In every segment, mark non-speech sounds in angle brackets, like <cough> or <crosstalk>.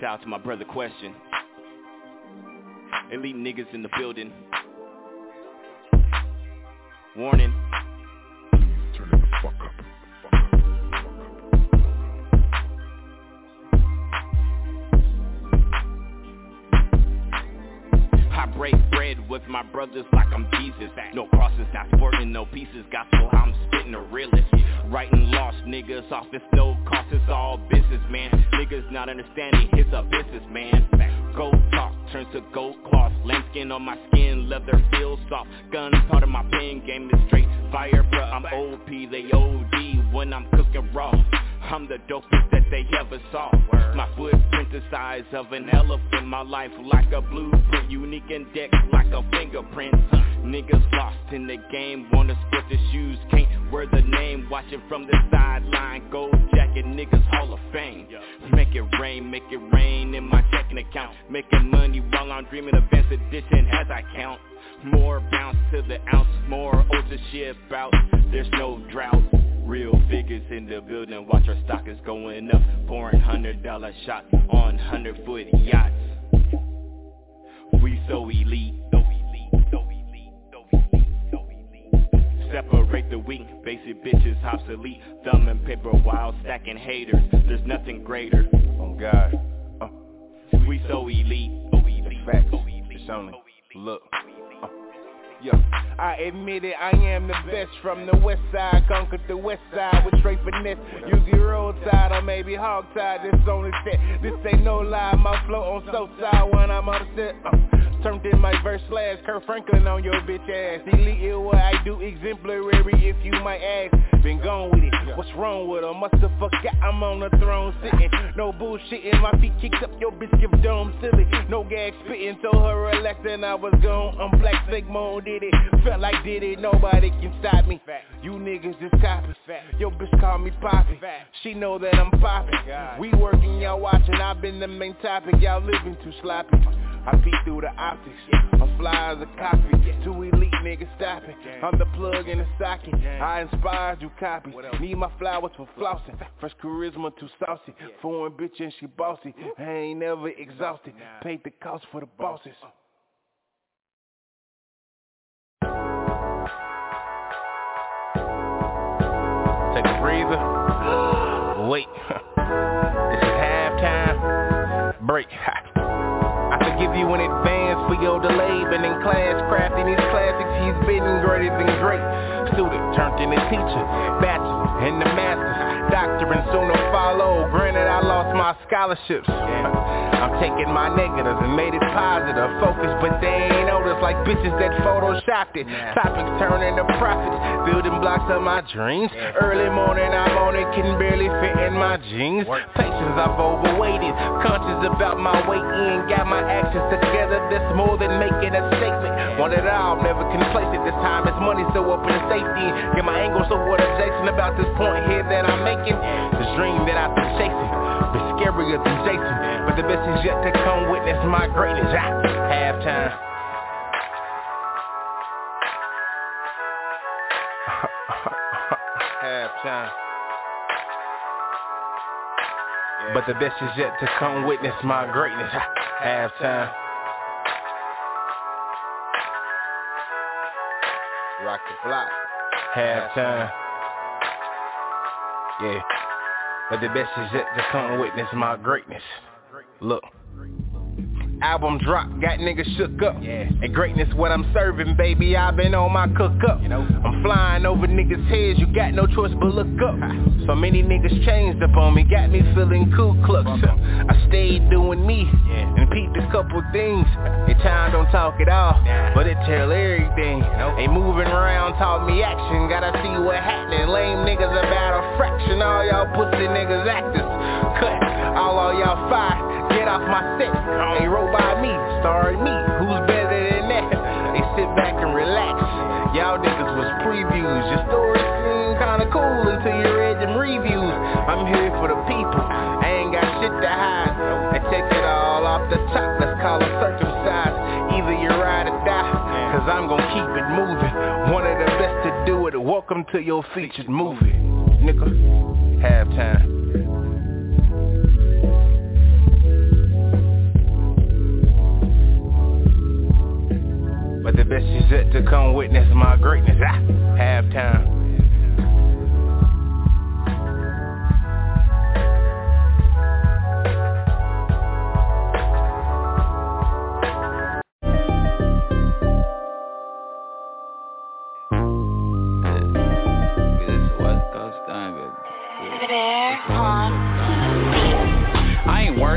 Shout out to my brother Question. Elite niggas in the building. Warning. Turn it the fuck up. I break bread with my brothers like I'm Jesus. No crosses, not sporting no pieces. Gospel, I'm spitting the realest. Writing lost niggas off, it's no cost, it's all business, man. Niggas not understanding, it's a business, man. Gold talk turns to gold cloth. Lambskin on my skin, leather feels soft. Gun part of my pen game is straight fire, bruh. I'm OP, they OD when I'm cooking raw. I'm the dopest that they ever saw. My footprint the size of an elephant. My life like a blueprint, unique index like a fingerprint. Niggas lost in the game, wanna split the shoes, can't wear the name. Watching from the sideline, gold jacket, niggas Hall of Fame. Make it rain, make it rain in my checking account. Making money while I'm dreaming of advanced edition as I count. More bounce to the ounce, more ultra ship out. There's no drought. Real figures in the building, watch our stock is going up. Pouring hundred dollar shots on hundred foot yachts. We so elite, Separate the weak, basic bitches obsolete. Thumb and paper wild, stacking haters. There's nothing greater. Oh God. Uh, We so elite, so elite, facts. It's only. Look. Yo, I admit it, I am the best from the west side, conquered the west side with straight finesse. Usually roadside or maybe hog tied, this only set. This ain't no lie, my flow on so side when I'm on the set. Uh, turned in my verse slash Kirk Franklin on your bitch ass. Elite is what I do, exemplary if you might ask. Been gone with it, what's wrong with her? Must have forgot I'm on the throne sitting. No bullshitting, my feet kicked up, your bitch give dome silly. No gag spitting, told her relax and I was gone. I'm black, fake moan did it. Felt like did it, nobody can stop me. You niggas just copy. Your bitch call me Poppy. She know that I'm popping. We working, y'all watching. I've been the main topic. Y'all living too sloppy. I peek through the optics. I'm fly as a copy. Two elite niggas stopping. I'm the plug in the socket. I inspired you copy. Need my flowers for flossing. Fresh charisma too saucy. Foreign bitch and she bossy. I ain't never exhausted. Paid the cost for the bosses. Wait. this is halftime. Break. <laughs> I forgive you in advance for your delay. Been in class crafting these classics. He's been greater than great. Student turned into teacher. Bachelor and the masters. Doctor and soon to follow. Granted, I lost my scholarships. I'm taking my negatives and made it positive. Focus, but they ain't noticed like bitches that photoshopped it. Topics turning to profits. Building blocks of my dreams. Early morning, I'm on it. Can barely fit in my jeans. Patience, I've overweighted. Conscious about my weight in. Got my actions together. That's more than making a statement. Want it all, never complacent. This time it's money, so open to safety. Get my angle, so what adjacent about this point here that I'm making. This dream that I've been chasing. Scarier than Jason. But the best is yet to come. Witness my greatness. Ah, halftime. <laughs> halftime. But the best is yet to come. Witness my greatness. Halftime. Rock the block. halftime. Yeah. But the best is yet to come witness my greatness. Look. Album drop, got niggas shook up. Yeah. And greatness what I'm serving, baby. I've been on my cook up. You know, I'm flying over niggas' heads, you got no choice but look up. So many niggas changed up on me, got me feeling Ku Klux. I stayed doing me and peeped a couple things. They time don't talk at all, but it tell everything. They moving around, taught me action, gotta see what happening. Lame niggas about a fraction, all y'all pussy niggas actors. Cut, all of y'all fire, get off my set. They roll by me, starring me, who's better than that? They sit back and relax. Y'all niggas was previews, your story seemed kinda cool until you read them reviews. I'm here for the people, I ain't got shit to hide. I take it all off the top, let's call it circumcised. Either you ride or die, cause I'm gonna keep it moving. One of the best to do it, welcome to your featured movie. Nigga, halftime. But the best is yet to come witness my greatness. Ah, halftime.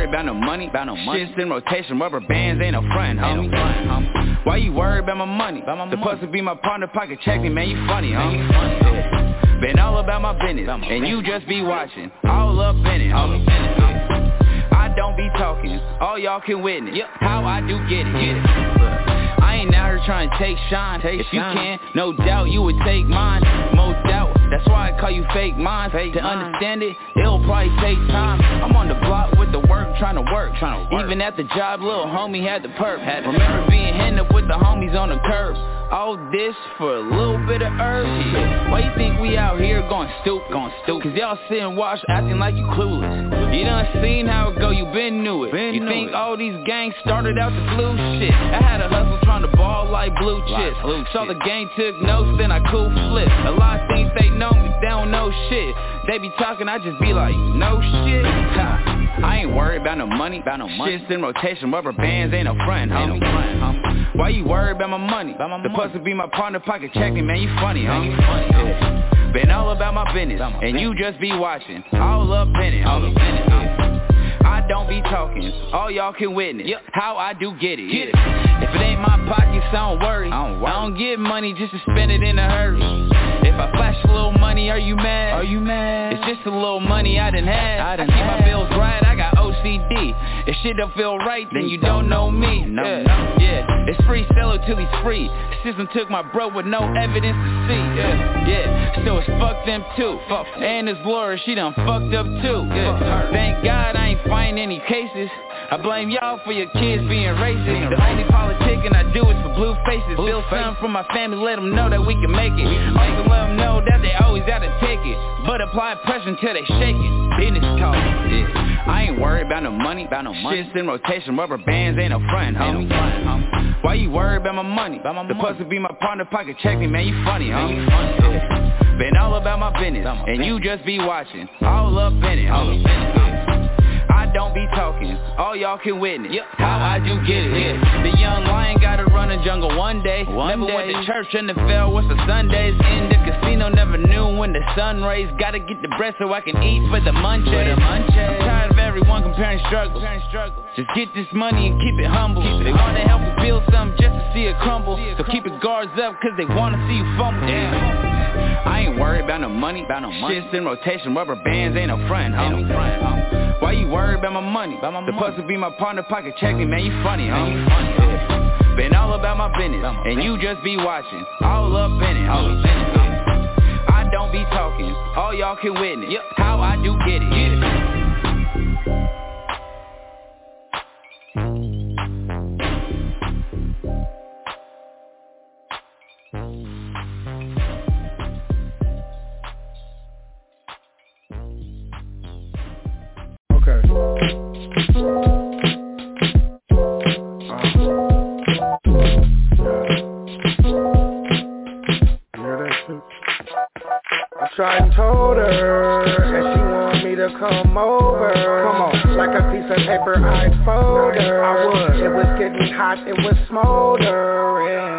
about no money, about no money. Shit's in rotation, rubber bands ain't no front, homie. homie. Why you worried about my money? About my Supposed to be my partner, pocket check me, man, you funny, homie. Yeah. Been all about my business, and you just be watching, all up in it, homie. I don't be talking, all y'all can witness how I do get it. Get it. I ain't out here trying to take shine. Take if you can, no doubt you would take mine. Most doubt, that's why I call you fake mine. Fake to mine. understand it, it'll probably take time. I'm on the block with the work, trying to work. Trying to work. Even at the job, little homie had the perp. Had Remember being hit up with the homies on the curb. All this for a little bit of herb shit. Why you think we out here going stoop, going stoop? Cause y'all sit and watch acting like you clueless. You done seen how it go, you been knew it. Been you think it. all these gangs started out the blue shit. I had a hustle trying to ball like blue chips. Like Saw the gang took notes, then I cool flip. A lot of things they know me, they don't know shit. They be talking, I just be like, no shit. Ha. I ain't worried about no money, about no money. Shit's in rotation, rubber bands ain't no front, homie. Ain't no front, homie. Why you worried about my money? About my Supposed to be my partner, pocket checking, man, you funny, huh? You funny, yeah. Been all about my business, and you just be watching, all up in it, homie. I don't be talking, all y'all can witness yep. how I do get it. Get it. If it ain't my pockets, I don't worry. I don't, worry. I don't get money just to spend it in a hurry. If I flash a little money, are you mad? Are you mad? It's just a little money I done had. I, done I keep had. my bills right, OCD. If shit don't feel right, then you don't know me. No, yeah. no. yeah, it's free, sell it till he's free. System took my bro with no evidence to see. Yeah, yeah. So it's fuck them too. Fuck. And his lawyer, she done fucked up too. Yeah. Thank God I ain't find any cases. I blame y'all for your kids being racist. The only politicking I do is for blue faces. Build something for my family, let them know that we can make it. Also let them know that they always got a ticket. But apply pressure until they shake it. Business talk. Yeah. I ain't worried about no money, about no money. Shit's in rotation, rubber bands ain't no front, homie. homie. Why you worried about my money? About my Supposed to be my partner, pocket check me, man, you funny, homie. Yeah. Been all about my business, and you just be watching, all up in it, homie. I don't be talking, all y'all can witness yep. how I do get it. Yeah. The young lion gotta run the jungle one day. One never day. went to church and the fell what's the Sundays in the casino. Never knew when the sun rays. Gotta get the bread so I can eat for the munchies. For the munchies. I'm tired of everyone comparing struggles. Just get this money and keep it humble. Keep it they wanna help you build something just to see it crumble. So keep your guards up cause they wanna see you fumble. Yeah. I ain't worried about no money, about no money. Shit's in rotation, rubber bands ain't no front, homie. Ain't no front, homie. Why you worried about my money. About my Supposed money. to be my partner, pocket checking, man, you funny, huh? You funny, yeah. Been all about my business, and you just be watching, all up in it, all up in it. I don't be talking, all y'all can witness yep. how I do get it. Get it. Tried and told her And she want me to come over. Come on. Like a piece of paper I fold her I would. It was getting hot, it was smoldering.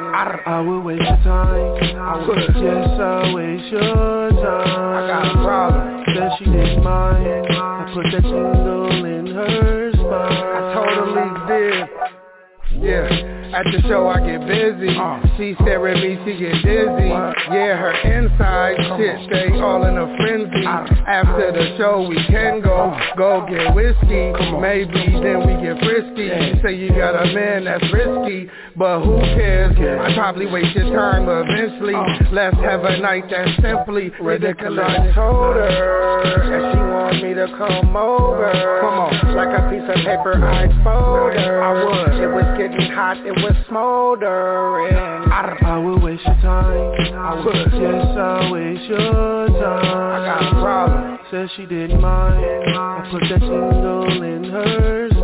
I, would waste your time. I would just I waste your time. I got a problem. Said she didn't mind I put that tingle in her spine. I totally did. Yeah at the show I get busy. Uh. She stare at me, she get dizzy. Yeah, her inside shit stay all in a frenzy. Uh. After the show we can go. Uh. Go get whiskey. Maybe then we get frisky. You say you got a man that's risky But who cares? I probably waste your time eventually. Let's have a night that's simply ridiculous. I told her And she want me to come over. Come on. Like a piece of paper I fold her. I would. It was getting hot, it was smoldering. I will waste your time. I would Yes, I'll waste your time I got a problem. Said she didn't mind. I put that tingle in her spine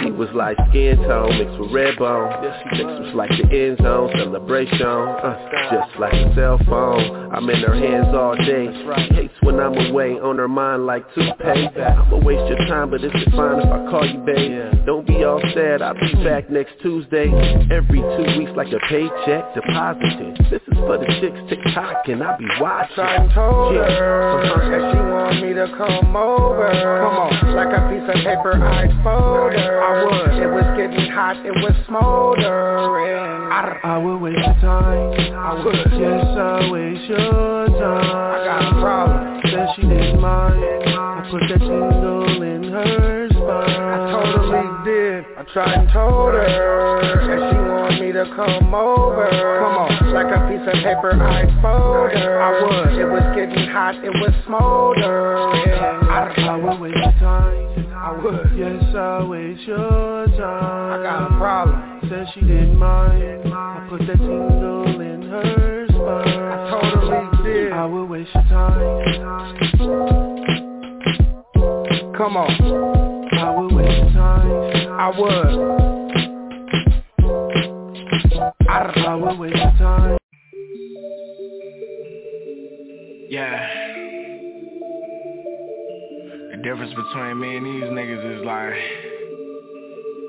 She was like skin tone mixed with red bone. Mix was like the end zone celebration. Uh, just like a cell phone. I'm in her hands all day. She hates when I'm away, on her mind like toothpaste. I'ma waste your time, but it's fine if I call you babe. Don't be all sad, I'll be back next Tuesday. Every two weeks like a paycheck deposited. This is for the chicks TikTok and I be watching. I told her that she want me to come over. Come on, like a piece of paper I'd fold her. I would. It was getting hot, it was smoldering. I would waste your time. I would. Yes, I waste your time. I got a problem. Said she didn't mind. I put that tingle in her spine. I totally did. I tried and told her that she want me to come over. Come on, like a piece of paper I'd fold her. I would. It was getting hot, it was smoldering. I would waste your time. I would. Yes, I waste your time. I got a problem. Said she didn't mind. I put that tingle in her spine. I totally did. I would waste your time. Come on. I would. I would waste your time. Yeah. The difference between me and these niggas is like,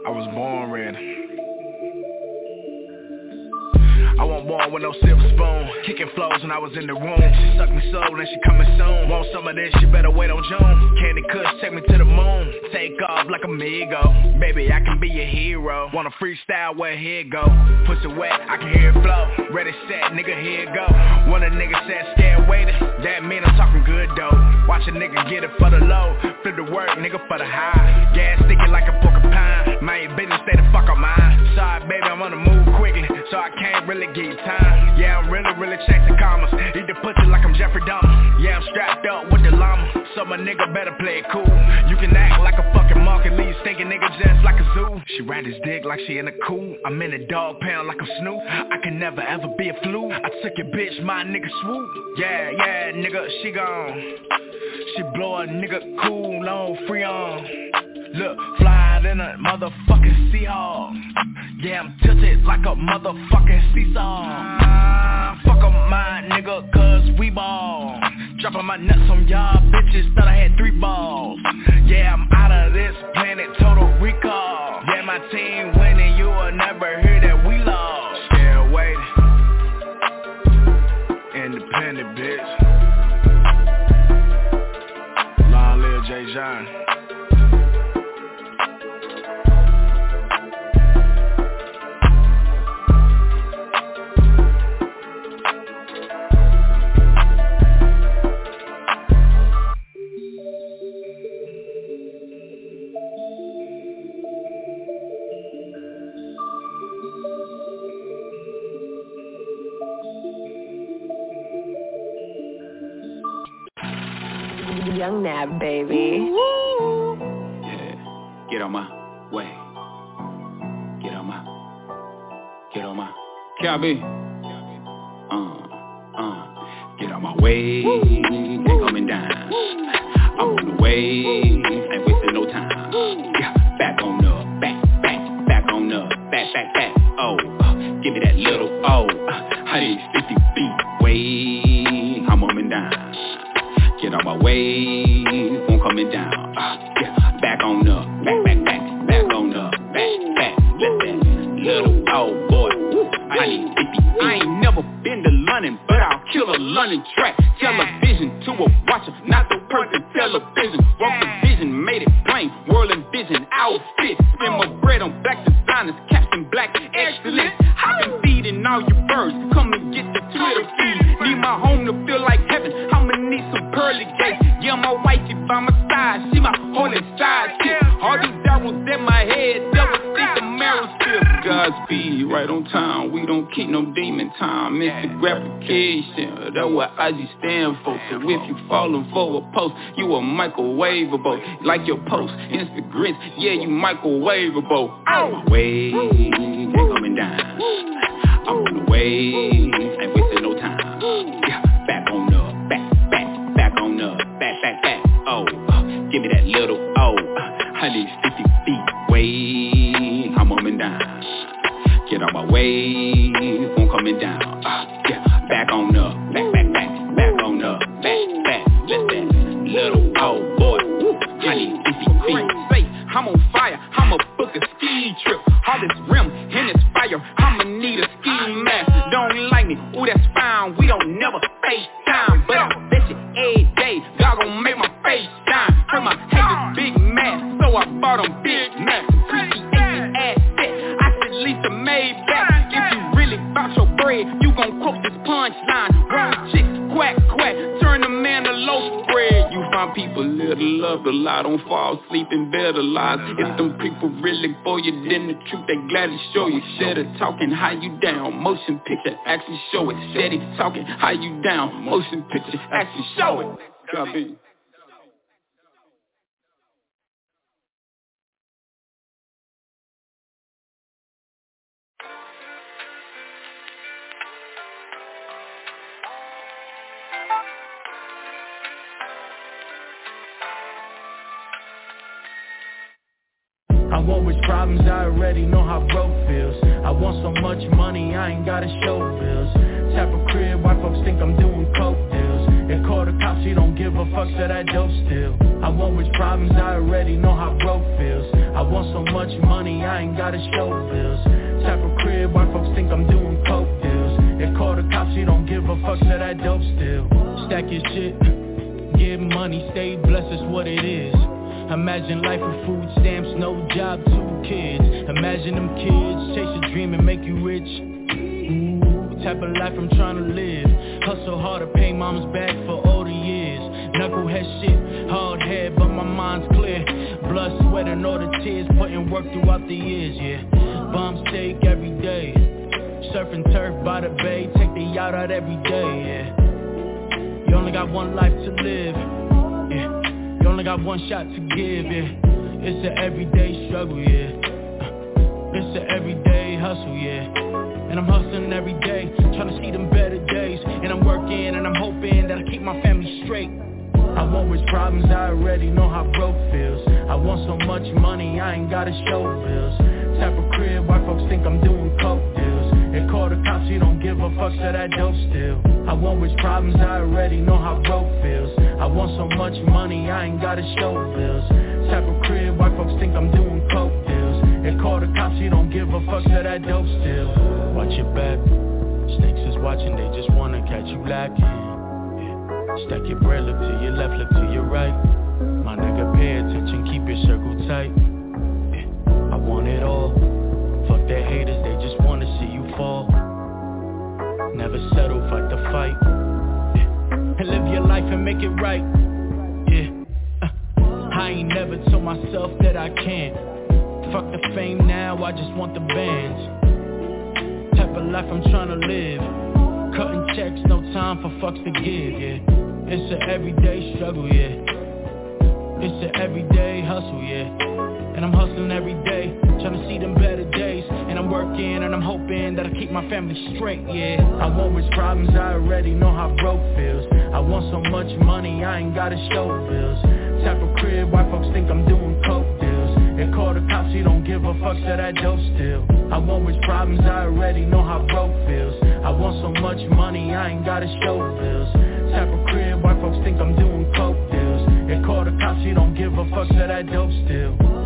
I was born ready. I wasn't born with no silver spoon. Kicking flows when I was in the room. She sucked me soul and she coming soon. Want some of this, you better wait on June. Candy Kush, take me to the moon. Take off like a Migo. Baby, I can be your hero. Wanna freestyle, where here go. Pussy wet, I can hear it flow. Ready, set, nigga, here go. When a nigga said scared waiting That mean I'm talking good though. Watch a nigga get it for the low. Flip the work, nigga, for the high. Gas sticky like a porcupine. My business, stay the fuck on mine Sorry, baby, I'm on the move quickly So I can't really give you time. Yeah, I'm really, really chasing commas. Eat the pussy like I'm Jeffrey Dahmer. Yeah, I'm strapped up with the llama So my nigga better play it cool. You can act like a fucking market Leave stinking nigga just like a zoo. She ride his dick like she in a cool. I'm in a dog pound like I'm Snoop. I can never ever be a flu. I took your bitch, my nigga swoop. Yeah, yeah, nigga, she gone. She blow a nigga cool on free on Look, fly than a motherfucking Seahawk. Yeah, I'm tilted like a motherfucking seesaw. Fuck up my nigga, cause we ball. Dropping my nuts on y'all bitches, thought I had three balls. Yeah, I'm out of this planet, total recall. Yeah, my team winning, you will never hear Young Nab, baby. Yeah, get on my way. Get on my, get on my, Calby. Uh, uh, get on my way. Ain't coming down. I'm on the way. Ain't wasting no time. Yeah, back on the, back, back, back on the, back, back, back. Oh, uh, give me that little, oh, uh, how 50 feet way. I'm coming down. Get on my way, won't coming down. Uh, yeah, back on up, back, back, back, back on up, back, back. That little old boy. I need 50. I ain't never been to London, but I'll kill a London track. Television to a watcher, not the perfect television. Wrote the vision, made it plain. Whirling vision, outfit. Spend my bread on black designers, Captain Black, excellent. I've been feeding all your birds. Come and get the Twitter feed. Need my home to feel like heaven. I'ma need some pearly gates. Yeah, my wifey by my side. She my holy sidekick. All these arrows in my head. Never think marrow still. Godspeed, right on time. We don't keep no demon time. It's the gratification. That's what IG stand for. So if you falling for a post, you a microwavable. Like your post, Instagrams, yeah, you microwavable. Way, ain't coming down. I'm on the way, ain't wasting no time. Yeah, back on the, back, back, back on the, back, back, back. Oh, uh, give me that little, oh, uh, I need 50 feet. Coming down. Get out my way, I'm coming down. Uh, yeah, back on up, back, back, back, back on up, back, back. Let that little old boy. Need 50 feet. I'm on fire, I'ma book a ski trip. All this rim and this fire, I'ma need a ski mask. Don't like me, ooh that's fine. We don't never FaceTime, but I bet you every day God gon' make my face shine. Turn my haters big mad, so I bought them big Mac. A Maybach. If you really bout your bread, you gon' quote this punchline. Wrong chicks, quack quack, turn the man to loaf bread. You find people to love a lot, don't fall asleep in bed a lot. If them people really for you, then the truth they gladly show you. Instead of talking how you down, motion picture actually show it. Steady talking how you down, motion picture actually show it. Copy. Want rich problems, I already know how broke feels. I want so much money, I ain't gotta show bills. Type of crib, why folks think I'm doing coke deals? If call the cops, he don't give a fuck, so that dope still. I want rich problems, I already know how broke feels. I want so much money, I ain't gotta show bills. Type of crib, why folks think I'm doing coke deals? If call the cops, he don't give a fuck, so that dope still. Stack your shit, get money, stay blessed, is what it is Imagine life with food stamps, no job, two kids. Imagine them kids chase a dream and make you rich. Ooh, type of life I'm trying to live? Hustle hard to pay mom's back for all the years. Knucklehead shit, hard head but my mind's clear. Blood, sweat and all the tears Putting work throughout the years, yeah. Bomb steak every day. Surfing turf by the bay Take the yacht out every day, yeah. You only got one life to live, you only got one shot to give, yeah It's an everyday struggle, yeah. It's an everyday hustle, yeah. And I'm hustling every day, trying to see them better days. And I'm working and I'm hoping that I keep my family straight. I want rich problems, I already know how broke feels. I want so much money, I ain't gotta show bills. Type of crib, white folks think I'm doing coke deals. They call the cops, you don't give a fuck, so that dope still. I want rich problems, I already know how broke feels I want so much money, I ain't gotta show bills. Type of crib, white folks think I'm doing coke deals. They call the cops, you don't give a fuck, so that dope still. Watch your back, snakes is watching, they just wanna catch you lacking. Stack your bread, look to your left, look to your right. My nigga, pay attention, keep your circle tight. I want it all. Fuck their haters, they just wanna see you fall. Never settle, fight the fight life and make it right. Yeah. Uh, I ain't never told myself that I can't. Fuck the fame now, I just want the bands. Type of life I'm trying to live. Cutting checks, no time for fucks to give, yeah. It's an everyday struggle, yeah. It's an everyday hustle, yeah and I'm hustling every day, trying to see them better days. And I'm working and I'm hoping that I keep my family straight, yeah. I want rich problems, I already know how broke feels. I want so much money, I ain't gotta show bills. Type of crib, why folks think I'm doing coke deals. They call the cops, he don't give a fuck, that dope still. I want rich problems, I already know how broke feels. I want so much money, I ain't gotta show bills. Type of crib, why folks think I'm doing coke deals. They call the cops, he don't give a fuck, that dope still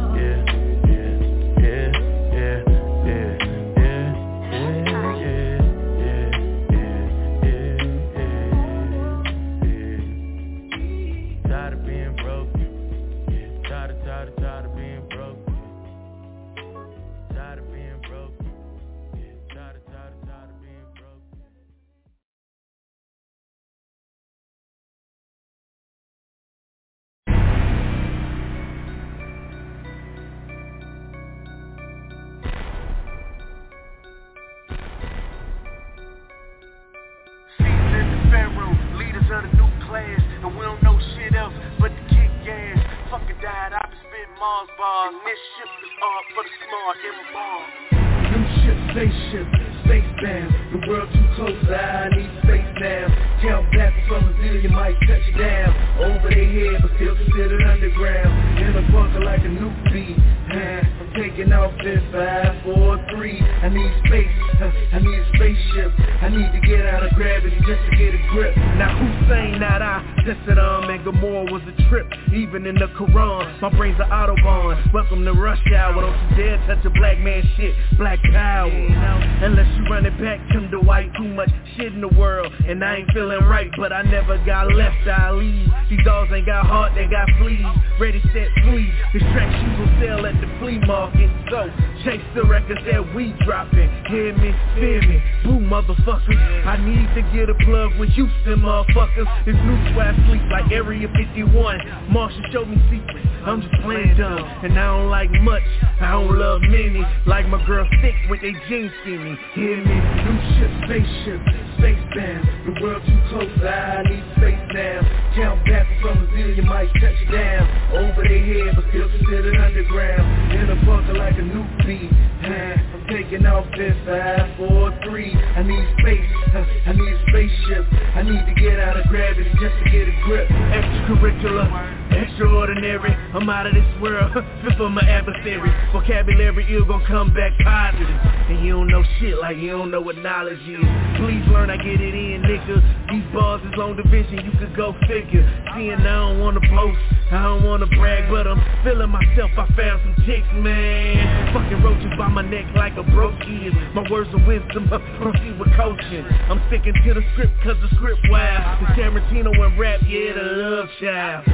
ain't feeling right, but I never got left, I leave. These dogs ain't got heart, they got fleas. Ready, set, flee. Distractions will sell at the flea market. So, chase the records that we dropping. Hear me, fear me, boo motherfuckers. I need to get a plug with Houston motherfuckers. This new swag sleep like Area 51 Marshall showed me secrets, I'm just playing dumb. And I don't like much, I don't love many. Like my girl thick with they jeans skinny. Hear me, new shit, spaceship, spacebound The world too close, I need space now. Count back from a zillion might touch down. Over their head but still considered underground. In a bunker like a nuke beat I'm taking off this 5, 4, 3 I need space, huh? I need a spaceship. I need to get out of gravity just to get a grip. Extracurricular, extraordinary I'm out of this world, <laughs> fit for my adversary Vocabulary ill gon' come back positive. And you don't know shit like you don't know what knowledge is. Please learn I get it in, nigga. These bars is long division, you could go figure. Seeing I don't wanna boast, I don't wanna brag But I'm feeling myself, I found some chicks, man. Fucking roaches by my neck like a brookie My words of wisdom, <laughs> proceed with coaching. I'm sticking to the script cause the script wild The Tarantino and rap, yeah, the love child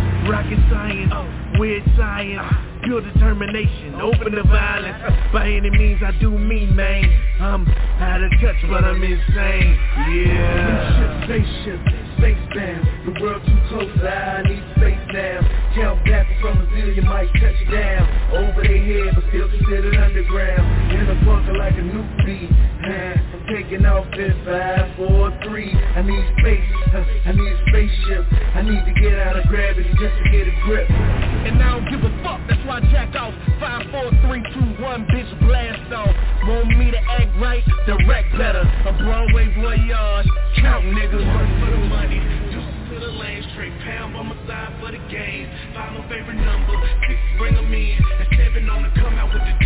Rocket science, weird science Pure determination, open to violence. By any means I do mean, man I'm out of touch but I'm insane, yeah. Spaceship, spacebound The world too close, I need space now Count back from a zillion might touch down. Over their head but still considered underground. In a bunker like a nuke beat I'm taking off in 5, 4, 3 I need space, I need a spaceship. I need to get out of gravity just to get a grip. And I don't give a fuck, that's why I jack off. 5, 4, 3, 2, 1, bitch blast off. Want me to act right, direct better. A Broadway voyage, count niggas Straight pound by my side for the game. Find my favorite number, six bring them in. And seven on the come out with the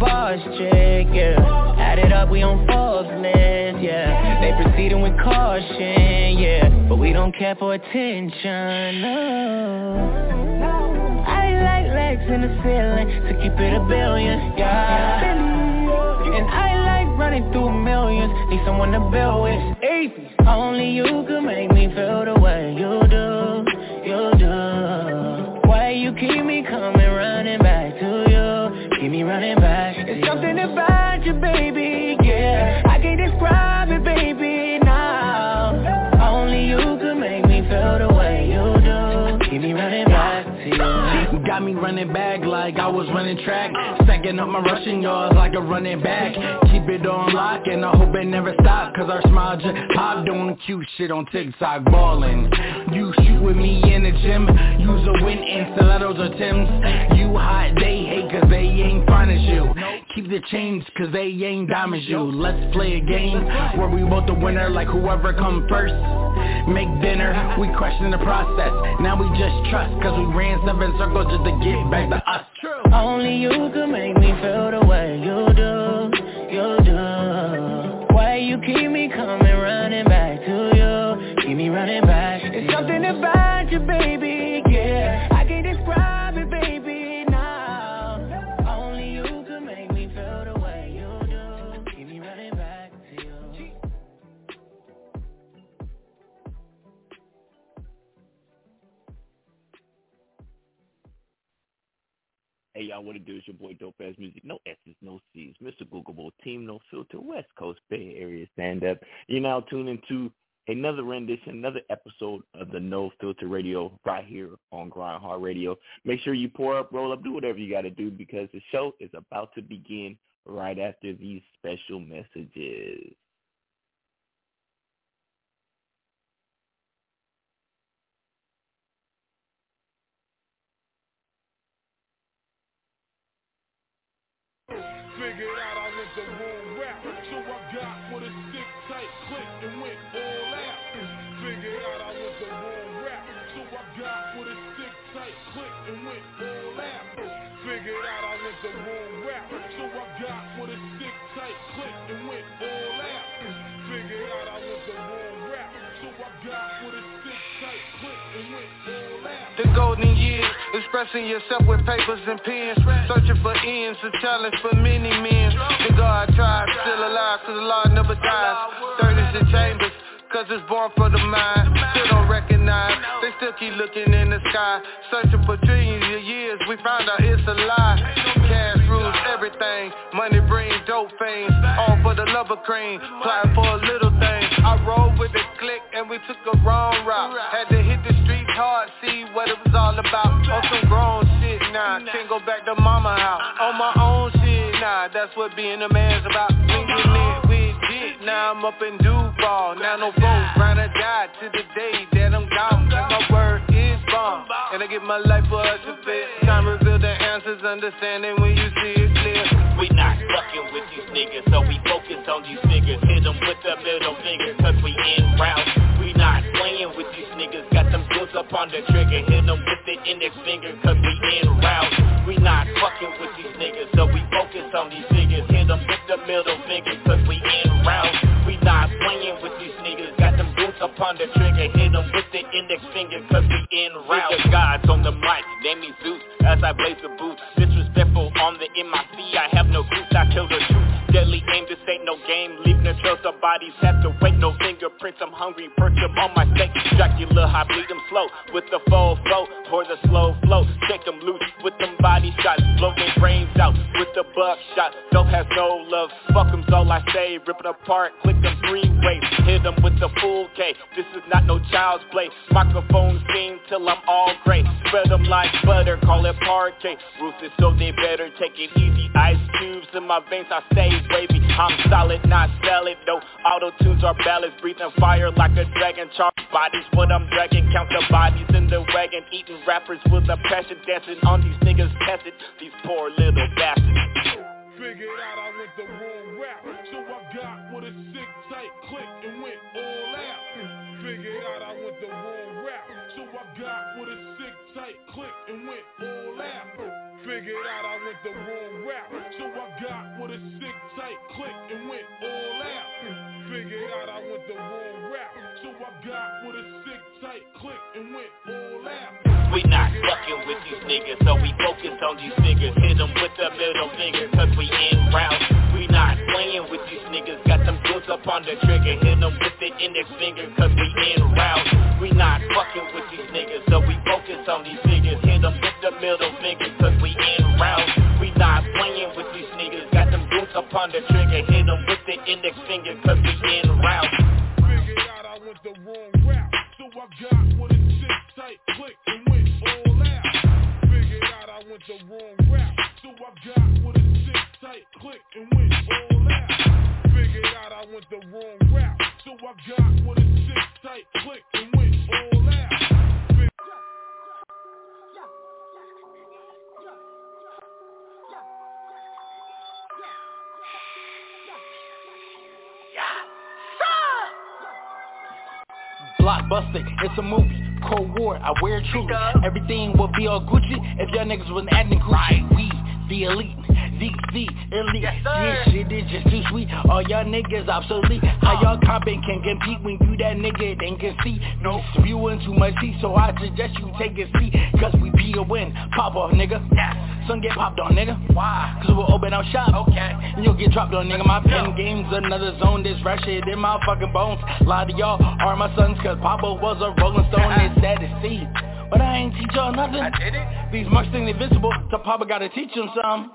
boss chick, yeah. Add it up, we on list, yeah. They proceeding with caution, yeah. But we don't care for attention, no. I like legs in the ceiling To keep it a billion, yeah. And I like running through millions Need someone to build with. Only you can make me feel the way you do, you do. Why you keep me coming running back to you? Keep me running back baby, yeah. I can't describe it, baby, now. Only you can make me feel the way you do. Keep me running back Got me running back like I was running track. Stacking up my rushing yards like a running back. Keep it on lock and I hope it never stop Cause our smile just pop. Doing cute shit on TikTok ballin' You shoot with me in the gym. Use a win in stilettos or Tims. You hot, they hate cause they ain't as you Keep the chains cause they ain't diamonds you. Let's play a game where we both the winner Like whoever come first. Make dinner, we question the process. Now we just trust cause we ran seven circles just to get back to us. Only you can make me feel the way you do, you do. Why you keep me coming running back to you? Keep me running back It's something about you baby, y'all, what it do? It's your boy Dope Ass Music. No S's, no C's. Mr. Googleable Team No Filter, West Coast Bay Area Stand Up. You're now tuned into another rendition, another episode of the No Filter Radio right here on Grind Hard Radio. Make sure you pour up, roll up, do whatever you got to do because the show is about to begin right after these special messages. Figured out I went the wrong expressing yourself with papers and pens, searching for ends, a challenge for many men. The God tribe, still alive, cause the law never dies. Third is the chambers, cause it's born for the mind. Still don't recognize, they still keep looking in the sky. Searching for trillions of years, we found out it's a lie. Cash everything, money brings dope fame. All for the love of cream, plotting for a little thing. I rolled with the click and we took a wrong route. Had to hit the streets hard, see what it was all about. On some grown shit now, can't go back to mama house. On my own shit now, that's what being a man's about. Linking it with dick, now I'm up in Duval. Now no vote, round die to the day that I'm gone. My word is bomb, and I give my life for us to fit. Time reveal the answers, understanding when you see it. We not fucking with these niggas, so we focus on these niggas. Hit them with the middle finger, cause we in route. We not playing with these niggas, got them dudes up on the trigger. Hit them with the index finger, cause we in route. We not fucking with these niggas, so we focus on these niggas. Hit them with the middle finger, cause we in route. We not playing with these niggas, got them dudes up on the trigger. Hit them with the index finger, cause we in route. The gods on the mic, name me Zeus, as I blaze the boots. Disrespectful on the MIC, I have no goose, I tell the truth. Deadly aim, this ain't no game. Leaving the trails the bodies, have to wait. No fingerprints, I'm hungry. Perch them on my steak. Dracula, I bleed them slow. With the full flow, pour the slow flow. Take them loose with them body shots. Blow their brains out with the buckshot. Don't have no love. Fuck them's all I say. Rip it apart, click them three ways. Hit them with the full K. This is not no child's play. Microphone steam till I'm all gray. Spread them like butter, call it parquet. Ruthless, so they better take it easy. Ice cubes in my veins, I stay wavy. I'm solid, not salad. No auto tunes are ballads. Breathing fire like a dragon. Charge bodies, what I'm dragging. Count the bodies in the wagon. Eating rappers with a passion. Dancing on these niggas tested. These poor little bastards. Figured out I went the wrong route, so I got with a sick tight click and went all out. Figured out I went the wrong route, so I got with a tight click and went all out. Figured out I went the wrong route, so I got with a sick tight click and went all out. Figured out I went the wrong route, so I got with a sick tight click and went all out. We not fucking with these niggas, so we focus on these niggas. Hit them with the middle finger, cause we in route. We not playing with these niggas, got them dudes up on the trigger. Hit them with the index finger, cause we in route. We not fucking with these niggas, so we focus on these niggas. Hit them with the middle finger, cause we in route. We not playing with these niggas, got them dudes up on the trigger. Hit them with the index finger, cause we in route. Figured out I went the wrong route, so I got with a sick tight click and went all out. Figured out I went the wrong route, so I got with a sick tight click and went all out. Figured out I went the wrong route, so I got with a sick tight click and Blockbuster, it's a movie. Cold War, I wear it truly. Everything will be all Gucci if y'all niggas wasn't acting Gucci. We, the elite, the elite. this shit is just too sweet. All y'all niggas obsolete. How y'all comping can compete when you that nigga then can see? No spewing too much tea, so I suggest you take a seat. Cause we be a win. Pop off, nigga. Son get popped on, nigga. Why? Cause we'll open up shop. Okay. And you'll get dropped on, nigga. My pen game's another zone. This fresh shit in my fucking bones. A lot of y'all are my sons, cause Papa was a rolling stone. <laughs> It's sad to see. but I ain't teach y'all nothing. I did it. These much think invincible, so Papa gotta teach them some.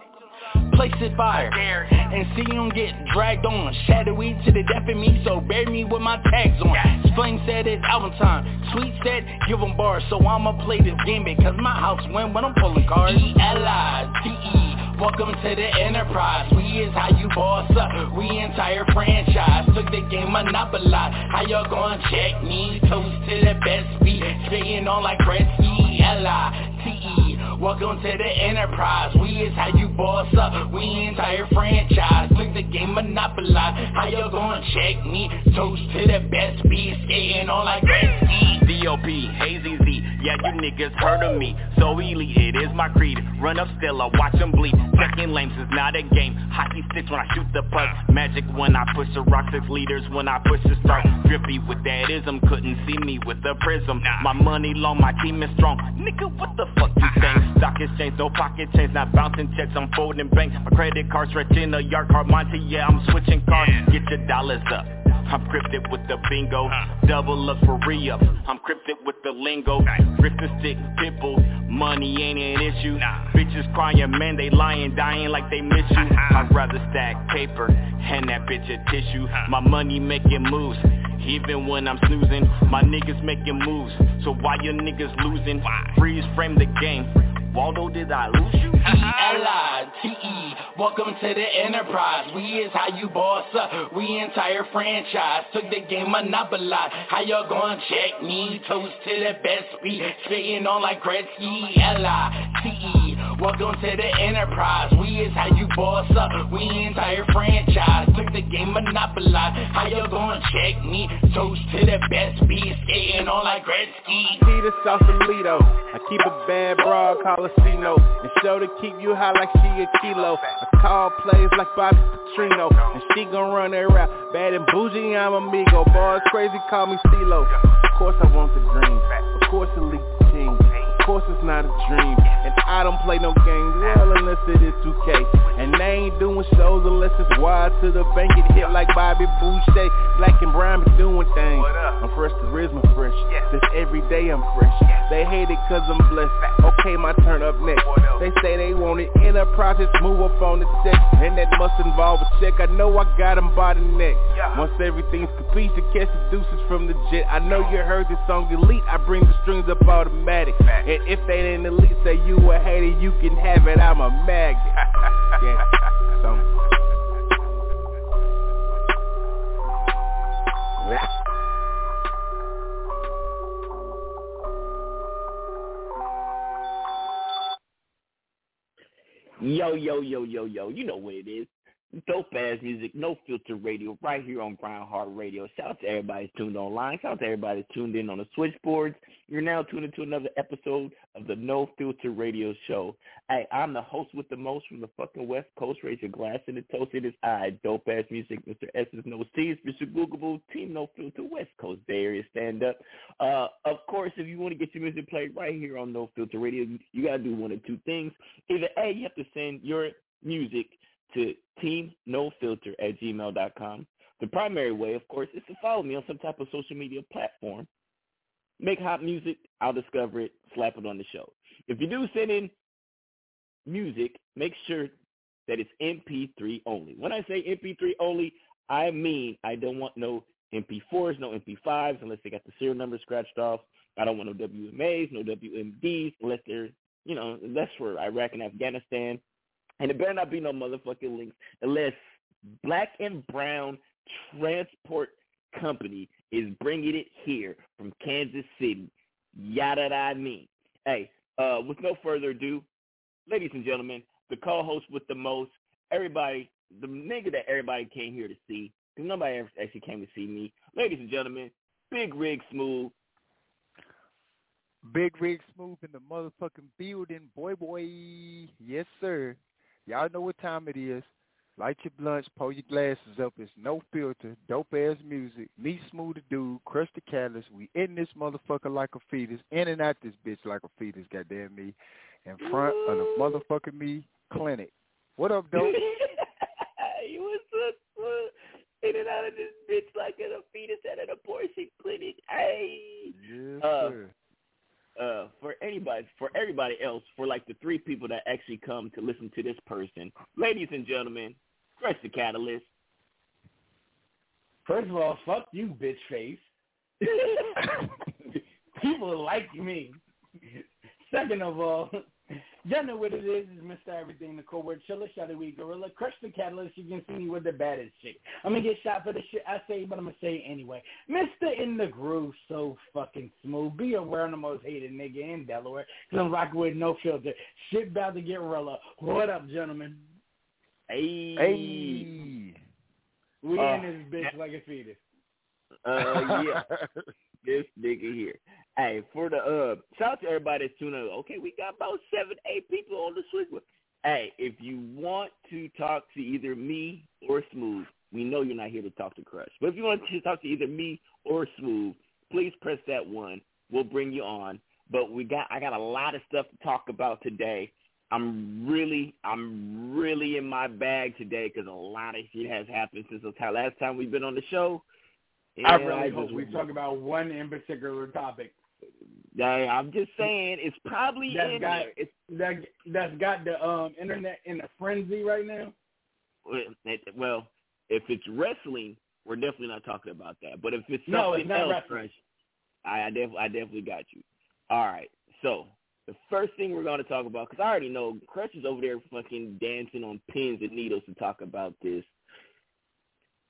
Place it fire and see them get dragged on. Shadowy to the death of me, so bury me with my tags on. Spling said it's album time. Sweet said give them bars, so I'ma play this game because my house win when I'm pulling cards. E-L-I-T-E. Welcome to the enterprise. We is how you boss up. We entire franchise. Took the game monopolized. How y'all gonna check me? Toast to the best beat. Spitting on like Gretzky. L-I-T-E. Welcome to the enterprise. We is how you boss up. We entire franchise. Took the game monopolized. How y'all gonna check me? Toast to the best beat. Skating on like Gretzky. D.O.P. Hazy Z, yeah you niggas heard of me So elite, it is my creed Run up still, I watch them bleed Checking lanes is not a game Hockey sticks when I shoot the puck Magic when I push the rock Six leaders when I push the start Drippy with that ism Couldn't see me with the prism My money long, my team is strong Nigga, what the fuck you saying? Stock exchange, no pocket change Not bouncing checks, I'm folding bank My credit card stretching a yard card Monte, yeah, I'm switching cars Get your dollars up I'm cryptic with the bingo, double up for re-up. I'm cryptic with the lingo, grip the stick, pitbull. Money ain't an issue. Bitches crying, man, they lying, dying like they miss you. Uh-huh. I'd rather stack paper, hand that bitch a tissue. My money making moves, even when I'm snoozing. My niggas making moves, so why your niggas losing? Freeze frame the game. Waldo, did I lose you? <laughs> E-L-I-T-E Welcome to the enterprise. We is how you boss up. We entire franchise. Took the game monopolized How y'all gonna check me? Toast to the best. We spitting on like Gretzky. L-I-T-E Welcome to the enterprise. We is how you boss up. We entire franchise. Took the game monopolized How y'all gonna check me? Toast to the best. We skating on like Gretzky. Peter Sausalito. I keep a bad broad, call And show to keep you high like she a kilo. I call plays like Bobby Petrino. And she gon' run her rap. Bad and bougie, I'm amigo. Boys crazy, call me CeeLo. Of course I want the dream. Of course elite course it's not a dream. And I don't play no games, well unless it is 2K. And they ain't doing shows unless it's wide to the bank. It hit like Bobby Boucher. Black and brown be doing things. I'm fresh, charisma fresh. Just every day I'm fresh. They hate it cause I'm blessed. Okay, my turn up next. They say they want it in a process, move up on the deck. And that must involve a check. I know I got them by the neck. Once everything's complete, to catch the deuces from the jet. I know you heard this song elite. I bring the strings up automatic. And if they ain't elite, say you a hater, you can have it. I'm a maggot. <laughs> yeah, so. Yo, yo, yo, yo, yo. You know what it is. Dope ass music, no filter radio, right here on Brown Heart Radio. Shout out to everybody tuned online. Shout out to everybody tuned in on the switchboards. You're now tuned into another episode of the No Filter Radio Show. Hey, I'm the host with the most from the fucking West Coast. Raise your glass and the toast. It is I, dope ass music, Mr. S's No C's, Mr. Googleable, Team No Filter, West Coast Bay Area stand up. Uh, of course, if you want to get your music played right here on No Filter Radio, you, you gotta do one of two things. Either A, you have to send your music to teamnofilter at gmail.com. The primary way, of course, is to follow me on some type of social media platform. Make hot music, I'll discover it, slap it on the show. If you do send in music, make sure that it's MP3 only. When I say MP3 only, I mean I don't want no MP4s, no MP5s, unless they got the serial number scratched off. I don't want no WMAs, no WMDs, unless they're, you know, that's for Iraq and Afghanistan. And it better not be no motherfucking links unless Black and Brown Transport Company is bringing it here from Kansas City. Yada I mean. Hey, uh, with no further ado, ladies and gentlemen, the co-host with the most, everybody, the nigga that everybody came here to see, because nobody ever actually came to see me. Ladies and gentlemen, Big Rig Smooth. Big Rig Smooth in the motherfucking building, boy, boy. Yes, sir. Y'all know what time it is. Light your blunts, pull your glasses up. It's no filter, dope ass music. Me, Smooth the Dude, Crush the Catalyst. We in this motherfucker like a fetus, in and out this bitch like a fetus, goddamn me. In front of the motherfucking me clinic. What up, dope? <laughs> you was so, so in and out of this bitch like a fetus at an abortion clinic. Hey. Yes, Uh, sir. uh, for anybody, for everybody else, for like the three people that actually come to listen to this person, ladies and gentlemen, Crush the Catalyst. First of all, fuck you, bitch face. <laughs> People like me. Second of all, y'all know what it is. Is Mr. Everything, the co-word chiller, shadow weed gorilla, crush the catalyst. You can see me with the baddest shit. I'm gonna get shot for the shit I say, but I'm gonna say it anyway. Mr. In the groove, so fucking smooth. Be aware I'm the most hated nigga in Delaware, cause I'm rocking with no filter. Shit about to get rilla. What up, gentlemen? Hey. Hey. We Uh, in this bitch like a fetus. Uh, yeah. <laughs> this nigga here. Hey, for the uh, shout out to everybody that's tuning in. Okay, we got about seven, eight people on the switch. Hey, if you want to talk to either me or Smooth, we know you're not here to talk to Crush, but if you want to talk to either me or Smooth, please press that one. We'll bring you on. But we got, I got a lot of stuff to talk about today. I'm really, I'm really in my bag today because a lot of shit has happened since the last time we've been on the show. I really just- hope we talk about one in particular topic. Hey, I'm just saying it's probably That's in got there. It's that that's got the um internet in a frenzy right now. well, if it's wrestling, we're definitely not talking about that. But if it's something No, it's not else, wrestling. I, I definitely, I definitely got you. All right, so the first thing we're going to talk about, because I already know Crush is over there fucking dancing on pins and needles to talk about this.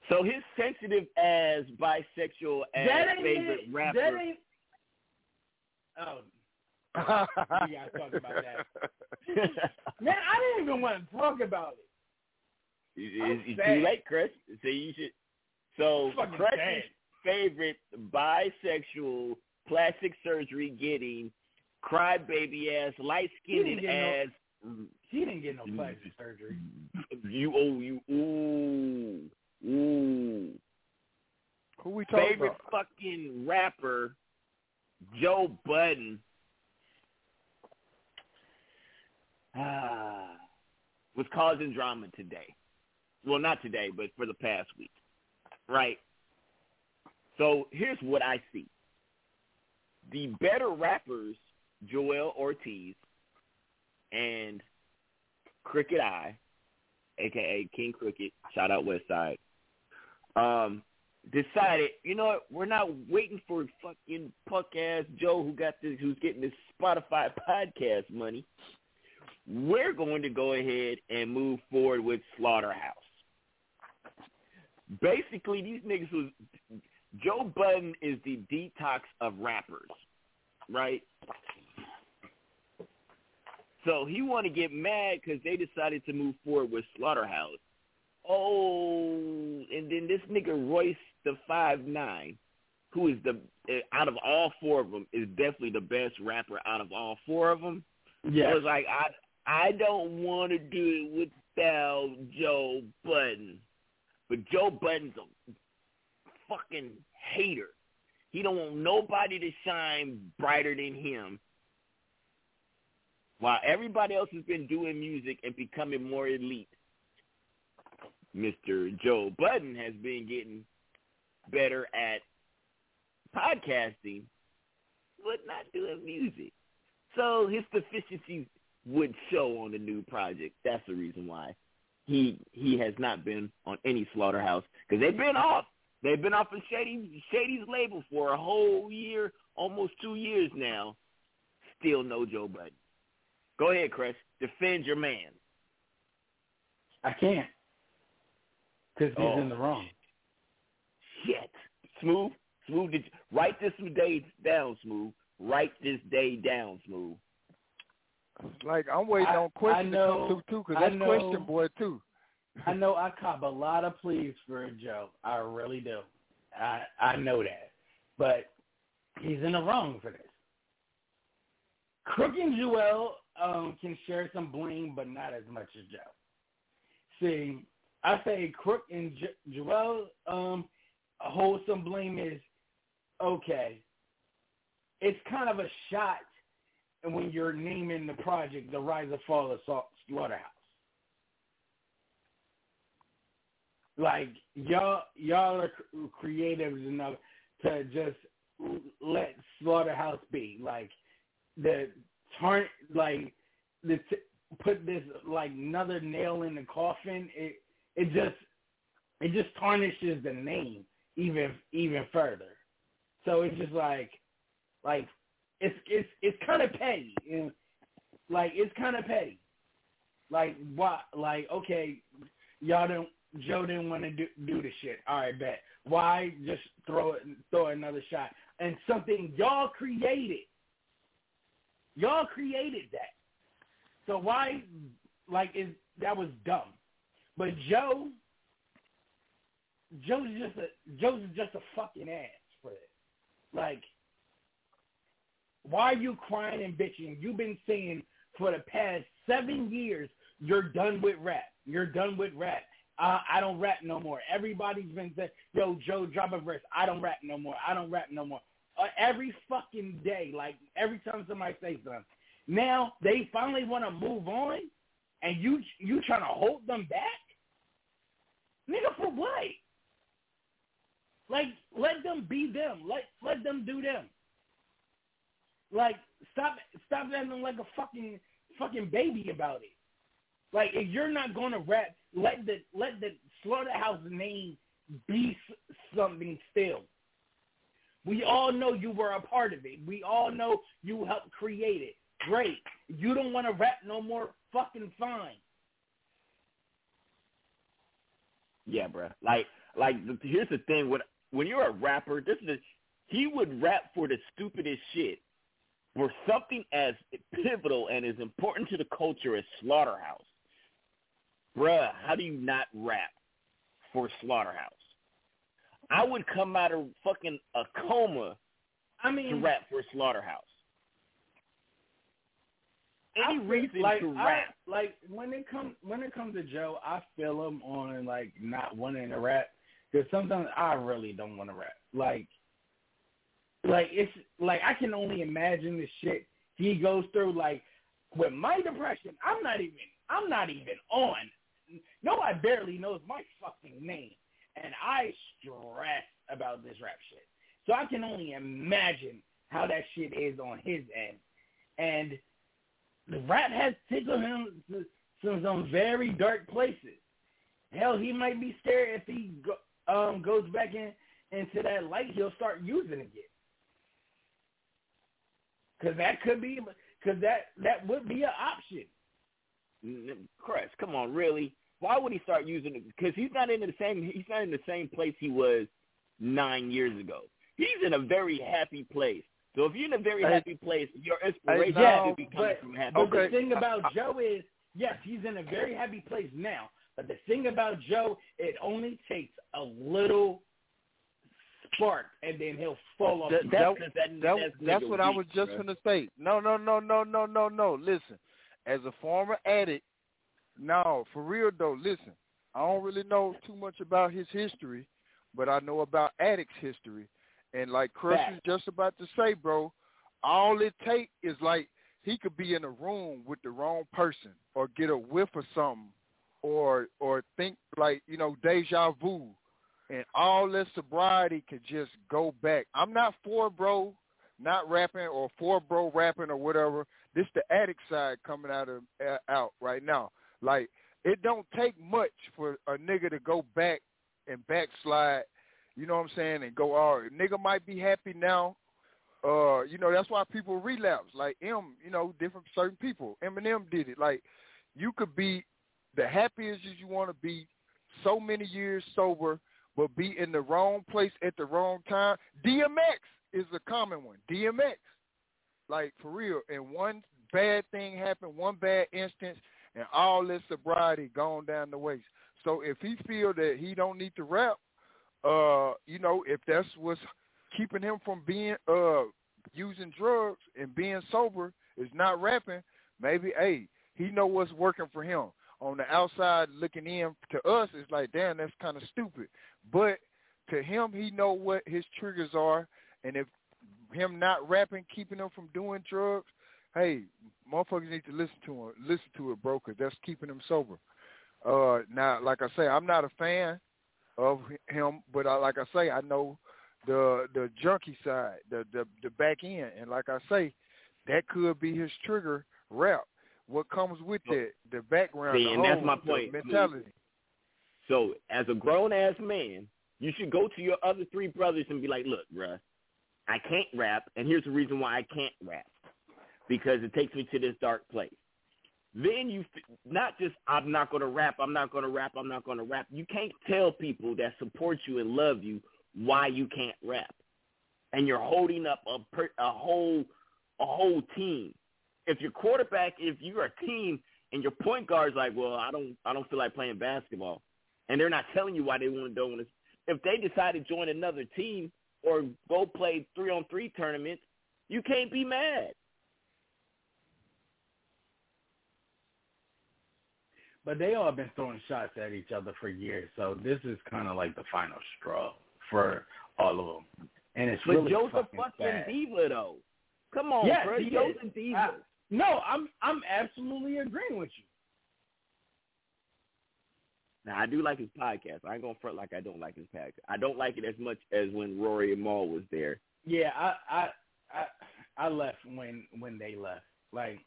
So his sensitive as bisexual as that ain't favorite it. rapper. That ain't. Oh, <laughs> we gotta talk about that. <laughs> Man, I didn't even want to talk about it. It's, it's too late, Chris. So you should. So Fucking Crush's favorite bisexual plastic surgery getting crybaby ass light skinned He didn't ass. She didn't get no plastic surgery. You oh you ooh ooh Who we talking about? favorite about? fucking rapper Joe Budden. Ah, was causing drama today. Well, not today, but for the past week, right? So here's what I see: the better rappers, Joell Ortiz and Crooked I, aka KXNG Crooked, shout out West Side, um, decided, you know what, we're not waiting for fucking punk ass Joe who got this who's getting this Spotify <laughs> podcast money. We're going to go ahead and move forward with Slaughterhouse. Basically these niggas was Joe Budden is the detox of rappers, right? So he want to get mad because they decided to move forward with Slaughterhouse. Oh, and then this nigga Royce the five nine, who is the uh, out of all four of them is definitely the best rapper out of all four of them. Yes. was like I I don't want to do it without Joe Budden, but Joe Budden's a fucking hater. He don't want nobody to shine brighter than him. While everybody else has been doing music and becoming more elite, Mr. Joe Budden has been getting better at podcasting, but not doing music. So his deficiencies would show on the new project. That's the reason why he he has not been on any slaughterhouse because they've been off. They've been off of Shady Shady's label for a whole year, almost two years now. Still no Joe Budden. Go ahead, Chris. Defend your man. I can't. Because he's Oh. in the wrong. Shit. Smooth. Smooth. Did write this day down, Smooth. Write this day down, Smooth. Like I'm waiting I- on questions I to come through too, because that's know- question boy too. I know I cop a lot of pleas for Joe. I really do. I I know that. But he's in the wrong for this. Crook and Joel um, can share some blame, but not as much as Joe. See, I say Crook and jo- Joel um, hold some blame is okay. It's kind of a shot when you're naming the project The Rise and Fall of Sa- Slaughterhouse. like y'all y'all are cr- creatives enough to just let slaughterhouse be like the turn like the put this like another nail in the coffin. It it just it just tarnishes the name even even further. So it's just like like it's it's it's kind of petty. Know? Like it's kind of petty. Like what? Like okay, y'all don't. Joe didn't want to do do the shit. All right, bet. Why just throw it throw another shot and something y'all created? Y'all created that. So why like is that was dumb. But Joe Joe's just a Joe's just a fucking ass for it. Like why are you crying and bitching? You've been saying for the past seven years you're done with rap. You're done with rap. Uh, I don't rap no more. Everybody's been saying, "Yo, Joe, drop a verse." I don't rap no more. I don't rap no more. Uh, every fucking day, like every time somebody says something. Now they finally want to move on, and you you trying to hold them back, nigga, for what? Like, let them be them. Let let them do them. Like, stop stop acting like a fucking fucking baby about it. Like, if you're not gonna rap, let the let the slaughterhouse name be something still. We all know you were a part of it. We all know you helped create it. Great. You don't want to rap no more. Fucking fine. Yeah, bro. Like, like here's the thing: when when you're a rapper, this is he would rap for the stupidest shit, for something as pivotal and as important to the culture as Slaughterhouse. Bruh, how do you not rap for Slaughterhouse? I would come out of fucking a coma I mean, to rap for Slaughterhouse. Any I reason like, to I- rap? like when it comes when it comes to Joe, I feel him on like not wanting to rap because sometimes I really don't want to rap. Like, like it's like I can only imagine the shit he goes through. Like with my depression, I'm not even I'm not even on. No, I barely knows my fucking name, and I stress about this rap shit. So I can only imagine how that shit is on his end, and the rap has tickled him to some, some very dark places. Hell, he might be scared if he go, um, goes back in into that light, he'll start using again. Because that could be, because that that would be an option. N- Chris, come on, really? Why would he start using it? Because he's not in the same. He's not in the same place he was nine years ago. He's in a very happy place. So if you're in a very Hey- happy place, your inspiration yeah, should be coming but, from happy. but the thing about Joe is, yes, he's in a very happy place now. But the thing about Joe, it only takes a little spark, and then he'll fall off. That, the that, cliff. that, that's what I was just bruh. gonna say. No, no, no, no, no, no, no. Listen, as a former addict, no, for real though. Listen, I don't really know too much about his history, but I know about addicts' history. And like was just about to say, bro, all it take is like he could be in a room with the wrong person, or get a whiff of something, or or think like you know deja vu and all this sobriety could just go back. I'm not for bro not rapping or for bro rapping or whatever. This the addict side coming out of uh, out right now. Like it don't take much for a nigga to go back and backslide. You know what I'm saying? And go all right. Nigga might be happy now. Uh, you know that's why people relapse. Like M, you know, different certain people. Eminem did it. Like you could be the happiest as you want to be, so many years sober, but be in the wrong place at the wrong time. DMX is a common one. DMX, like for real. And one bad thing happened, one bad instance, and all this sobriety gone down the waste. So if he feel that he don't need to rap, uh, you know, if that's what's keeping him from being uh using drugs and being sober is not rapping, maybe hey, he know what's working for him. On the outside looking in to us, it's like, damn, that's kind of stupid. But to him, he know what his triggers are, and if him not rapping keeping him from doing drugs, hey, motherfuckers need to listen to him, listen to it, bro, 'cause that's keeping him sober. Uh, now, like I say, I'm not a fan of him, but I, like I say, I know the the junkie side, the the the back end, and like I say, that could be his trigger rap. What comes with that, the background, See, the and that's whole- my point. mentality. So as a grown ass man, you should go to your other three brothers and be like, look, bruh, I can't rap, and here's the reason why I can't rap. Because it takes me to this dark place. Then you not just I'm not going to rap, I'm not going to rap, I'm not going to rap. You can't tell people that support you and love you why you can't rap. And you're holding up a per, a whole a whole team. If your quarterback, if you're a team and your point guard's like, well, I don't I don't feel like playing basketball, and they're not telling you why they want to don't. If they decide to join another team or go play three on three tournaments, you can't be mad. But they all been throwing shots at each other for years, so this is kind of like the final straw for all of them. And it's But really Joe's a fucking fucking diva though. Come on, Yes, bro. he Joe's is. a diva. I- no, I'm I'm absolutely agreeing with you. Now I do like his podcast. I ain't gonna front like I don't like his podcast. I don't like it as much as when Rory and Mal was there. Yeah, I I I, I left when when they left. Like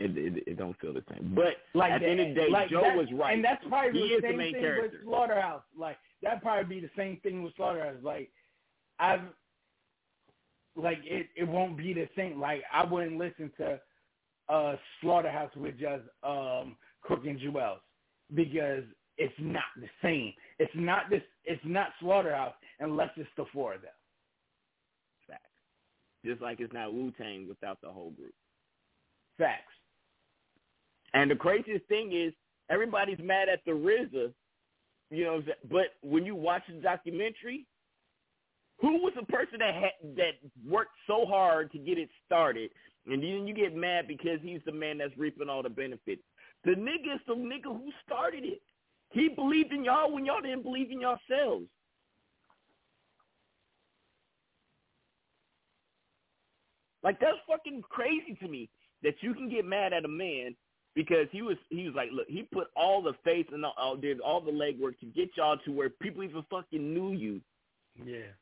It, it it don't feel the same. But like at the end of the day, like Joe that- was right. and that's probably he the same the thing character. with Slaughterhouse. Like that probably be the same thing with Slaughterhouse. Like I've like it it won't be the same. Like I wouldn't listen to uh Slaughterhouse with just um Crook and Jewels because it's not the same. It's not this. It's not Slaughterhouse unless it's the four of them. Facts. Just like it's not Wu Tang without the whole group. Facts. And the craziest thing is everybody's mad at the RZA, you know. But when you watch the documentary, who was the person that had, that worked so hard to get it started, and then you get mad because he's the man that's reaping all the benefits? The nigga is the nigga who started it. He believed in y'all when y'all didn't believe in yourselves. Like that's fucking crazy to me that you can get mad at a man because he was he was like, look, he put all the faith and all, did all the legwork to get y'all to where people even fucking knew you. Yeah.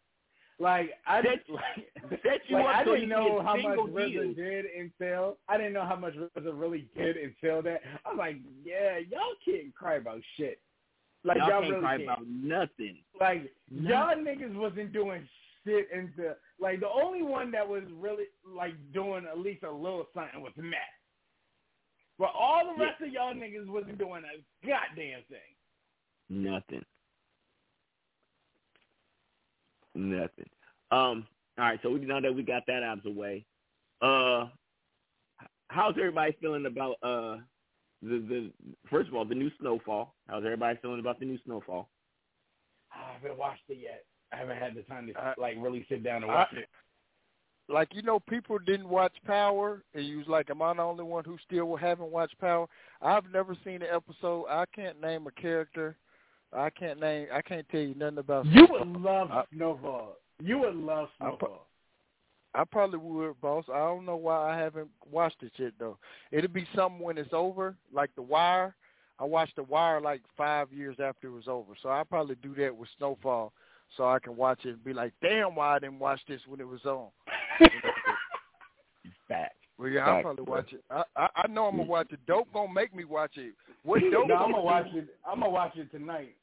Like I Set- didn't like, <laughs> set you like, up I so didn't know how much RZA did until I didn't know how much RZA really did until that. I'm like, yeah, y'all can't cry about shit. Like y'all, y'all, can't really cry can't. about nothing. Like y'all niggas wasn't doing shit until like the only one that was really like doing at least a little something was Matt. But all the rest of y'all niggas wasn't doing a goddamn thing. Nothing. Nothing. Um. All right. So we now that we got that out of the way, uh, how's everybody feeling about uh the the first of all the new snowfall? How's everybody feeling about the new snowfall? I haven't watched it yet. I haven't had the time to I- like really sit down and I- watch it. Like you know, people didn't watch Power, and you was like, "Am I the only one who still haven't watched Power?" I've never seen an episode. I can't name a character. I can't name. I can't tell you nothing about. You would love I- Snowfall. You would love I pro- Snowfall. I probably would, boss. I don't know why I haven't watched it yet though. It'll be something when it's over, like The Wire. I watched The Wire like five years after it was over, so I probably do that with Snowfall, so I can watch it and be like, "Damn, why I didn't watch this when it was on." Fact. Well, yeah, I'll Fact, probably watch it. I, I I know I'm gonna watch it. Dope gonna make me watch it. What <laughs> dope? no, I'm gonna gonna watch it. I'm gonna watch it tonight.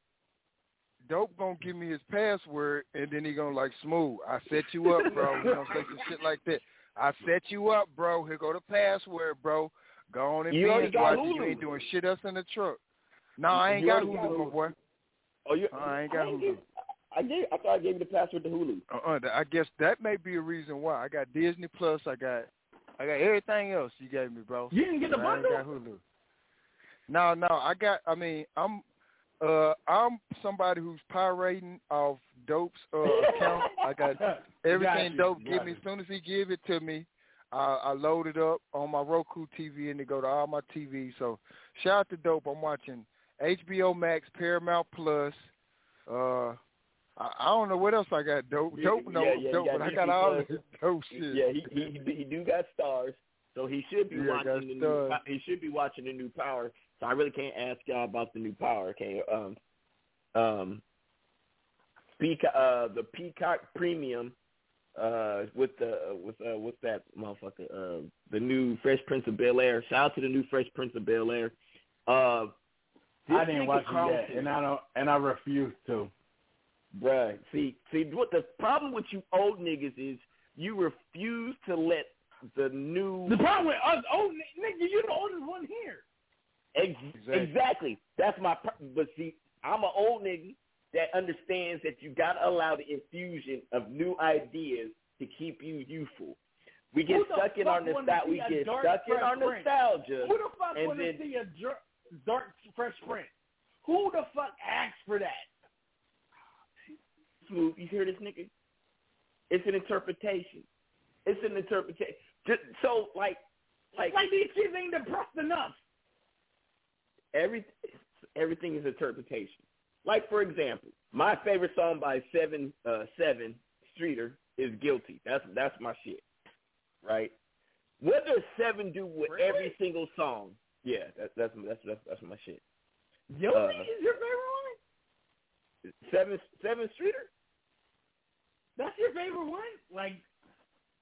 Dope gonna give me his password, and then he gonna like smooth. I set you up, bro. You know, say some shit like that. I set you up, bro. Here go the password, bro. Go on and You already binge got watch it. You ain't doing shit else in the truck. No, I ain't You got already got Hulu, my boy. Oh, you? I ain't got didn't Hulu. give- I gave. I thought I gave you the password to Hulu. Uh-uh, I guess that may be a reason why. I got Disney Plus. I got, I got everything else you gave me, bro. You didn't get the But I ain't bundle? got Hulu. No, no, I got. I mean, I'm, uh, I'm somebody who's pirating off Dope's uh, account. I got <laughs> everything you, Dope got give me. As soon as he give it to me, I, I load it up on my Roku TV and it go to all my TV. So shout out to Dope. I'm watching HBO Max, Paramount Plus. Uh, I, I don't know what else I got. Dope, Yeah, dope, no, yeah, yeah, dope, got but I got all Plus. this dope shit. Yeah, he he he, he do got Starz, so he should be Yeah, watching the new. He should be watching the new Power. So I really can't ask y'all about the new Power. Okay, um, um, Peacock, uh, the Peacock Premium uh, with the with uh, with that motherfucker, uh, the new Fresh Prince of Bel Air. Shout out to the new Fresh Prince of Bel Air. Uh, I didn't watch it yet, and I don't, and I refuse to. Bruh, see, see, what the problem with you old niggas is you refuse to let the new. The problem with us old niggas, you're the oldest one here. Ex- Exactly. exactly. That's my. Pro- but see, I'm an old nigga that understands that you gotta allow the infusion of new ideas to keep you youthful. We get stuck in our fuck wanna nostalgia. We a get dark stuck in Fresh our Prince? nostalgia. Who the fuck and want to then- see a dr- dark Fresh Prince? Who the fuck asked for that? Smooth, you hear this nigga? It's an interpretation. It's an interpretation. Just, so like, like, Like these kids ain't depressed enough. every everything is interpretation. Like for example, my favorite song by Seven uh, Sevyn Streeter is "Guilty." That's that's my shit, right? What does Seven do with every single song? Yeah, that's that's that's that's, that's my shit. Guilty Uh, is your favorite one? Seven Sevyn Streeter? That's your favorite one? Like,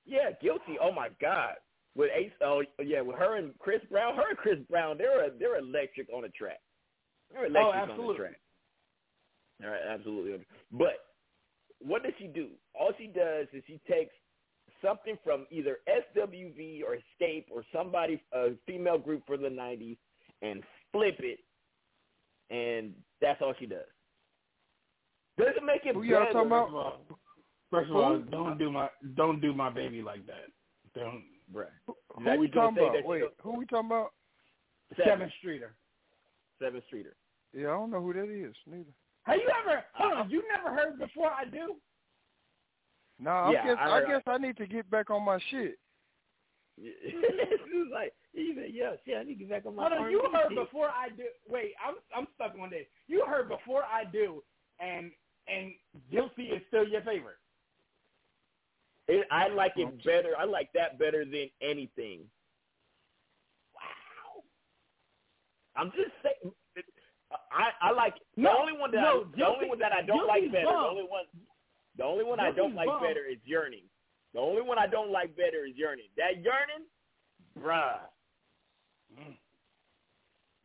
Yeah, "Guilty." Oh my god. With Ace, oh yeah, with her and Chris Brown, her and Chris Brown, they're they're electric on the track. They're oh, electric on the absolutely. track. All right, absolutely. But what does she do? All she does is she takes something from either SWV or Xscape or somebody, a female group from the '90s, and flip it, and that's all she does. Doesn't make it Who y'all talking about? First of all, don't do my don't do my baby like that. Don't. Bruh. Who Now we talking about? Wait, who we talking about? Sevyn Streeter. Sevyn Streeter. Yeah, I don't know who that is. Neither. Have you ever? Hold on. You never heard before I do? Nah, I Yeah, guess I I, guess I need to get back on my shit. <laughs> it was like he said, "Yeah, shit, I need to get back on my." Hold on. You heard shit." before I do. Wait, I'm I'm stuck on this. You heard before I do, and and guilty is still your favorite. It, I like it better. I like that better than anything. Wow. I'm just saying. I I like the only one that no, I, the only one that I don't like better. The only one. The only one I don't like better is yearning. The only one I don't like better is yearning. That yearning, bruh.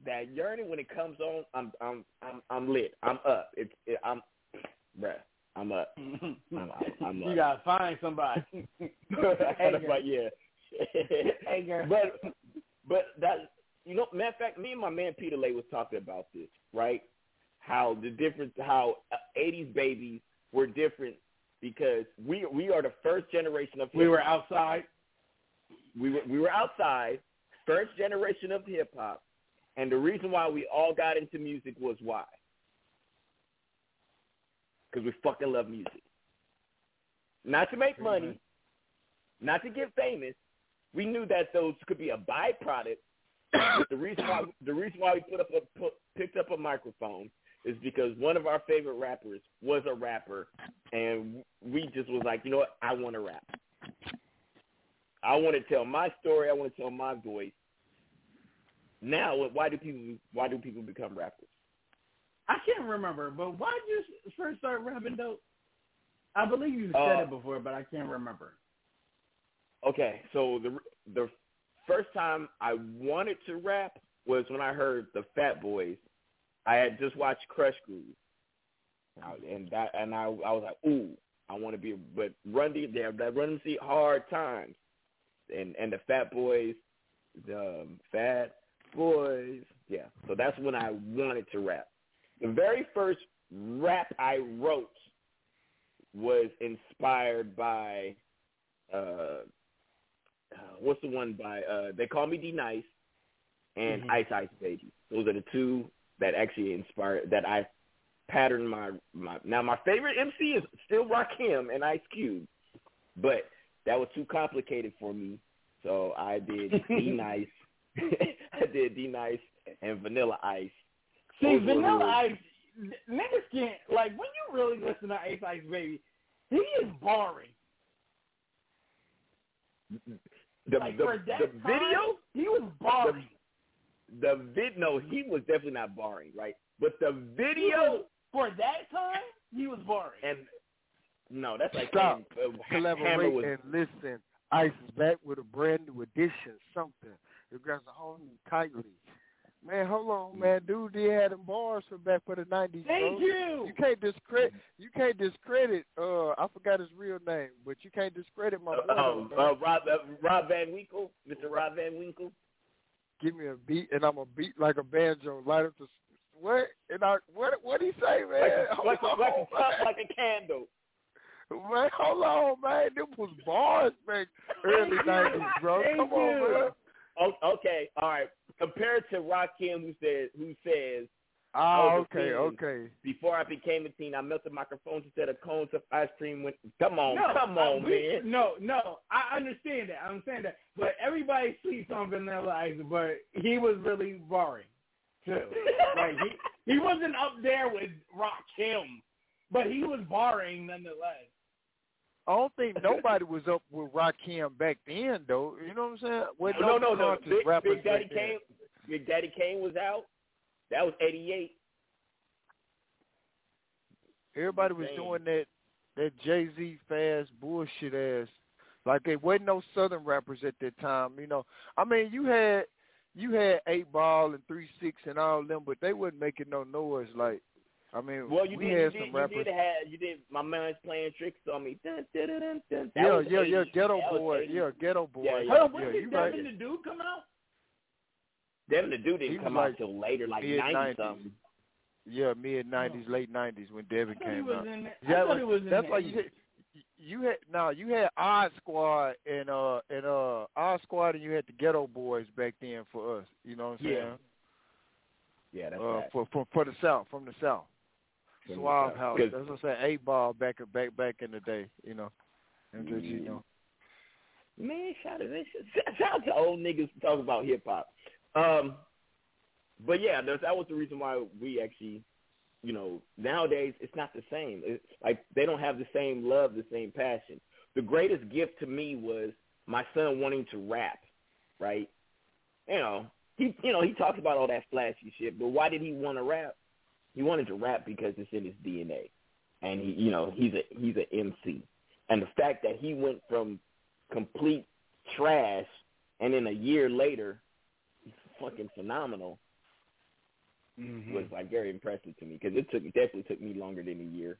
That yearning when it comes on, I'm I'm I'm I'm lit. I'm up. It's it, I'm, bruh. I'm up. <laughs> I'm, I'm, I'm up. you gotta find somebody. <laughs> but yeah. <laughs> Girl. But but that you know, matter of fact, me and my man Peter Lay was talking about this, right? How the difference, how uh, '80s babies were different because we we are the first generation of Hip-hop. we were outside. we were we were outside, first generation of hip hop, and the reason why we all got into music was why? Because we fucking love music. Not to make money, mm-hmm. not to get famous. We knew that those could be a byproduct. <coughs> The reason why the reason why we put up a put, picked up a microphone is because one of our favorite rappers was a rapper, and we just was like, you know what, I want to rap. I want to tell my story. I want to tell my voice. Now, why do people why do people become rappers? I can't remember, but why did you first start rapping dope? I believe you said Uh, it before, but I can't remember. Okay, so the the first time I wanted to rap was when I heard the Fat Boys. I had just watched Krush Groove, and that and I I was like, ooh, I want to be. But Run D, that that Run DMC Hard Times, and and the Fat Boys, the um, Fat Boys, yeah. So that's when I wanted to rap. The very first rap I wrote was inspired by uh uh, what's the one by uh they call me D Nice and Mhm. Ice Ice Baby. Those are the two that actually inspired that I patterned my my now my favorite MC is still Rakim and Ice Cube. But that was too complicated for me. So I did D <laughs> Nice <laughs> I did D Nice and Vanilla Ice. See, Those Vanilla really- Ice, niggas can't like when you really listen to Ice Ice Baby, he is boring. The, Like the, for that the time, video he was boring. the vid no, he was definitely not boring, right? But the video for that time, he was boring. and No, that's like Stop. saying, uh, Collaborate was and listen. Ice is back with a brand new edition, something. It grabs a whole new tightly. Man, hold on, man. Dude did have them bars for back for the nineties. Thank bro. you. You can't discredit you can't discredit uh I forgot his real name, but you can't discredit my boy. Oh, man. uh, Rob uh, Rob Van Winkle, Mr. Rob Van Winkle. Give me a beat and I'm a beat like a banjo, light up the what and I what what he say, man? Like, a- Hold like, a- on, like, a, man. like a candle. Man, hold on, man. Them was bars back early nineties, bro. Thank Come on, you. man. Oh, okay, all right. Compared to Rakim, who says who says, I Ah, okay, okay. Before I became a teen, I melted microphones instead of cones of ice cream. When come on, no, come I- on, we- man. No, no, I understand that. I understand that. But everybody sleeps on Vanilla Ice, but he was really boring too. <laughs> like he he wasn't up there with Rakim, but he was boring nonetheless. I don't think nobody was up with Rakim back then, though. You know what I'm saying? With no, no, no. conscious Big, Big Daddy. Kane, Big Daddy Kane was out. That was '88. Everybody was Insane. doing that that Jay Z fast bullshit ass. Like there wasn't no Southern rappers at that time. You know, I mean, you had you had Eight Ball and Three Six and all them, but they wasn't making no noise. Like, I mean, Well, you we did, had you some did, you did have, you did. My man's playing tricks on me. Dun, dun, dun, dun, dun. That yeah, was yeah, yeah, Ghetto That was Boy, 80. yeah, Geto Boy. Yeah, yeah. Hold on, when yeah, did Devin right. the Dude come out? Devin the dude didn't was come like out till later, like mid- 90 90s. something. Yeah, mid nineties, late nineties when Devin I thought he came was out. in. I Yeah, thought he was in that's the why you had you had no, you had Odd Squad and uh and uh Odd Squad and you had the Geto Boys back then for us. You know what I'm Yeah. saying? Yeah, that's uh, right. for for for the South, from the South. From the Suave South. House. That's what I'm saying. Eight ball back back back in the day. You know. And just, you know. Man, shout out, shout out to old niggas talk about hip hop. Um, but yeah, that was the reason why we actually, you know, nowadays it's not the same. It's like they don't have the same love, the same passion. The greatest gift to me was my son wanting to rap, right? You know, he, you know, he talks about all that flashy shit, but why did he want to rap? He wanted to rap because it's in his DNA, and he, you know, he's a he's an MC, and the fact that he went from complete trash, and then a year later, he's fucking phenomenal. Mm-hmm. Was like very impressive to me because it took definitely took me longer than a year.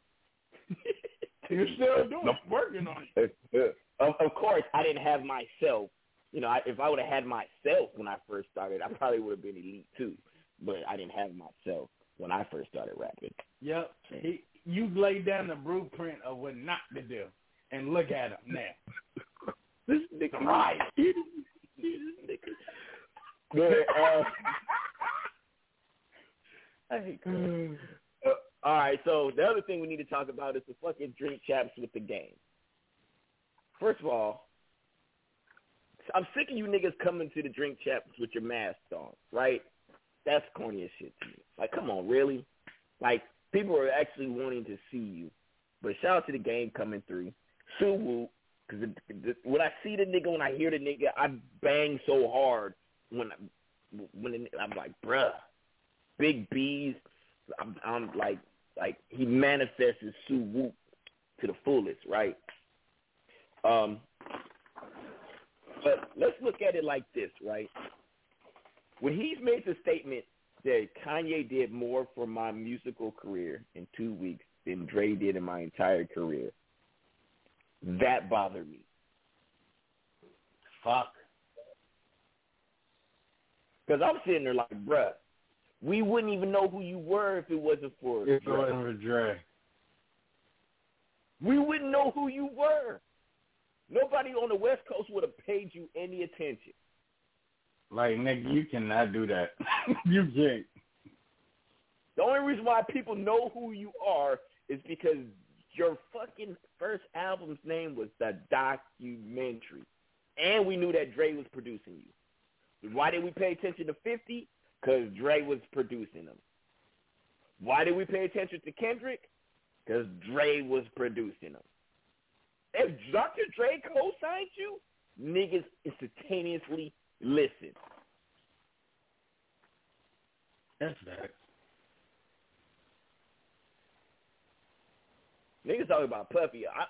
<laughs> You're still doing it, working on it. <laughs> of, of course, I didn't have myself. You know, I, if I would have had myself when I first started, I probably would have been elite too. But I didn't have myself when I first started rapping. Yep. He, you laid down the blueprint of what not to do, and look at him now. This nigga, Right. this nigga. But, uh, <laughs> I- <sighs> uh, all right, so the other thing we need to talk about is the fucking Drink Champs with the game. First of all, I'm sick of you niggas coming to the Drink Champs with your masks on, right? That's corny as shit to me. Like, come on, really? Like, people are actually wanting to see you. But shout out to the game coming through. Sue Woo, because when I see the nigga, when I hear the nigga, I bang so hard when I, when the, I'm like, bruh, big B's. I'm, I'm like, like he manifests Sue Woo to the fullest, right? Um, but let's look at it like this, right? When he's made the statement that Kanye did more for my musical career in two weeks than Dre did in my entire career, that bothered me. Fuck. Because I'm sitting there like, bruh, we wouldn't even know who you were if it wasn't for If it wasn't for Dre. We wouldn't know who you were. Nobody on the West Coast would have paid you any attention. Like, nigga, you cannot do that. <laughs> you can't. The only reason why people know who you are is because your fucking first album's name was The Documentary. And we knew that Dre was producing you. Why did we pay attention to 50? Because Dre was producing them. Why did we pay attention to Kendrick? Because Dre was producing them. If Dr. Dre co-signed you, niggas instantaneously listen. That's that. Niggas talking about Puffy. I,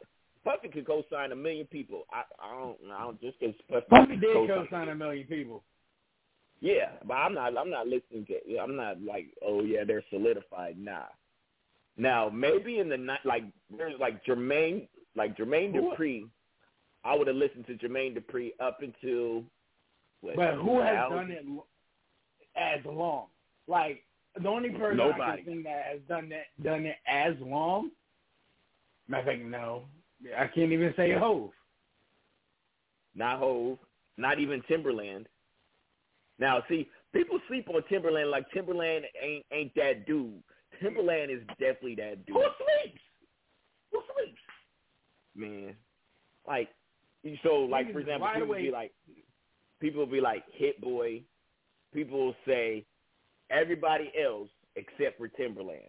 Puffy could co-sign a million people. I, I don't. I don't just because Puffy, Puffy did co-sign- co-sign a million people. Yeah, but I'm not. I'm not listening to. I'm not like, oh yeah, they're solidified. Nah. Now maybe in the night, like there's like Jermaine, like Jermaine Dupri. I would have listened to Jermaine Dupri up until. What, But who has done it as long? Like the only person I can think that has done that done it as long. I think no. I can't even say Hove. Not Hove, not even Timbaland. Now, see, people sleep on Timbaland like Timbaland ain't ain't that dude. Timbaland is definitely that dude. Who sleeps? Who sleeps? man. Like, so, like for example, people be like, people will be like Hit Boy. People will say everybody else except for Timbaland.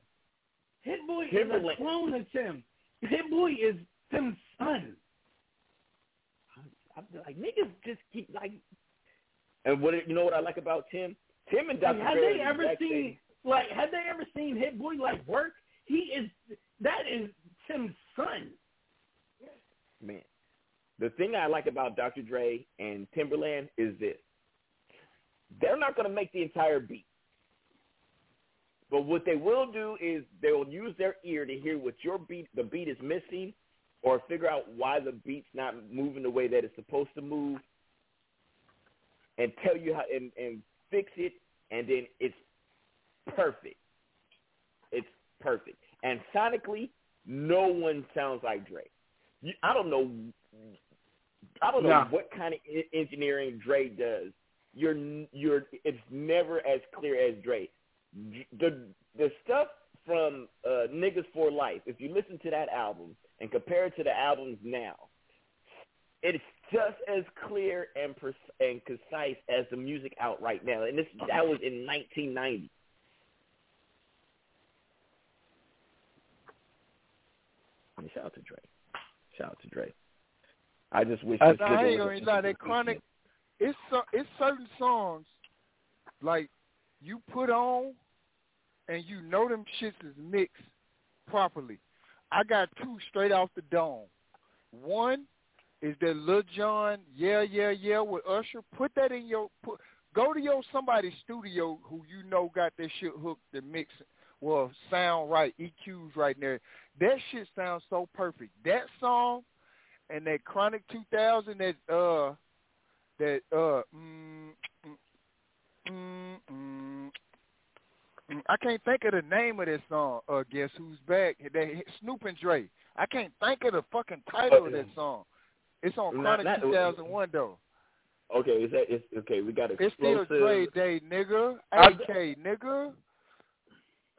Hit Boy is Timbaland- a clone of Tim. Hit Boy is Tim's son. I'm like niggas just keep like. And what you know what I like about Tim? Tim and Like, have Dre they ever seen same- like have they ever seen Hit Boy like work? He is that is Tim's son. man. The thing I like about Dr. Dre and Timbaland is this. They're not going to make the entire beat. But what they will do is they'll use their ear to hear what your beat, the beat is missing, or figure out why the beat's not moving the way that it's supposed to move, and tell you how and, and fix it, and then it's perfect. It's perfect. And sonically, no one sounds like Dre. I don't know. I don't know No. what kind of engineering Dre does. You're you're. It's never as clear as Dre. The the stuff from uh, Niggas for Life. If you listen to that album and compare it to the albums now, it's just as clear and pres- and concise as the music out right now. And this that was in 1990. I mean, shout out to Dre. Shout out to Dre. I just wish. I, I ain't gonna lie, that chronic. It's so, it's certain songs, like you put on, and you know them shits is mixed properly. I got two straight off the dome. One is that Lil Jon, yeah, yeah, yeah, with Usher. Put that in your put. Go to your somebody's studio who you know got that shit hooked and mix well sound right, EQs right there. That shit sounds so perfect. That song and that Chronic 2000 that uh that uh mm, mm, mm, mm, mm, I can't think of the name of this song. Uh, guess who's back? That Snoop and Dre. I can't think of the fucking title of that song. It's on Chronic not- 2001 though. Okay, is that is okay? We got it. It's still explosive. Dre Day, nigga. AK, nigga.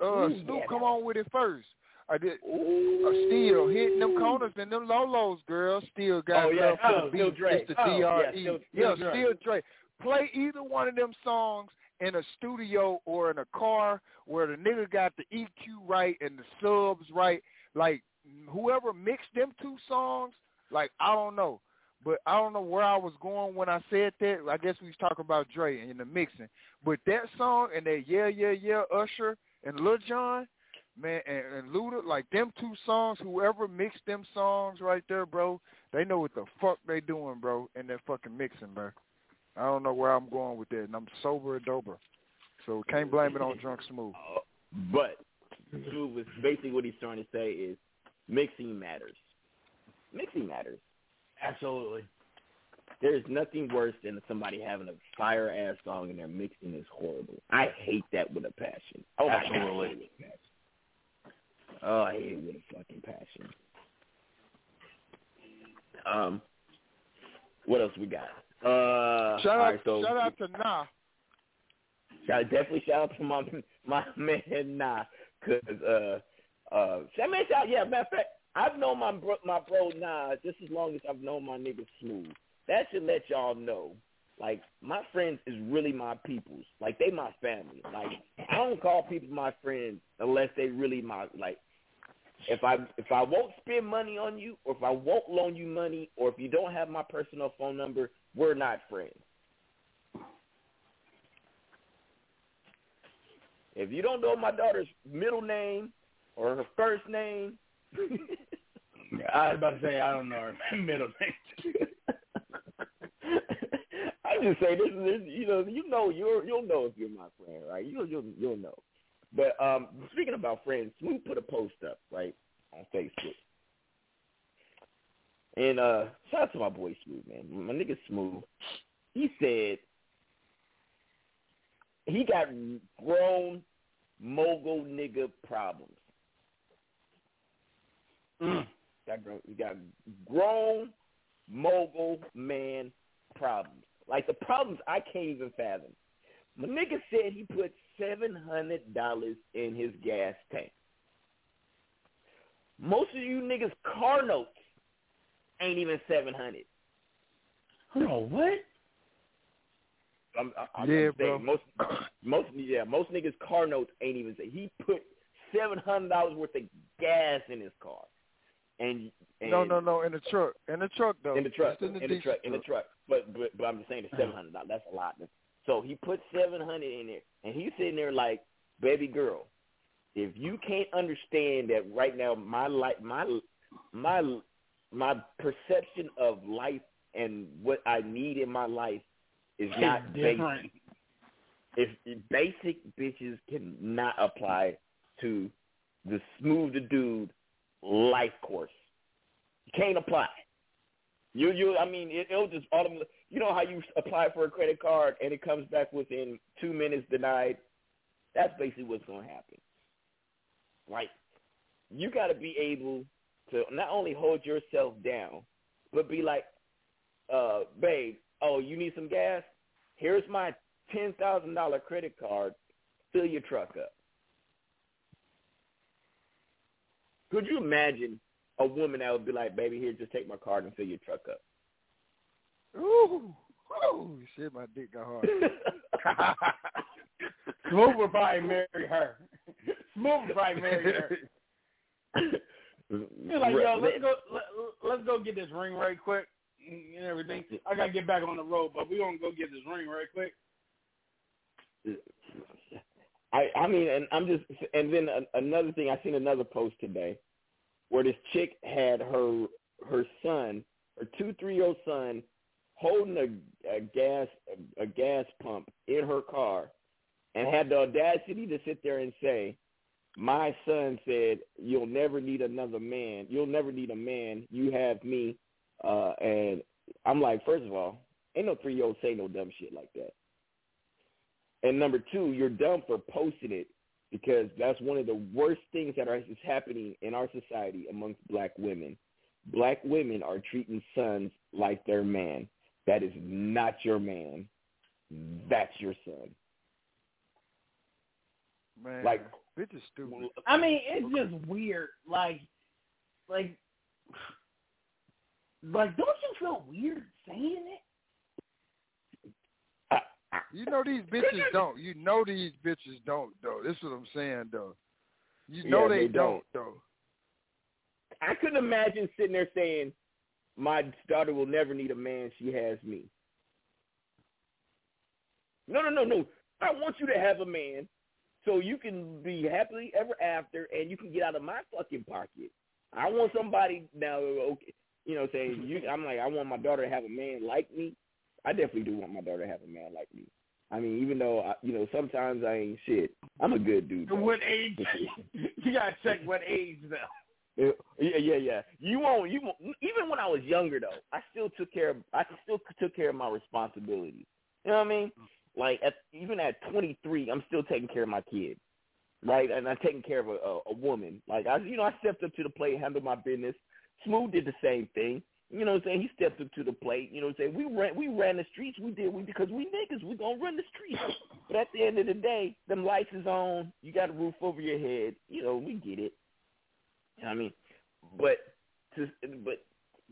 Uh, Snoop, come on with it first. I did. Uh, still hitting them corners and them lolos, girl. Still got Oh, yeah. love for Oh, the beat. Dre. It's the Oh, yeah, DRE. still- yeah, still Dre. still Dre. Play either one of them songs in a studio or in a car where the nigga got the EQ right and the subs right. Like whoever mixed them two songs, like I don't know. But I don't know where I was going when I said that. I guess we was talking about Dre and the mixing. But that song and that Yeah Yeah Yeah Usher and Lil Jon, man, and, and Luda, like them two songs, whoever mixed them songs right there, bro, they know what the fuck they doing, bro, and they're fucking mixing, bro. I don't know where I'm going with that, and I'm sober and dober. So can't blame it on <laughs> Drunk Smooth. Uh, but Smooth was basically what he's trying to say is mixing matters. Mixing matters. Absolutely. There's nothing worse than somebody having a fire ass song and their mixing is horrible. I hate that with a passion. Oh, my God, I hate it with a passion. Oh, I hate it with a fucking passion. Um, what else we got? Uh, Shout out, right, so shout out to Nah. Shout definitely shout out to my <laughs> my man Nah, cause uh uh shout man shout yeah matter of fact I've known my bro my bro Nah just as long as I've known my nigga Smooth. That should let y'all know. Like my friends is really my peoples. Like they my family. Like I don't call people my friends unless they really my like. If I if I won't spend money on you, or if I won't loan you money, or if you don't have my personal phone number, we're not friends. If you don't know my daughter's middle name or her first name, <laughs> I was about to say I don't know her <laughs> middle name. <laughs> I just say this, this, you know, you know, you're you'll know if you're my friend, right? You'll you'll you'll know. But um, speaking about friends, Smooth put a post up right on Facebook, and uh, shout out to my boy Smooth, man, my nigga Smooth. He said he got grown mogul nigga problems. Mm. Got grown, he got grown mogul man problems. Like the problems I can't even fathom. My nigga said he put seven hundred dollars in his gas tank. Most of you niggas car notes ain't even seven hundred. Hold on, what? I'm, I'm, Yeah, I'm saying bro. most <coughs> most yeah most niggas car notes ain't even say he put seven hundred dollars worth of gas in his car, and, and No, no, no. In the truck. In the truck though. in the truck, in the, in the diesel truck, in the truck. But but but I'm just saying the <clears throat> seven hundred dollars. That's a lot. So he put seven hundred in there, and he's sitting there like, baby girl, if you can't understand that right now, my life, my my my perception of life and what I need in my life is not different. basic. If, if basic bitches cannot apply to the smooth the dude life course, you can't apply. You you I mean it, it'll just automatically. You know how you apply for a credit card and it comes back within two minutes denied. That's basically what's going to happen. Right? You got to be able to not only hold yourself down, but be like, uh, babe, oh, you need some gas? Here's my ten thousand dollar credit card. Fill your truck up. Could you imagine a woman that would be like, baby, here, just take my card and fill your truck up? Ooh, ooh, shit, my dick got hard. <laughs> Would probably marry her. Would probably marry her. You're <laughs> like, yo, let's go, let, let's go get this ring right quick and everything. I gotta get back on the road, but we gonna go get this ring right quick. I I mean, and I'm just, and then another thing, I seen another post today where this chick had her her son, her two three year old son, holding a, a gas a, a gas pump in her car, and had the audacity to sit there and say, "My son said you'll never need another man. You'll never need a man. You have me." Uh, and I'm like, first of all, ain't no three year old say no dumb shit like that. And number two, you're dumb for posting it because that's one of the worst things that are, is happening in our society amongst black women. Black women are treating sons like their man. That is not your man. That's your son. Man, Like, bitch is stupid. I mean, it's just weird. Like, like, like, don't you feel weird saying it? You know these bitches don't. You know these bitches don't though. This is what I'm saying though. You know Yeah, they, they don't, don't. though. I couldn't imagine sitting there saying, "My daughter will never need a man. She has me." No, no, no, no. I want you to have a man so you can be happily ever after, and you can get out of my fucking pocket. I want somebody now. Okay, you know, saying you. I'm like, I want my daughter to have a man like me. I definitely do want my daughter to have a man like me. I mean, even though I, you know sometimes I ain't shit. I'm a good dude. though. What age? <laughs> you gotta check what age though. Yeah, yeah, yeah. You won't. You won't. Even when I was younger, though, I still took care of. I still took care of my responsibilities. You know what I mean? Like at, even at 23, I'm still taking care of my kid, right? And I'm taking care of a, a, a woman. Like I, you know, I stepped up to the plate, handled my business. Smooth did the same thing. You know what I'm saying? He stepped up to the plate. You know what I'm saying? We ran, we ran the streets. We did we because we niggas. We gonna run the streets. But at the end of the day, them lights is on. You got a roof over your head. You know, we get it. You know what I mean, but to but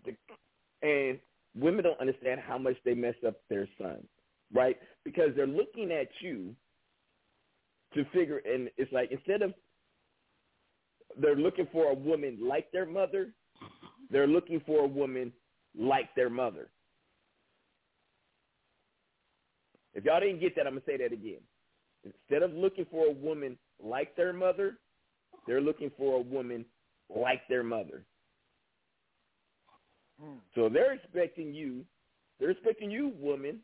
the, and women don't understand how much they mess up their son, right? Because they're looking at you to figure, and it's like instead of they're looking for a woman like their mother, they're looking for a woman like their mother. If y'all didn't get that, I'm gonna say that again. Instead of looking for a woman like their mother, they're looking for a woman like their mother. Hmm. So they're expecting you, they're expecting you, woman,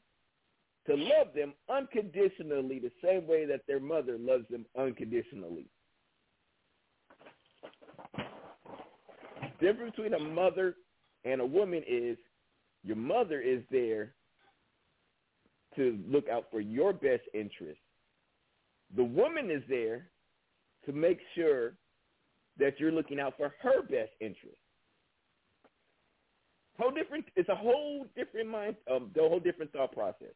to love them unconditionally the same way that their mother loves them unconditionally. The difference between a mother and a woman is your mother is there to look out for your best interest. The woman is there to make sure that you're looking out for her best interest. Whole different. It's a whole different mind. Um, the whole different thought process,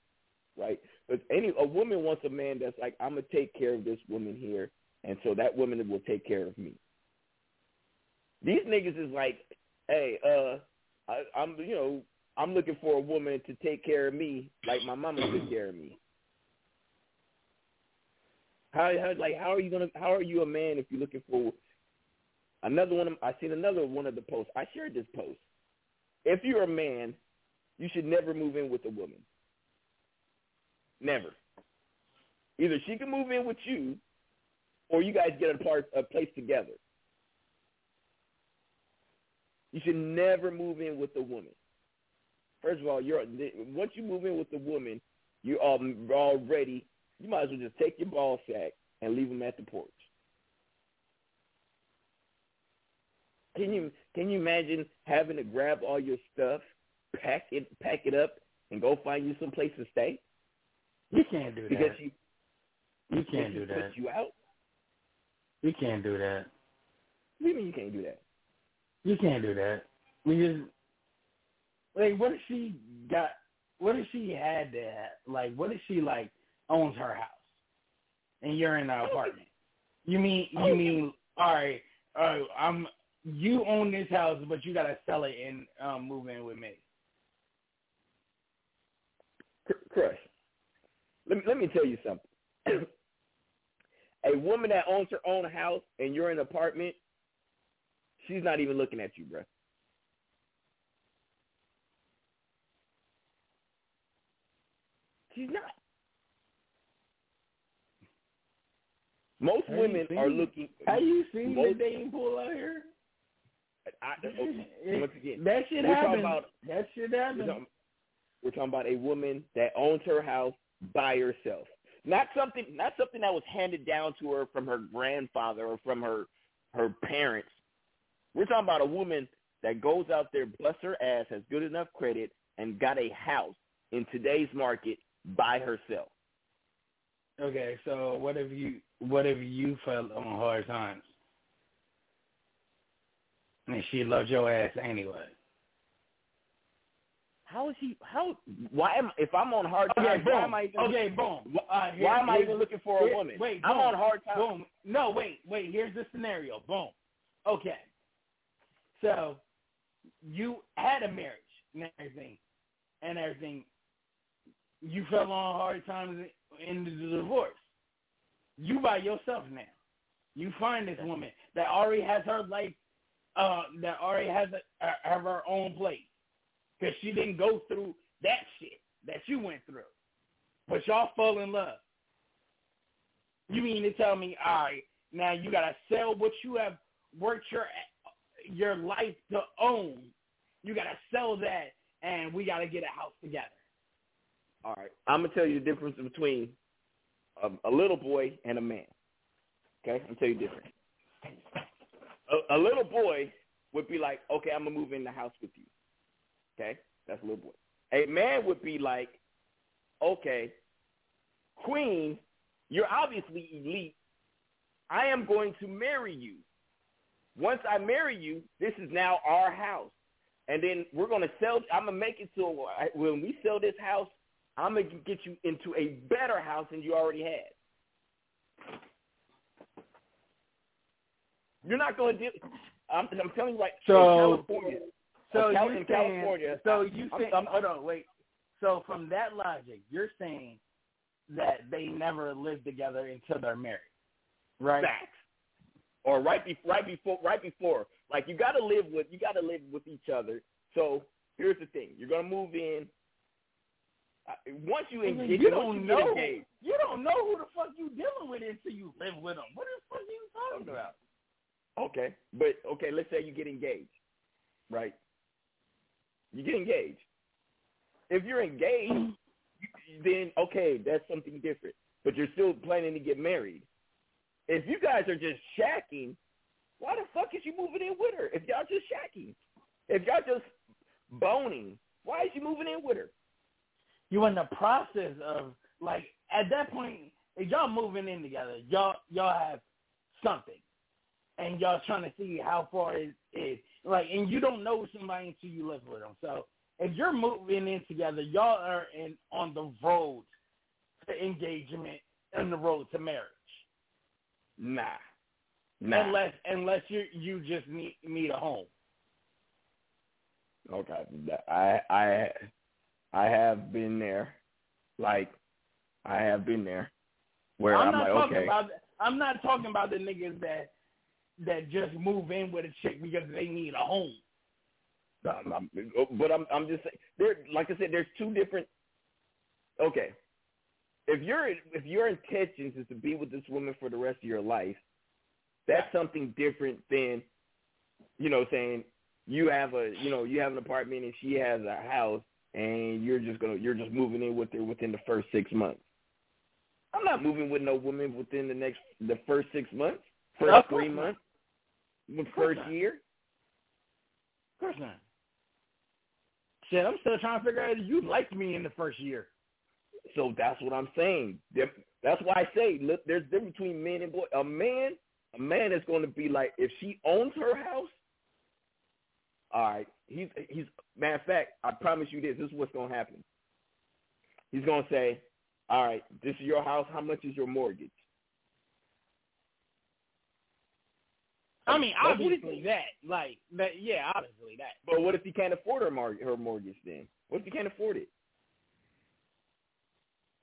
right? But any a woman wants a man that's like, I'm gonna take care of this woman here, and so that woman will take care of me. These niggas is like, hey, uh, I, I'm you know I'm looking for a woman to take care of me like my mama took care of me. How, how like how are you gonna how are you a man if you're looking for another one? Of, I seen another one of the posts. I shared this post. If you're a man, you should never move in with a woman. Never. Either she can move in with you, or you guys get a part a place together. You should never move in with a woman. First of all, you're once you move in with a woman, you're already. You might as well just take your ball sack and leave them at the porch. Can you can you imagine having to grab all your stuff, pack it pack it up, and go find you some place to stay? You can't do that. Because you you can't do that. You out. You can't do that. What do you mean you can't do that? You can't do that. We just like what if she got what if she had that like what if she like owns her house and you're in an apartment? You mean you mean all right, uh, I'm you own this house but you gotta sell it and um move in with me. Crush. Let me let me tell you something. <clears throat> a woman that owns her own house and you're in an apartment, she's not even looking at you, bro. She's not. Most you women are looking. Have you seen most, dating pool out here? I, okay, oh, <laughs> once again, That shit happens. about that shit we're talking, we're talking about a woman that owns her house by herself. Not something not something that was handed down to her from her grandfather or from her her parents. We're talking about a woman that goes out there, busts her ass, has good enough credit, and got a house in today's market by herself. Okay, so what if you what if you fell on hard times? And she loved your ass anyway. How is he? How? Why am? If I'm on hard Okay, times, boom. why am I even? okay, boom. Why, Uh, here- why am I even looking for a here- woman? Wait, I'm on hard times. Boom. No, wait, wait. Here's the scenario. Boom. Okay. So you had a marriage and everything, and everything. You fell on hard times in the divorce. You by yourself now. You find this woman that already has her life, uh, that already has a, have her own place, because she didn't go through that shit that you went through. But y'all fall in love. You mean to tell me, all right, now you gotta sell what you have worked your your life to own. You gotta sell that, and we gotta get a house together. All right, I'm gonna tell you the difference between a, a little boy and a man. Okay, I'm gonna tell you the difference. A, a little boy would be like, okay, I'm gonna move in the house with you. Okay, that's a little boy. A man would be like, okay, queen, you're obviously elite. I am going to marry you. Once I marry you, this is now our house. And then we're going to sell, I'm going to make it so when we sell this house, I'm going to get you into a better house than you already had. You're not going to do, I'm, I'm telling you right, So- California, So Cal- you? California, So I'm- you I'm- saying? I'm- hold on, wait. So from that logic, you're saying that they never lived together until they're married, right? Facts. Or right before, right before, right before. Like you got to live with, you got to live with each other. So here's the thing: you're gonna move in. Once you engage, you don't you know. engaged, You don't know who the fuck you dealing with until you live with them. What the fuck are you talking about? Okay, but okay, let's say you get engaged, right? You get engaged. If you're engaged, mm-hmm. then okay, that's something different. But you're still planning to get married. If you guys are just shacking, why the fuck is you moving in with her? If y'all just shacking, if y'all just boning, why is you moving in with her? You're in the process of like at that point, if y'all moving in together, y'all y'all have something, and y'all trying to see how far it is. Like, and you don't know somebody until you live with them. So if you're moving in together, y'all are in on the road to engagement and the road to marriage. Nah, nah. Unless unless you you just need need a home. Okay, I I I have been there. Like I have been there where I'm, I'm, not like, talking okay, about I'm not talking about the niggas that that just move in with a chick because they need a home. Um, I'm, but I'm I'm just saying there. Like I said, there's two different. Okay, if your if your intentions is to be with this woman for the rest of your life, that's something different than, you know, saying you have a you know you have an apartment and she has a house and you're just gonna you're just moving in with her within the first six months. I'm not moving with no woman within the next the first six months, first three months, the first not. year. Of course not. Shit, I'm still trying to figure out if you liked me in the first year. So that's what I'm saying. That's why I say look, there's a difference between men and boy. A man, a man is going to be like if she owns her house. All right, he's he's. Matter of fact, I promise you this. This is what's going to happen. He's going to say, "All right, this is your house. How much is your mortgage?" I mean, That's what he- obviously that, like that, yeah, obviously that. But what if he can't afford her mor- her mortgage? Then what if he can't afford it?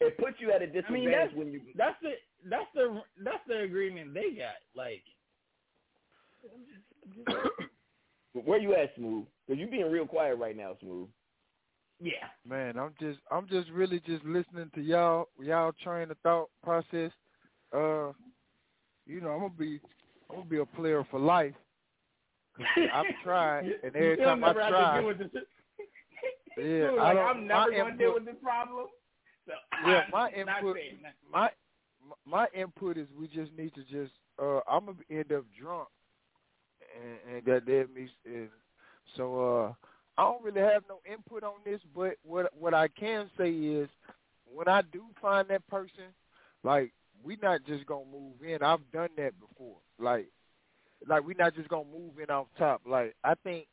It puts you at a disadvantage mean, that's when you. that's the that's the that's the agreement they got. Like, <coughs> Where you at, Smooth? Because you being real quiet right now, Smooth. yeah, Man, I'm just I'm just really just listening to y'all y'all train of thought process. Uh, you know, I'm gonna be I'm gonna be a player for life. <laughs> I've tried, and every time I never have to try, deal with this. yeah, Dude, I like, don't. I'm never going to deal with this problem. So <laughs> Yeah, I'm my input, my my input is we just need to just. Uh, I'm gonna end up drunk, and, and goddamn me, and so uh, I don't really have no input on this. But what what I can say is, when I do find that person, like we not just gonna move in. I've done that before. Like, like we not just gonna move in off top. Like I think,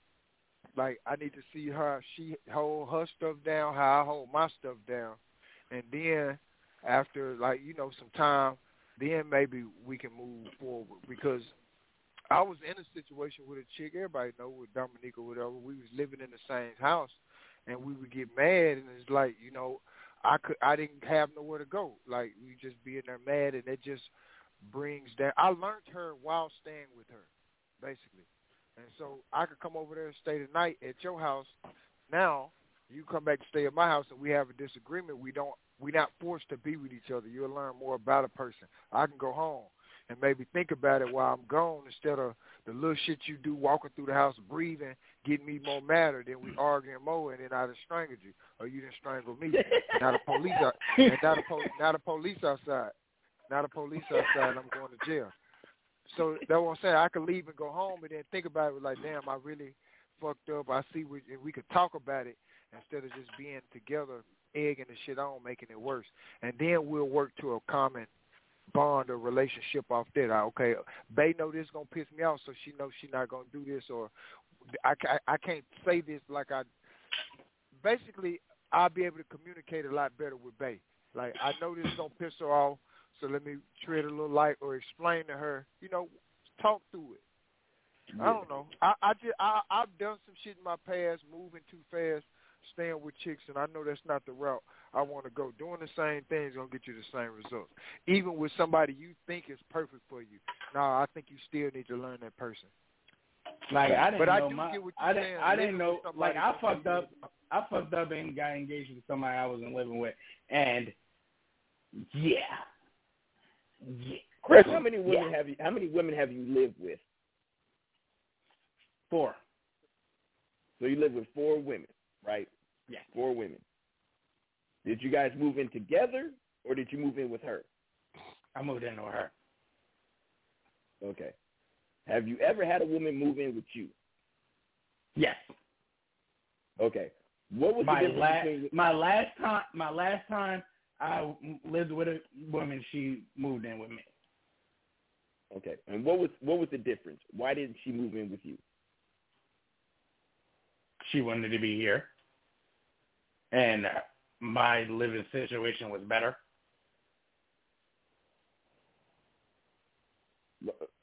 like I need to see how she hold her stuff down, how I hold my stuff down, and then after like you know some time, then maybe we can move forward because I was in a situation with a chick. Everybody know with Dominique or whatever. We was living in the same house, and we would get mad, and it's like you know, I could I didn't have nowhere to go. Like we just be in there mad, and it just brings down. I learned her while staying with her, basically, and so I could come over there and stay the night at your house. Now you come back to stay at my house, and we have a disagreement. We don't. We're not forced to be with each other. You'll learn more about a person. I can go home and maybe think about it while I'm gone instead of the little shit you do walking through the house breathing, getting me more madder, then we arguing more, and then I done strangled you, or you done strangled me. Not a police, out, and not a po- not a police outside, not a police outside. I'm going to jail. So that's what I'm saying. I could leave and go home, and then think about it. Like, damn, I really fucked up. I see, we, and we could talk about it instead of just being together, egging the shit on, making it worse. And then we'll work to a common bond or relationship off that. I, okay, Bay know this gonna piss me off, so she knows she not gonna do this, or I, ca- I can't say this like I. Basically, I'll be able to communicate a lot better with Bay. Like I know this gonna piss her off, so let me tread a little light or explain to her. You know, talk through it. I don't know. I I just I I've done some shit in my past, moving too fast, staying with chicks, and I know that's not the route I want to go. Doing the same thing is gonna get you the same results, even with somebody you think is perfect for you. No, I think you still need to learn that person. Like I didn't but I know do my, get what you're I didn't, saying. I didn't know. Like I fucked up. I fucked up and got engaged with somebody I wasn't living with, and yeah, yeah. Chris, how many women Yeah. have you? How many women have you lived with? Four. So you live with four women, right? Yeah. Four women. Did you guys move in together, or did you move in with her? I moved in with her. Okay. Have you ever had a woman move in with you? Yes. Okay. What was my the last between my last time my last time I lived with a woman, she moved in with me. Okay. And what was what was the difference? Why didn't she move in with you? She wanted to be here, and my living situation was better.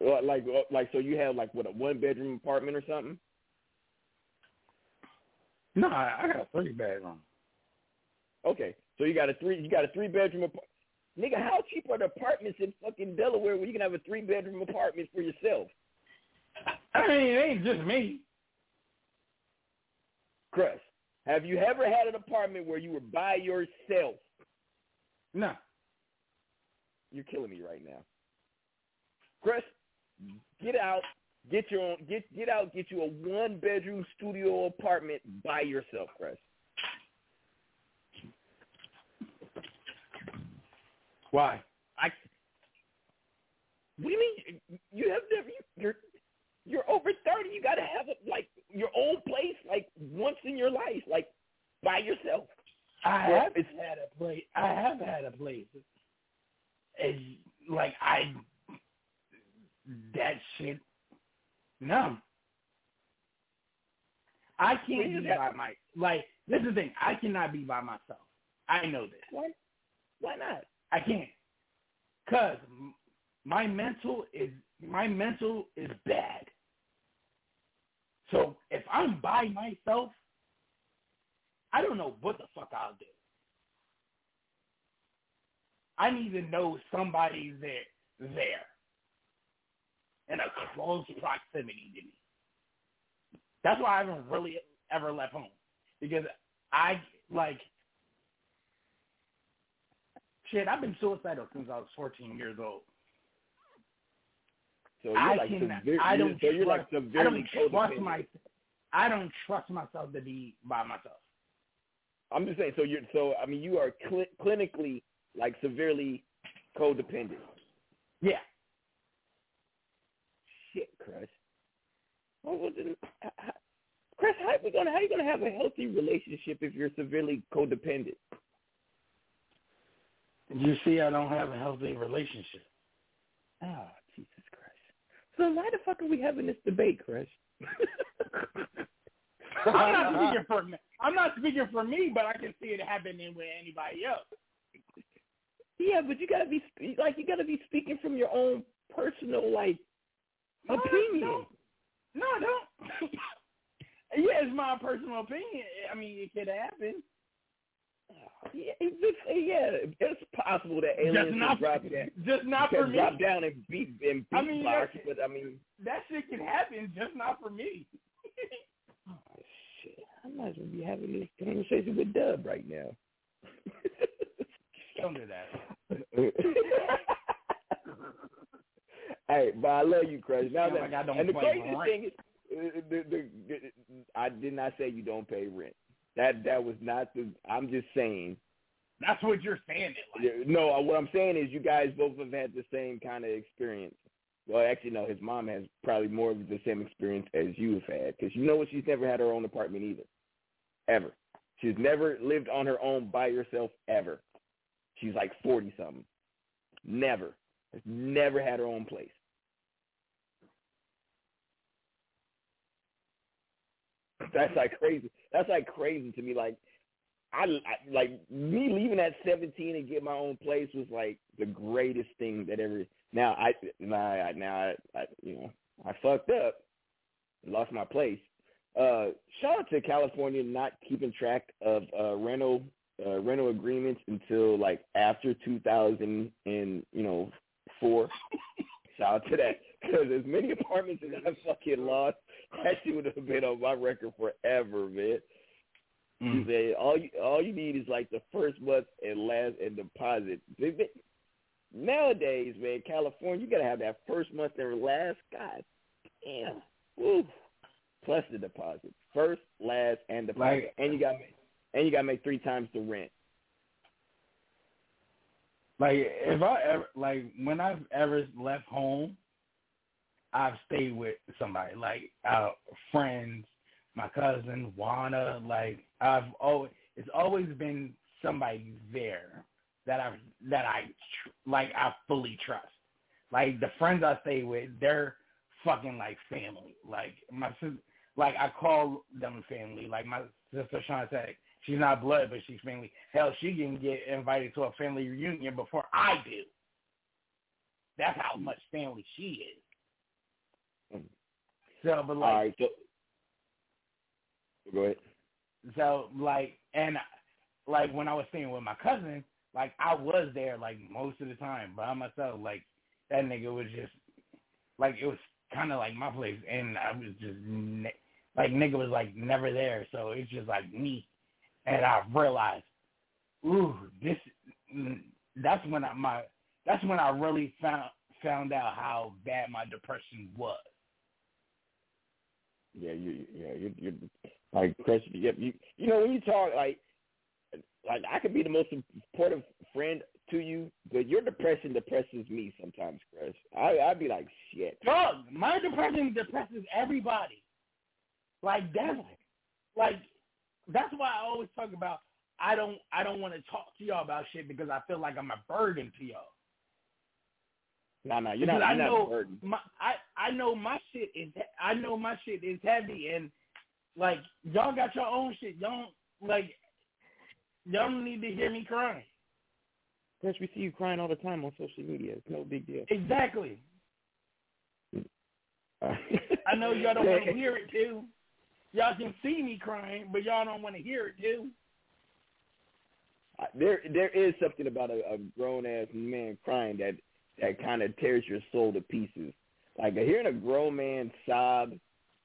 Like like so you have like what a one bedroom apartment or something? No, I I got a three bedroom. Okay. So you got a three you got a three bedroom apartment. Nigga, how cheap are the apartments in fucking Delaware where you can have a three bedroom apartment for yourself? <laughs> I mean, it ain't just me. Chris, have you ever had an apartment where you were by yourself? No. You're killing me right now. Chris, get out, get your own get get out, get you a one bedroom studio apartment by yourself, Chris. Why? I What do you mean? You have never you, you're you're over thirty. You gotta have a, like your own place, like once in your life, like by yourself. I Well, have it's- had a place. I have had a place. It's like I that shit. No, I can't be by my like. This is the thing. I cannot be by myself. I know this. Why? Why not? I can't. Cause my mental is my mental is bad. So if I'm by myself, I don't know what the fuck I'll do. I need to know somebody's there there. In a close proximity to me. That's why I haven't really ever left home. Because I like shit, I've been suicidal since I was fourteen years old. So you're I like can severe, I don't so you're like trust, I don't trust codependent. my I don't trust myself to be by myself. I'm just saying. So you're so I mean you are cl- clinically like severely codependent. Yeah. Shit, Chris. What was it? h- h- Chris, how we gonna how you gonna have a healthy relationship if you're severely codependent? You see I don't have a healthy relationship. Oh, Jesus Christ. So why the fuck are we having this debate, Chris? <laughs> I'm not <laughs> speaking for me. I'm not speaking for me, but I can see it happening with anybody else. Yeah, but you gotta be like you gotta be speaking from your own personal like No, opinion. No, no, I don't. <laughs> yeah, it's my personal opinion. I mean, it could happen. Yeah, it's, yeah, it's possible that aliens Just not, drop down, just not for me. drop down and beat and I mean, but I mean, That shit can happen, just not for me. <laughs> shit, I might as well be having this conversation with Dub right now. Don't do that. <laughs> hey, but I love you, Chris. Now that, like I don't and the crazy thing is, uh, the, the, the, I did not say you don't pay rent. That that was not the. I'm just saying. That's what you're saying. It like. No, what I'm saying is you guys both have had the same kind of experience. Well, actually, no. His mom has probably more of the same experience as you have had because you know what? She's never had her own apartment either, ever. She's never lived on her own by herself ever. She's like forty something. Never, has never had her own place. That's like crazy. That's like crazy to me. Like I, I like me leaving at 17 and get my own place was like the greatest thing that ever. Now I now I, now I, I you know I fucked up, lost my place. Uh, shout out to California not keeping track of uh, rental uh, rental agreements until like after 2000 and you know four. shout out to that because as many apartments as I fucking lost, that shit would have been on my record forever, man. You mm. say all you all you need is like the first month and last and deposit. Nowadays, man, California, you gotta have that first month and last. God damn, Woo. plus the deposit. First, last, and deposit, Like- and you got and you got to make three times the rent. Like if I ever like when I've ever left home, I've stayed with somebody like uh friends, my cousin Juana. Like I've always it's always been somebody there that I that I tr- like I fully trust. Like the friends I stay with, they're fucking like family. Like my like I call them family. Like my sister Shantae, she's not blood, but she's family. Hell, she can get invited to a family reunion before I do. That's how much family she is. So, but like, All right, so go ahead. so like, and like when I was staying with my cousin, like I was there like most of the time by myself. Like that nigga was just like it was kind of like my place, and I was just ne- like nigga was like never there. So it's just like me, and I realized, ooh, this. That's when I my that's when I really found found out how bad my depression was. Yeah, you, yeah, you, you, like Chris. You, you, you know, when you talk, like, like I could be the most supportive friend to you, but your depression depresses me sometimes, Chris. I, I'd be like, shit. Dog, my depression depresses everybody. Like that's like that's why I always talk about I don't I don't want to talk to y'all about shit because I feel like I'm a burden to y'all. No, no, you're Because not. I know not my I I know my shit is I know my shit is heavy and like y'all got your own shit. Y'all don't, like y'all don't need to hear me crying. Chris, we see you crying all the time on social media. It's no big deal. Exactly. I know y'all don't want to <laughs> hear it too. Y'all can see me crying, but y'all don't want to hear it too. There there is something about a, a grown ass man crying that that kind of tears your soul to pieces. Like hearing a grown man sob,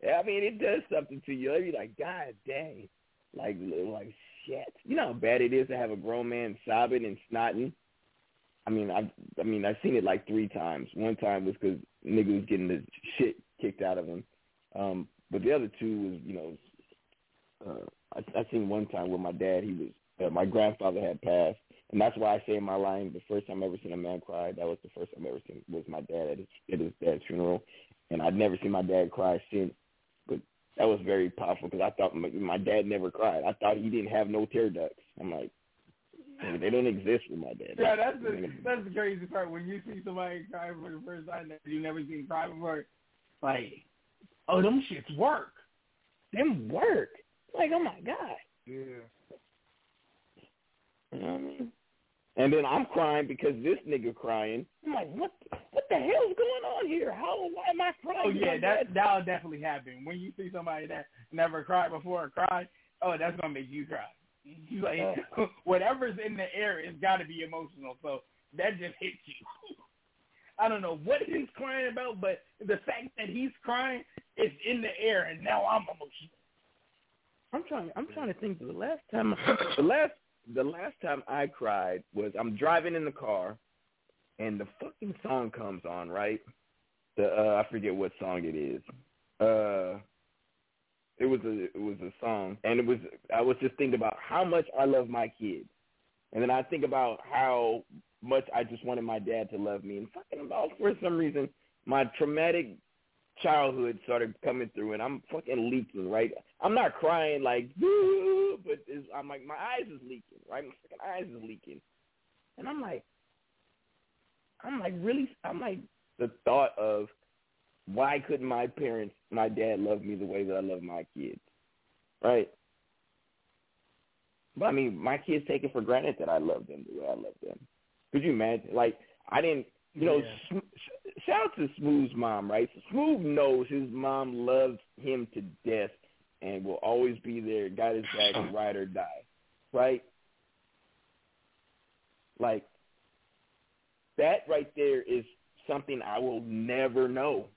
I mean, it does something to you. You're like, God dang, like like shit. You know how bad it is to have a grown man sobbing and snotting. I mean, I I mean, I've seen it like three times. One time was because nigga was getting the shit kicked out of him, um, but the other two was, you know, uh, I, I seen one time where my dad, he was uh, my grandfather had passed, and that's why I say in my line, the first time I ever seen a man cry, that was the first time I ever seen was my dad at his at his dad's funeral, and I'd never seen my dad cry since. But that was very powerful because I thought my, my dad never cried. I thought he didn't have no tear ducts. I'm like, they don't exist with my dad. Yeah, that's the that's the crazy part when you see somebody cry for the first time that you never seen cry before. Like, oh, them shits work. Them work. Like, oh my god. Yeah. You know what I mean? And then I'm crying because this nigga crying. I'm like, what? What the hell's going on here? How? Why am I crying? Oh yeah, that dad? that'll definitely happen when you see somebody that never cried before cry. Oh, that's gonna make you cry. You <laughs> like <laughs> whatever's in the air, it's got to be emotional. So that just hits you. <laughs> I don't know what he's crying about, but the fact that he's crying is in the air, and now I'm emotional. I'm trying. I'm trying to think. The last time, the last, the last time I cried was I'm driving in the car, and the fucking song comes on. Right, the uh, I forget what song it is. Uh, it was a it was a song, and it was I was just thinking about how much I love my kids, and then I think about how much I just wanted my dad to love me, and fucking about for some reason my traumatic childhood started coming through and I'm fucking leaking, right? I'm not crying like, <laughs> but I'm like, my eyes is leaking, right? My fucking eyes is leaking. And I'm like, I'm like, really? I'm like, the thought of why couldn't my parents, my dad love me the way that I love my kids, right? But I mean, my kids take it for granted that I love them the way I love them. Could you imagine? Like, I didn't, you know, Yeah. Sm- shout out to Smooth's mom, right? Smooth knows his mom loves him to death and will always be there, got his back, ride or die, right? Like, that right there is something I will never know,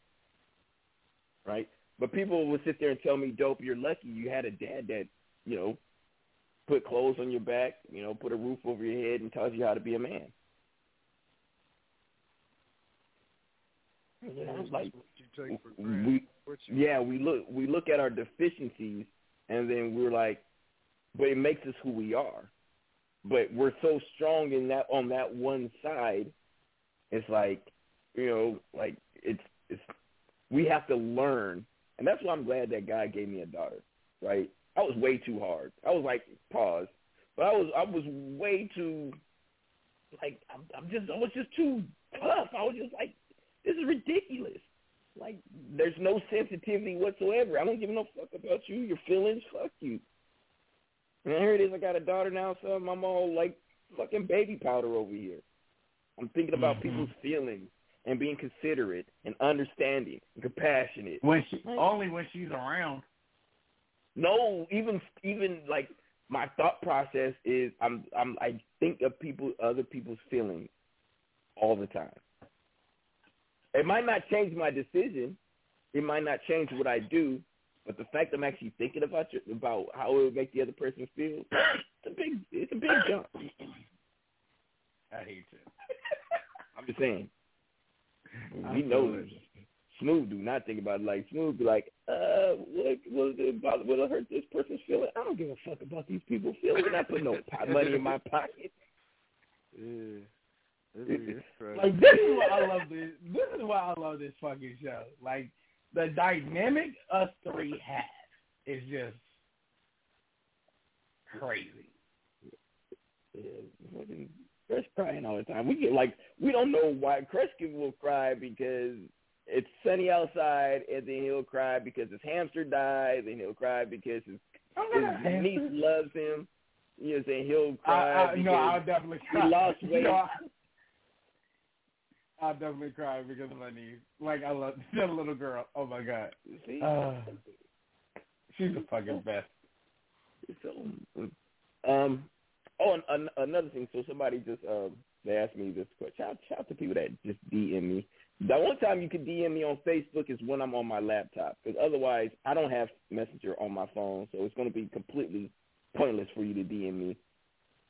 right? But people will sit there and tell me, "Dope, you're lucky you had a dad that, you know, put clothes on your back, you know, put a roof over your head, and tells you how to be a man." You know, it's like we yeah we look we look at our deficiencies and then we're like, but it makes us who we are. But we're so strong in that on that one side, it's like, you know, like it's it's we have to learn, and that's why I'm glad that God gave me a daughter. Right? I was way too hard. I was like pause, but I was I was way too like I'm, I'm just I was just too tough. I was just like this is ridiculous. Like there's no sensitivity whatsoever. I don't give no fuck about you, your feelings. Fuck you. And here it is. I got a daughter now, so I'm all like fucking baby powder over here. I'm thinking about Mm-hmm. people's feelings and being considerate and understanding and compassionate. When she only when she's around. No, even even like my thought process is I'm I'm I think of people other people's feelings all the time. It might not change my decision. It might not change what I do, but the fact I'm actually thinking about you, about how it would make the other person feel, it's a big it's a big jump. I hate you. I'm just saying. I We know it. Smooth do not think about it like Smooth be like, uh, what will it bother, will it hurt this person's feeling? I don't give a fuck about these people's feelings. Not putting no money in my pocket. <laughs> Yeah. This is. <laughs> Like this is why I love this. This is why I love this fucking show. Like the dynamic us three have is just crazy. Yeah, fucking Chris crying all the time. We get like we don't know why Kreskin will cry because it's sunny outside, and then he'll cry because his hamster died, and he'll cry because his, his niece loves him. You know, what I'm saying he'll cry I, because no, I'll definitely he cry. lost <laughs> weight. No, I- I'll definitely cry because of my niece. Like I love <laughs> that little girl. Oh my god. See? Uh, she's the fucking best. So, um, oh, and, another thing. So somebody just um, they asked me this question. Shout, shout out to people that just DM me. The one time you can DM me on Facebook is when I'm on my laptop, because otherwise I don't have Messenger on my phone, so it's going to be completely pointless for you to DM me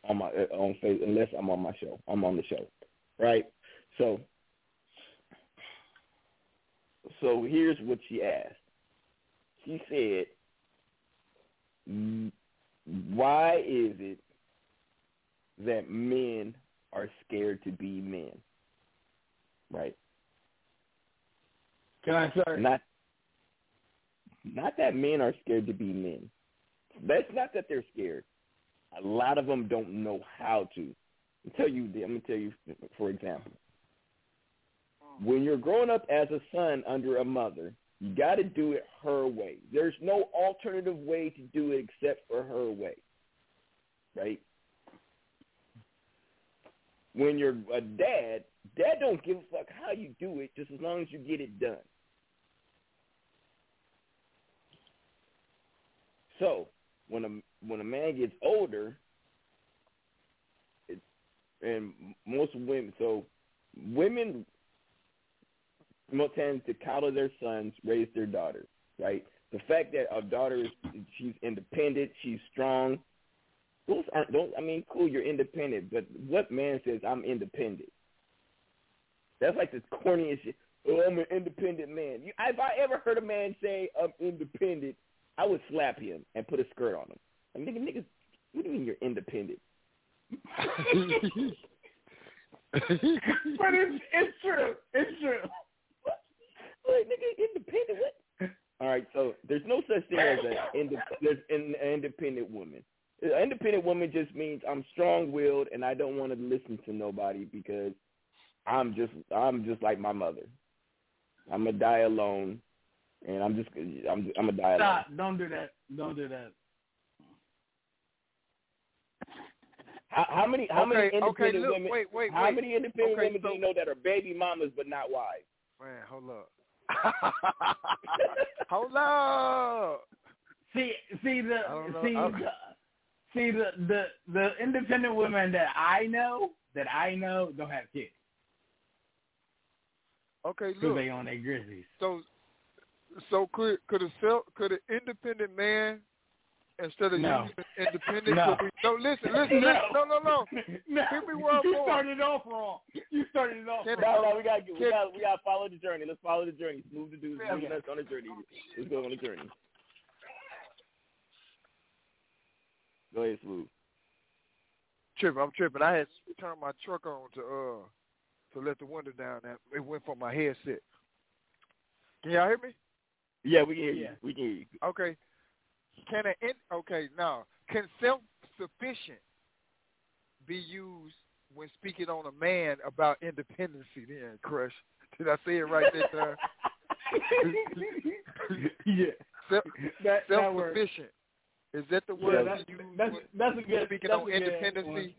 on my uh, on Facebook unless I'm on my show. I'm on the show, right? So, so here's what she asked. She said, "Mm, why is it that men are scared to be men? Right? Can I start? Not not that men are scared to be men. That's not that they're scared. A lot of them don't know how to. I'll tell you. I'm gonna tell you, for example, when you're growing up as a son under a mother, you got to do it her way. There's no alternative way to do it except for her way, right? When you're a dad, dad don't give a fuck how you do it, just as long as you get it done. So when a when a man gets older, it, and most women, so women most tend to coddle their sons, raise their daughters, right? The fact that a daughter is she's independent, she's strong. Those aren't, don't I mean, cool, you're independent, but what man says I'm independent? That's like the corniest shit. Oh, I'm an independent man. You, if I ever heard a man say I'm independent, I would slap him and put a skirt on him. I'm thinking, niggas, what do you mean you're independent? <laughs> <laughs> but it's it's true. It's true. Like, nigga, independent. What? <laughs> All right, so there's no such thing as an inde- there's an independent woman. An independent woman just means I'm strong-willed and I don't want to listen to nobody because I'm just I'm just like my mother. I'm gonna die alone, and I'm just I'm I'm gonna die alone. Stop! Don't do that. Don't do that. How, how many how many Okay, okay, independent look, women? wait, wait, how wait. many independent Okay, women so- do you know that are baby mamas but not wives? Man, hold up. <laughs> hold up. See, see the I don't know. see I- the see the the the independent women that I know that I know don't have kids. Okay, Because look. they on their grizzlies. So, so could could a self could an independent man instead of No. using independent. No. So we, no, listen, listen, No. listen. No, no, no. <laughs> No, Hear me where you going. started it off wrong. You started it off Can- wrong. No, no, we gotta get, we gotta we gotta follow the journey. Let's follow the journey. Smooth the dudes, Yeah, moving yeah. us on the journey. Let's go on the journey. Go ahead, Smooth. tripping. I'm tripping. I had turned my truck on to uh to let the window down, and it went for my headset. Can y'all hear me? Yeah, we can hear you. Yeah. We can hear you. Okay. Can an in, okay now can self sufficient be used when speaking on a man about independency? Then, crush. Did I say it right this time? <laughs> yeah. Self That, that word. sufficient. Is that the Yeah, word that's, you use that's, when that's a good. speaking that's on a independency? one.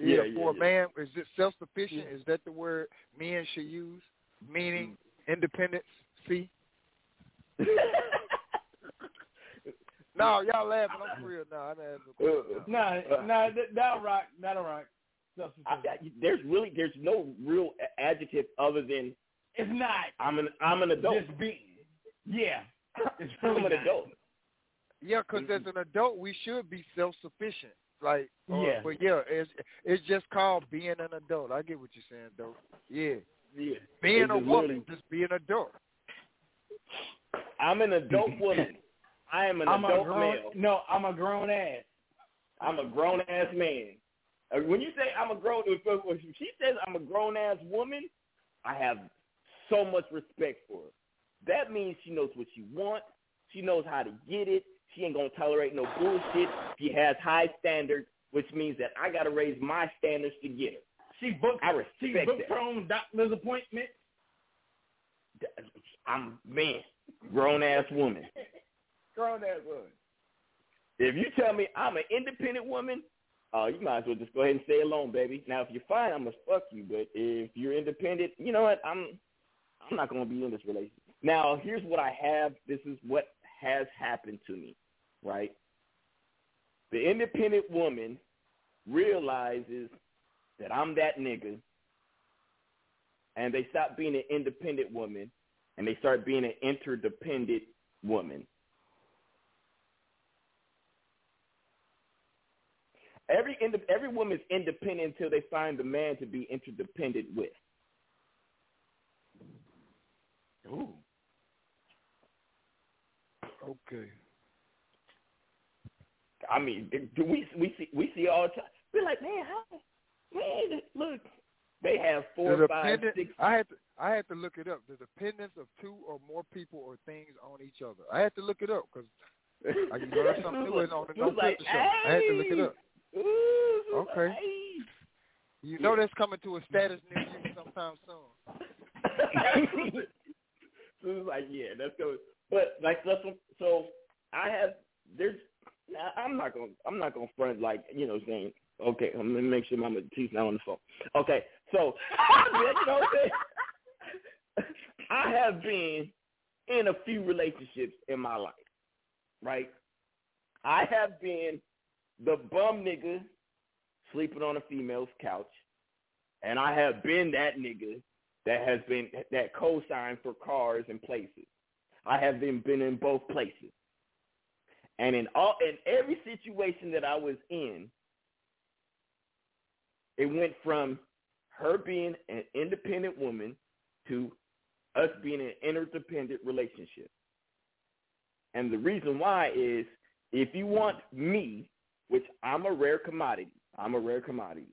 Yeah, Yeah, yeah, for a yeah. man, is it self sufficient? Yeah. Is that the word men should use? Meaning mm. independence? See? <laughs> no, y'all laughing. I'm real now. I done asked a question now. Nah, nah, that, that'll rock. That'll rock. I, I, there's really there's no real adjective other than It's not I'm an I'm an adult. just being. Yeah. <laughs> It's I'm an not. adult. Yeah, because as an adult, we should be self sufficient. Like, or- Yeah. But yeah, it's it's just called being an adult. I get what you're saying, though. Yeah, Yeah. being It's a just woman, just be an adult. I'm an adult woman. <laughs> I am an I'm adult grown. male. No, I'm a grown ass. I'm a grown ass man. Uh, When you say I'm a grown, if she says I'm a grown ass woman, I have so much respect for her. That means she knows what she wants. She knows how to get it. She ain't gonna tolerate no bullshit. She has high standards, which means that I gotta raise my standards to get her. She booked. I respect She booked that. her own doctor's appointment. I'm man, grown ass woman. <laughs> Grown ass woman. If you tell me I'm an independent woman, uh, you might as well just go ahead and stay alone, baby. Now, if you're fine, I'm gonna fuck you. But if you're independent, you know what? I'm I'm not gonna be in this relationship. Now, here's what I have. This is what has happened to me, right? The independent woman realizes that I'm that nigga, and they stop being an independent woman, and they start being an interdependent woman. Every every woman's independent until they find the man to be interdependent with. Ooh. Okay. I mean, do we we see we see all the time. We're like, man, how man, look, they have four, The five, six. I had to I had to look it up. The dependence of two or more people or things on each other. I had to look it up because I <laughs> you learn something new on the No like, Filter show. I had to look it up. Ooh, Okay. like. You know that's coming to a status near you sometime soon. <laughs> so it was like, yeah, that's good. But like, that's what, so I have there's. I- I'm not gonna I'm not gonna front like you know saying okay. I'm gonna make sure Mama T's not on the phone. Okay, so <laughs> you know what I'm. <laughs> I have been in a few relationships in my life, right? I have been the bum nigga sleeping on a female's couch, and I have been that nigga that has been that co-sign for cars and places. I have been been in both places, and in all in every situation that I was in, it went from her being an independent woman to us being an interdependent relationship. And the reason why is if you want me, which I'm a rare commodity, I'm a rare commodity.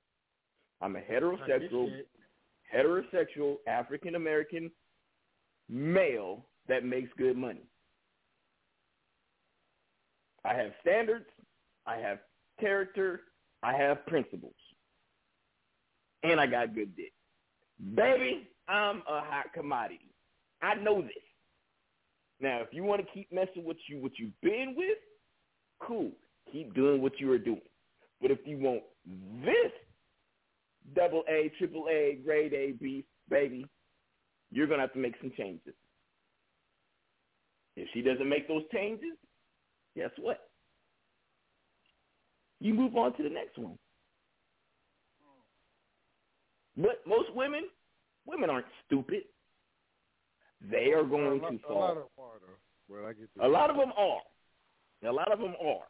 I'm a heterosexual, heterosexual African American male that makes good money. I have standards, I have character, I have principles, and I got good dick. Baby, I'm a hot commodity. I know this. Now, if you want to keep messing with you, what you've been with, cool. Keep doing what you are doing. But if you want this double A, triple A, grade A beef, baby, you're gonna have to make some changes. If she doesn't make those changes, guess what? You move on to the next one. But most women, women aren't stupid. They are going a to lot, fall. A lot of them are though. Well, I get. A lot of them are. A lot of them are.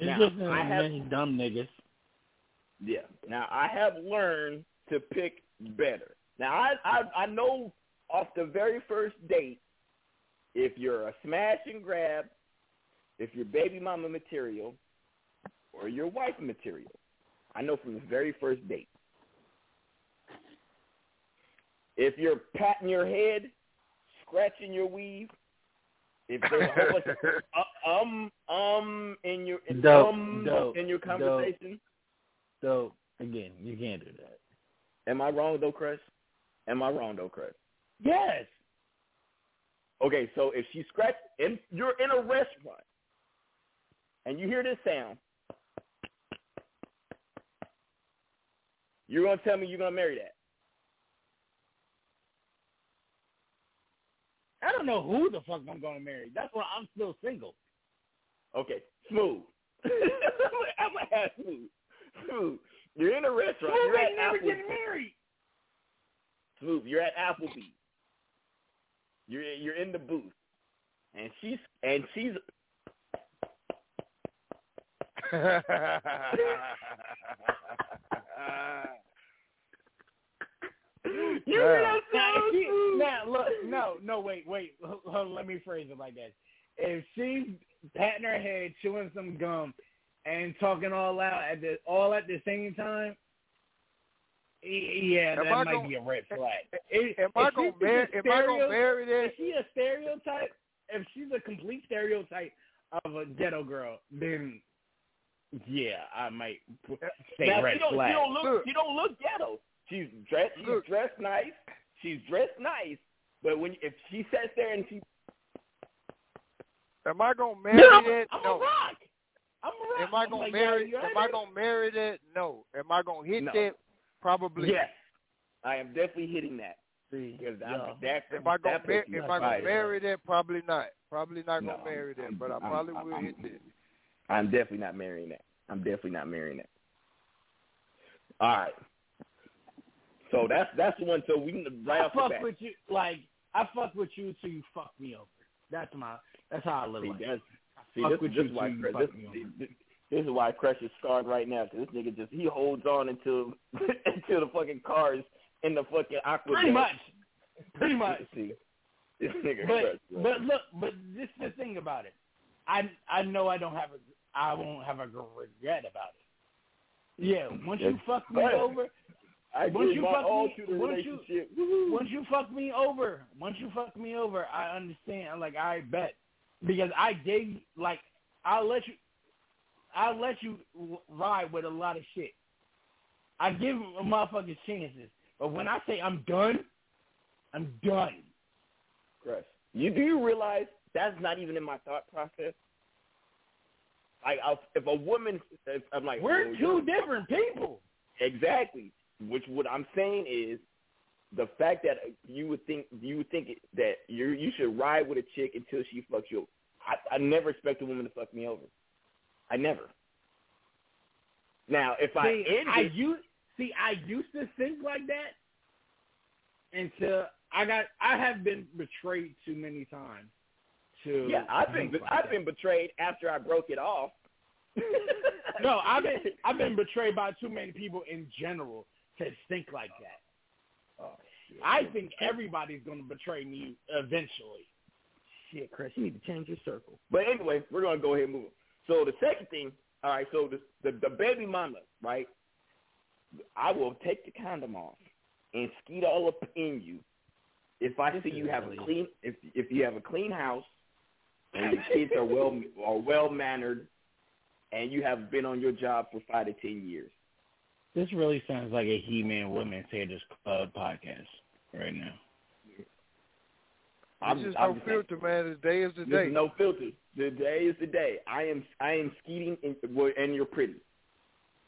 Now, just many dumb niggas. Yeah. Now I have learned to pick better. Now I I I know off the very first date if you're a smash and grab, if you're baby mama material, or your wife material. I know from the very first date. If you're patting your head, scratching your weave, if there's <laughs> a whole bunch of um um in your Dope, um dope, in your conversation. So again, you can't do that. Am I wrong though, Chris? Am I wrong though, Chris? Yes. Okay, so if she scratch and you're in a restaurant and you hear this sound, you're gonna tell me you're gonna marry that. I don't know who the fuck I'm gonna marry. That's why I'm still single. Okay, smooth. <laughs> I'm gonna have smooth. Smooth. You're in a restaurant. Smooth you're ain't at never Applebee's. getting married. Smooth. You're at Applebee's. You're you're in the booth, and she's and she's <laughs> <laughs> <laughs> You hear that now, she, now look, no, no, wait, wait. Let me phrase it like that. If she's patting her head, chewing some gum, and talking all out at the all at the same time, yeah, Am that I might gon- be a red <laughs> flag. If, am I if gonna she's a am I gonna stereo- marry that? If she a stereotype, if she's a complete stereotype of a ghetto girl, then yeah, I might p- say now, red she don't, flag. She don't look. She don't look ghetto. She's dressed. She's dressed nice. She's dressed nice. But when if she sits there and she Am I gonna <laughs> marry No, that? I'm no. a rock. I'm a rock. Am I gonna like, marry? yo, you Am I gonna marry that? No. Am I gonna hit No. that? Probably. yes, I am definitely hitting that because I'm yeah. If I gonna mar- if I gonna marry that, probably not. Probably not gonna No, marry that, I'm- but I I'm- probably I'm- will I'm- hit that. I'm definitely not marrying that. I'm definitely not marrying that. All right. So that's that's the one. So we can right I off the fuck bat. with you like I fuck with you till you fuck me over. That's my that's how I live. See, life. that's, see, fuck this, with this you is why you this, this, this is why Crush is scarred right now. Cause this nigga just he holds on until <laughs> until the fucking cars in the fucking aqua. Pretty much. Pretty much. <laughs> See, this nigga. But Crush, bro. but look, but this is the thing about it. I I know I don't have a I won't have a regret about it. Yeah, once you fuck me over, I once give you my fuck all me, to the once you once you fuck me over, once you fuck me over, I understand. Like, I bet because I gave like I'll let you, I'll let you ride with a lot of shit. I give motherfuckers chances, but when I say I'm done, I'm done. Crush. You do you realize that's not even in my thought process? I, I if a woman, if, I'm like We're well, 2 different people. Exactly. Which what I'm saying is the fact that you would think you would think that you you should ride with a chick until she fucks you. I, I never expect a woman to fuck me over. I never. Now, if I See, I it, used see I used to think like that until I got I have been betrayed too many times. To yeah, I've been think like I've that. been betrayed after I broke it off. no, I've been <laughs> I've been betrayed by too many people in general to think like oh, that. Oh shit! I think everybody's gonna betray me eventually. Shit, Chris, you need to change your circle. But anyway, we're gonna go ahead and move. On. So the second thing, all right. So the the, the baby mama, right? I will take the condom off and skeet all up in you if I see you have a clean if if you have a clean house and your kids are <laughs> well are well mannered and you have been on your job for five to ten years. This really sounds like a He-Man Women's Haters Club podcast right now. I'm- This is I'm no just saying. filter, man. Today is the There's day. no filter. The day is the day. I am I am skeeting in, well, and you're pretty.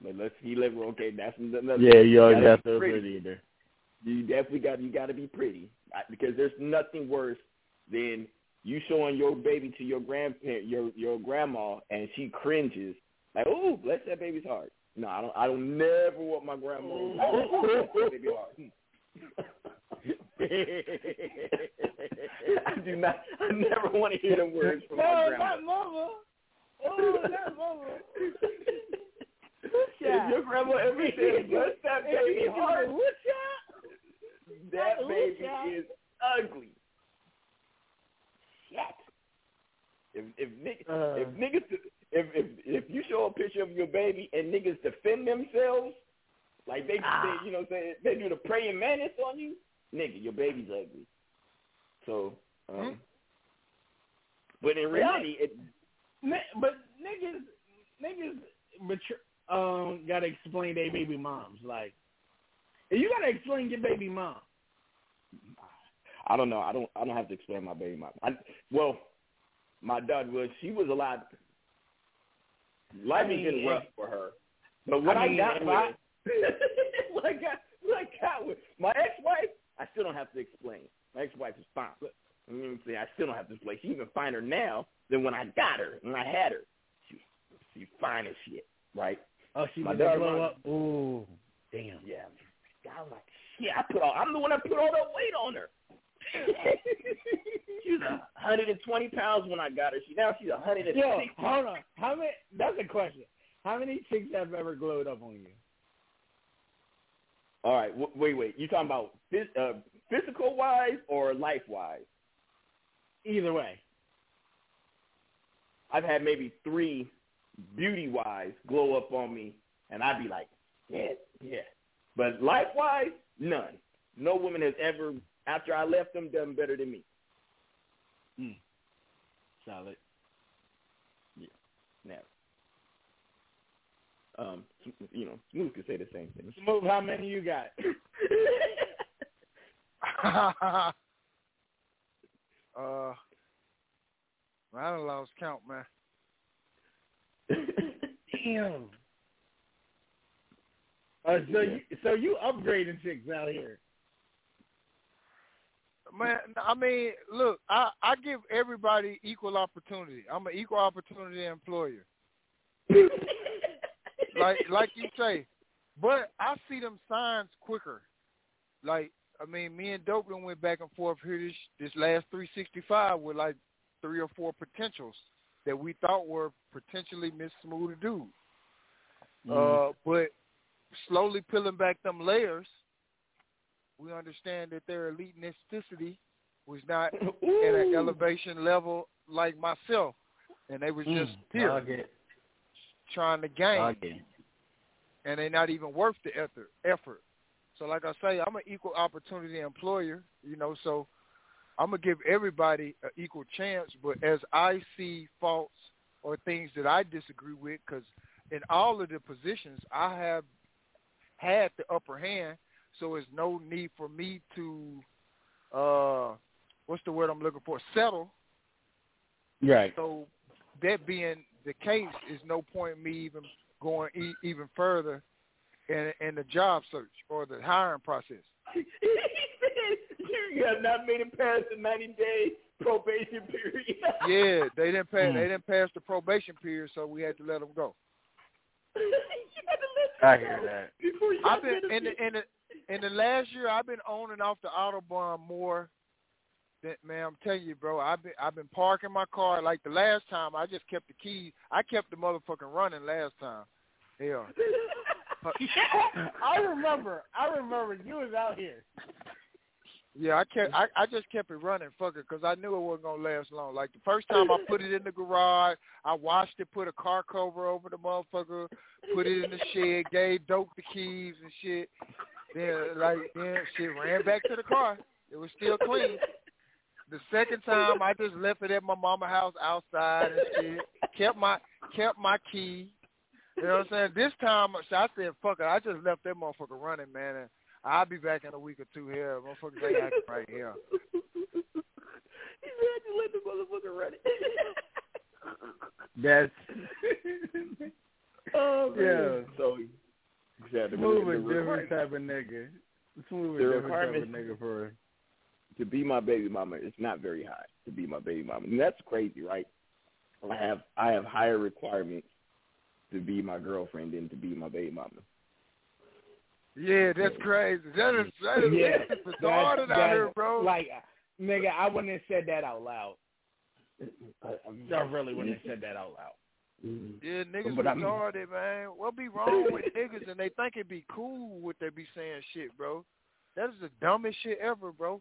But let's be liberal. Okay, that's another. Yeah, you always gotta have be to pretty. pretty either. You definitely got you got to be pretty because there's nothing worse than you showing your baby to your grandparent, your your grandma, and she cringes like, "Oh, bless that baby's heart." No, I don't. I don't never want my grandma to bless <laughs> that. I do not. I never want to hear them words from my No, grandma. not mama. Oh, that's over. If your grandma ever said, "Bless that <laughs> baby heart," that baby is ugly. Shit. If if niggas Uh. if niggas if if if you show a picture of your baby and niggas defend themselves, like they, Ah. they you know saying they do the praying mantis on you, nigga, your baby's ugly. So, um, but in reality, it Ni- But niggas, niggas, mature, um, gotta explain their baby moms. Like, you gotta explain your baby mom. I don't know. I don't. I don't have to explain my baby mom. I, well, my daughter was. She was a lot. Life I mean, has been rough for her. But what I I, mean, got if with, I- what I got, what I got with my ex-wife, I still don't have to explain. My ex-wife is fine. But, I mean, see, I still don't have to explain. She's even finer now than when I got her, when I had her. She, she's fine as shit, right? Oh, she My was daughter blow up. Ooh, damn. Yeah. I was like, shit, I put all, I'm the one that put all that weight on her. <laughs> she was a 120 pounds when I got her. She now she's a 160. Yo, hold on. How many? That's a question. How many chicks have ever glowed up on you? All right, w- wait, wait. You talking about phys- uh, physical wise or life wise? Either way. I've had maybe three beauty wise glow up on me, and I'd be like, yeah, yeah. But life wise, none. No woman has ever, after I left them, done better than me. Solid. Yeah, Now, Um, you know, Smooth could say the same thing. Smooth, how many you got? <laughs> <laughs> uh, I done lost count, man. <laughs> Damn. Uh, so you so you upgrading chicks out here? Man, I mean, look, I I give everybody equal opportunity. I'm an equal opportunity employer. <laughs> like like you say, but I see them signs quicker. Like I mean, me and Dopeman went back and forth here this this last 365 with like three or four potentials that we thought were potentially Miss Smooth to do. Uh, but slowly peeling back them layers, we understand that their elitisticity was not <laughs> at an elevation level like myself, and they was just mm, here I'll get it. trying to gain, I'll get it. and they're not even worth the effort. Effort. So, like I say, I'm an equal opportunity employer, you know. So, I'm gonna give everybody an equal chance. But as I see faults or things that I disagree with, because in all of the positions, I have had the upper hand, so there's no need for me to, uh, what's the word I'm looking for? Settle. Right. So that being the case, is no point me even going e- even further in in the job search or the hiring process. <laughs> you have not made it past the 90 day probation period. <laughs> Yeah, they didn't pass. Mm. They didn't pass the probation period, so we had to let them go. <laughs> I hear that. Before you I've been in the in the in the last year. I've been on and off the autobahn more. Than, man, I'm telling you, bro. I've been I've been parking my car like the last time. I just kept the keys. I kept the motherfucking running last time. Hell, <laughs> I remember. I remember you was out here. yeah. I kept. I, I just kept it running, fuck it, because I knew it wasn't gonna last long. Like the first time I put it in the garage, I washed it, put a car cover over the motherfucker, put it in the shed, gave dope the keys and shit. Then like then she ran back to the car. It was still clean. The second time I just left it at my mama house outside and shit. Kept my kept my key. You know what I'm saying? This time so I said, fuck it, I just left that motherfucker running, man, and I'll be back in a week or two here. Motherfuckers ain't acting right here. He said you let the motherfucker run it. That's <laughs> oh man. Yeah. So yeah, the, smooth the, a different type of nigga. Smooth The a different type of nigga for to be my baby mama is not very high to be my baby mama. And that's crazy, right? I have I have higher requirements to be my girlfriend than to be my baby mama. Yeah, that's crazy. That is that is Yeah, <laughs> it's retarded out here, bro. Like, nigga, I wouldn't have said that out loud. I really wouldn't have said that out loud. Mm-hmm. Yeah, niggas But I mean- retarded, man. What be <laughs> wrong with niggas and they think it be cool what they be saying shit, bro? That is the dumbest shit ever, bro.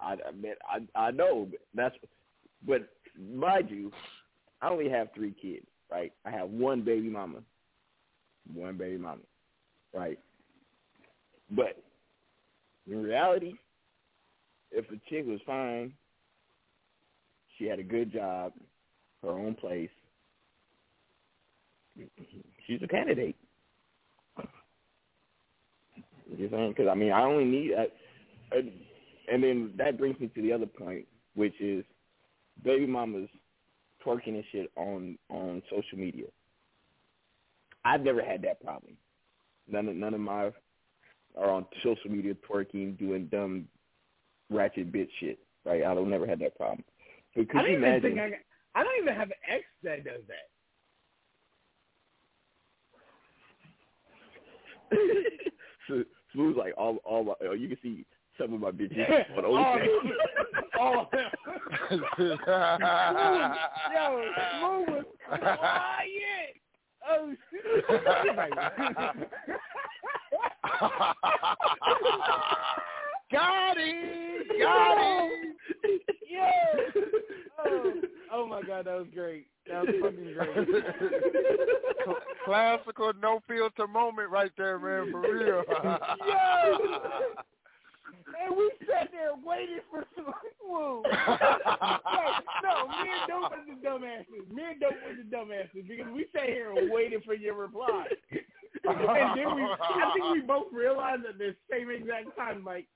I, I mean, I I know but that's, but mind you, I only have three kids, right? I have one baby mama, one baby mama, right? But in reality, if the chick was fine, she had a good job, her own place, she's a candidate. You know what I'm saying? Because I mean, I only need, I, I, and then that brings me to the other point, which is baby mamas twerking and shit on on social media. I've never had that problem. None of none of my are on social media twerking, doing dumb, ratchet bitch shit. Right? I don't never had that problem. But I could don't you even imagine? think I, I don't even have an ex that does that. So, Smooth's like all all my, oh, you can see some of my bitches on OnlyFans. all of them. Smooth, yo, smooth was quiet. <laughs> Oh Got it, got it. Yeah. Oh, oh my god, that was great. That was fucking great. <laughs> Classical no filter moment right there, man, for real. <laughs> Yo. And we sat there waiting for some. Wait, no, me and Dope was the dumbasses. Me and Dope was the dumbasses because we sat here and waited for your reply. and then we, I think we both realized at the same exact time, like,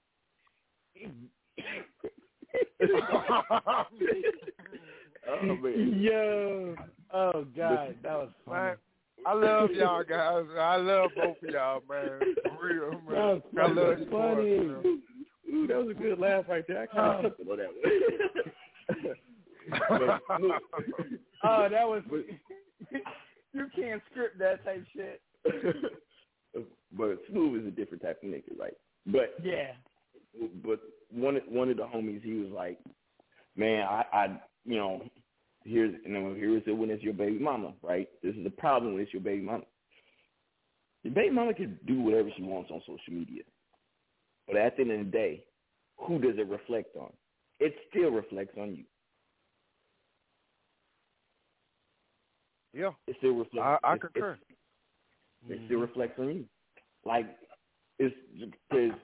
Oh <laughs> man. yo, oh god, that was funny. Man, I love y'all guys. I love both of y'all, man. For real, man. That was I love fucking you boys, funny. man. Ooh, that was a good laugh right there. I kind of chuckled on that <laughs> one. <laughs> but, Oh, that was. you can't script that type shit. but Smooth is a different type of nigga, right? But Yeah. but one of- one of the homies, he was like, "Man, I, I you know, here's you know, here's it when it's your baby mama, right? This is the problem when it's your baby mama. Your baby mama can do whatever she wants on social media, but at the end of the day, who does it reflect on? It still reflects on you. Yeah, It still reflects. I, I it's- concur. It still mm-hmm. reflects on you. Like it's because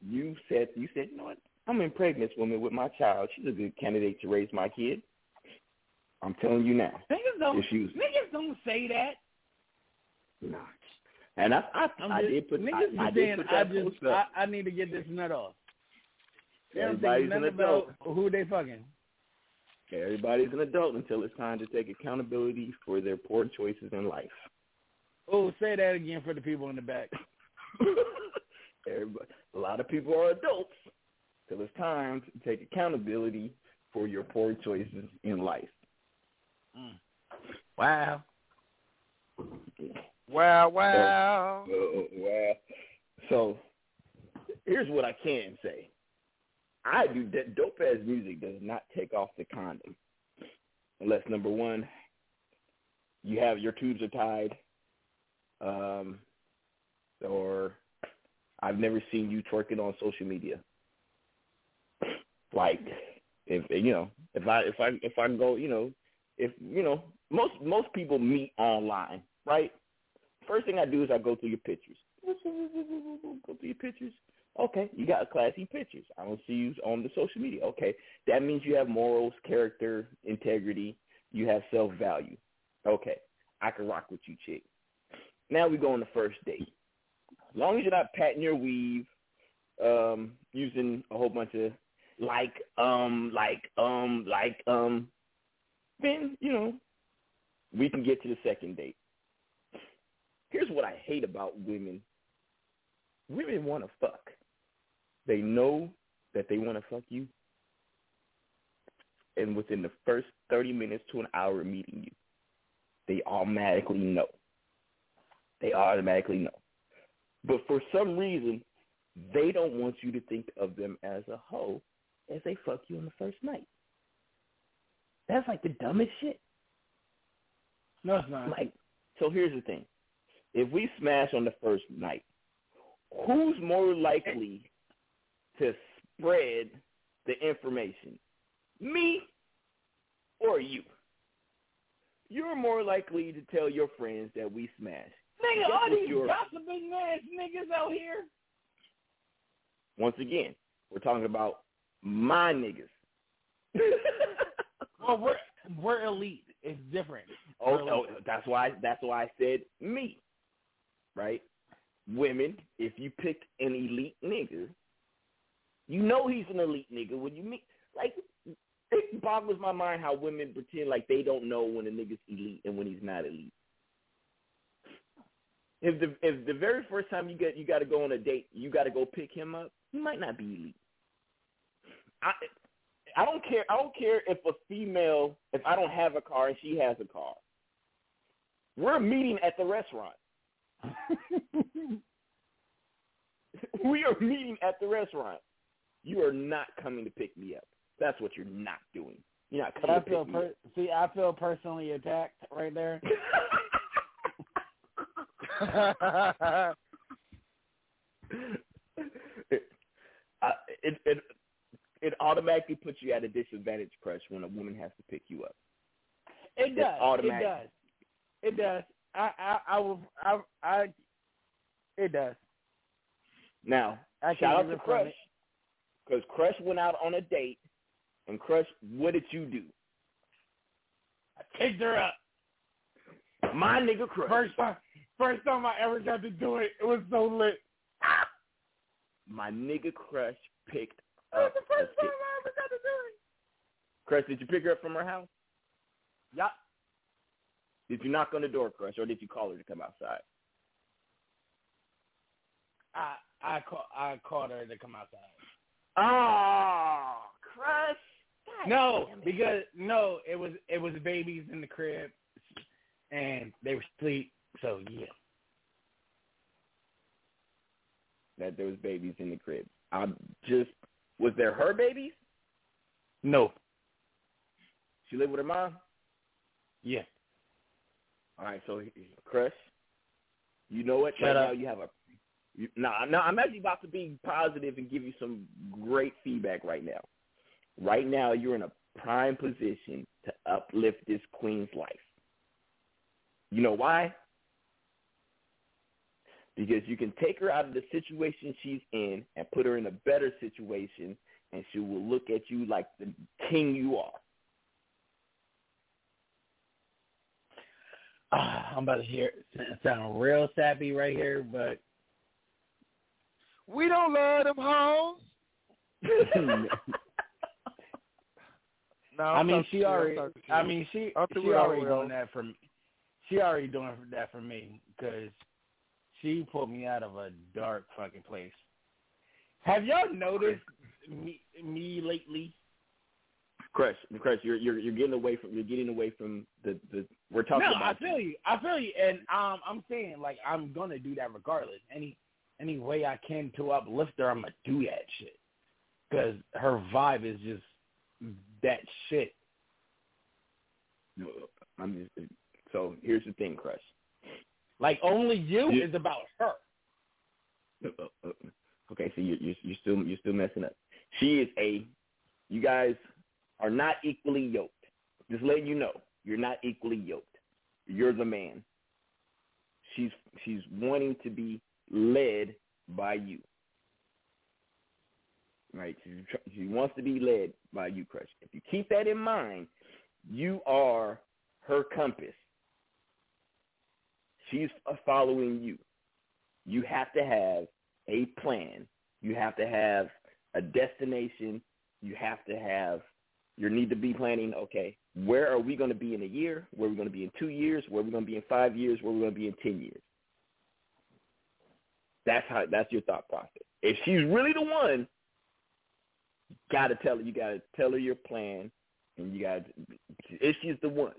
you said you said, you know what? I'm gonna this woman with my child. She's a good candidate to raise my kid. I'm telling you now. Niggas don't. Was Niggas don't say that. nah. And I I, I'm I just, did put niggas I, I did put I that just, post up. I, I need to get this nut off. They Everybody's an adult. who they fucking. Everybody's an adult until it's time to take accountability for their poor choices in life. Oh, say that again for the people in the back. <laughs> Everybody, a lot of people are adults till it's time to take accountability for your poor choices in life. Wow. Wow, wow. Uh, well, so here's what I can say. I do that dope ass music does not take off the condom. Unless number one, you have your tubes are tied. Um or I've never seen you twerking on social media. Like if you know, if I if I if I go, you know, if you know, most most people meet online, right? First thing I do is I go through your pictures. Go through your pictures. Okay, you got classy pictures. I don't see you on the social media. Okay, that means you have morals, character, integrity. You have self value. Okay, I can rock with you, chick. Now we go on the first date. As long as you're not patting your weave, um, using a whole bunch of like, um, like, um, like, um, then you know we can get to the second date. Here's what I hate about women. Women want to fuck. They know that they want to fuck you. And within the first 30 minutes to an hour of meeting you, they automatically know. They automatically know. But for some reason, they don't want you to think of them as a hoe as they fuck you on the first night. That's like the dumbest shit. No, it's not. Like, so here's the thing: if we smash on the first night, who's more likely to spread the information, me or you? You're more likely to tell your friends that we smashed. Nigga, all these your- gossiping ass niggas out here. Once again, we're talking about my niggas. <laughs> Well, we're we're elite. It's different. Oh, oh, that's why that's why I said me. Right? Women, if you pick an elite nigga, you know he's an elite nigga when you meet like it boggles my mind how women pretend like they don't know when a nigga's elite and when he's not elite. If the if the very first time you get you got to go on a date, you got to go pick him up, he might not be elite. I I don't care. I don't care if a female, if I don't have a car and she has a car. We're meeting at the restaurant. <laughs> we are meeting at the restaurant. You are not coming to pick me up. That's what you're not doing. You're not But coming I to feel pick me per- up. see, I feel personally attacked right there. Uh, <laughs> <laughs> it, it it automatically puts you at a disadvantage, crush, when a woman has to pick you up. It does. It does. It does. I I I will I I it does. Now, I shout out to Crush because Crush went out on a date, and Crush, what did you do? I picked her up. My nigga Crush. First time first time I ever got to do it, it was so lit. My nigga Crush picked It was the oh, first time chick. I ever got to do it. Crush, did you pick her up from her house? Yeah. Did you knock on the door, Crush, or did you call her to come outside? I I call, I called her to come outside. Oh, Crush. No, because no, it was it was babies in the crib, and they were asleep. So yeah, That there was babies in the crib. I just was there her babies? no, She lived with her mom. yeah. All right, so Crush, you know what? Shut right up. now you have a. You, no, no, I'm actually about to be positive and give you some great feedback right now. Right now, you're in a prime position to uplift this queen's life. You know why? Because you can take her out of the situation she's in and put her in a better situation, and she will look at you like the king you are. Ah, <sighs> I'm about to hear s sound real sappy right here, but We don't love them hoes. <laughs> No, I mean she already. I mean she she already doing that for me. She already doing that for me because she pulled me out of a dark fucking place. Have y'all noticed me me lately? Chris, Chris, you're you're you're getting away from you're getting away from the the we're talking no, about I feel you. I feel you, and um, I'm saying like I'm gonna do that regardless. Any any way I can to uplift her, I'm gonna do that shit because her vibe is just that shit. No, I'm just so here's the thing, Crush. Like only you You- is about her. Uh, uh, uh, Okay, so you're you're you're still you're still messing up. She is a. You guys are not equally yoked. Just letting you know, you're not equally yoked. You're the man. She's she's wanting to be led by you. Right? She, she wants to be led by you, Crush. If you keep that in mind, you are her compass. She's following you. You have to have a plan. You have to have a destination. You have to have your need to be planning, okay, where are we going to be in a year? Where are we going to be in two years? Where are we going to be in five years? Where are we going to be in ten years? That's how that's your thought process. If she's really the one, you gotta tell her you gotta tell her your plan and you gotta if she's the one.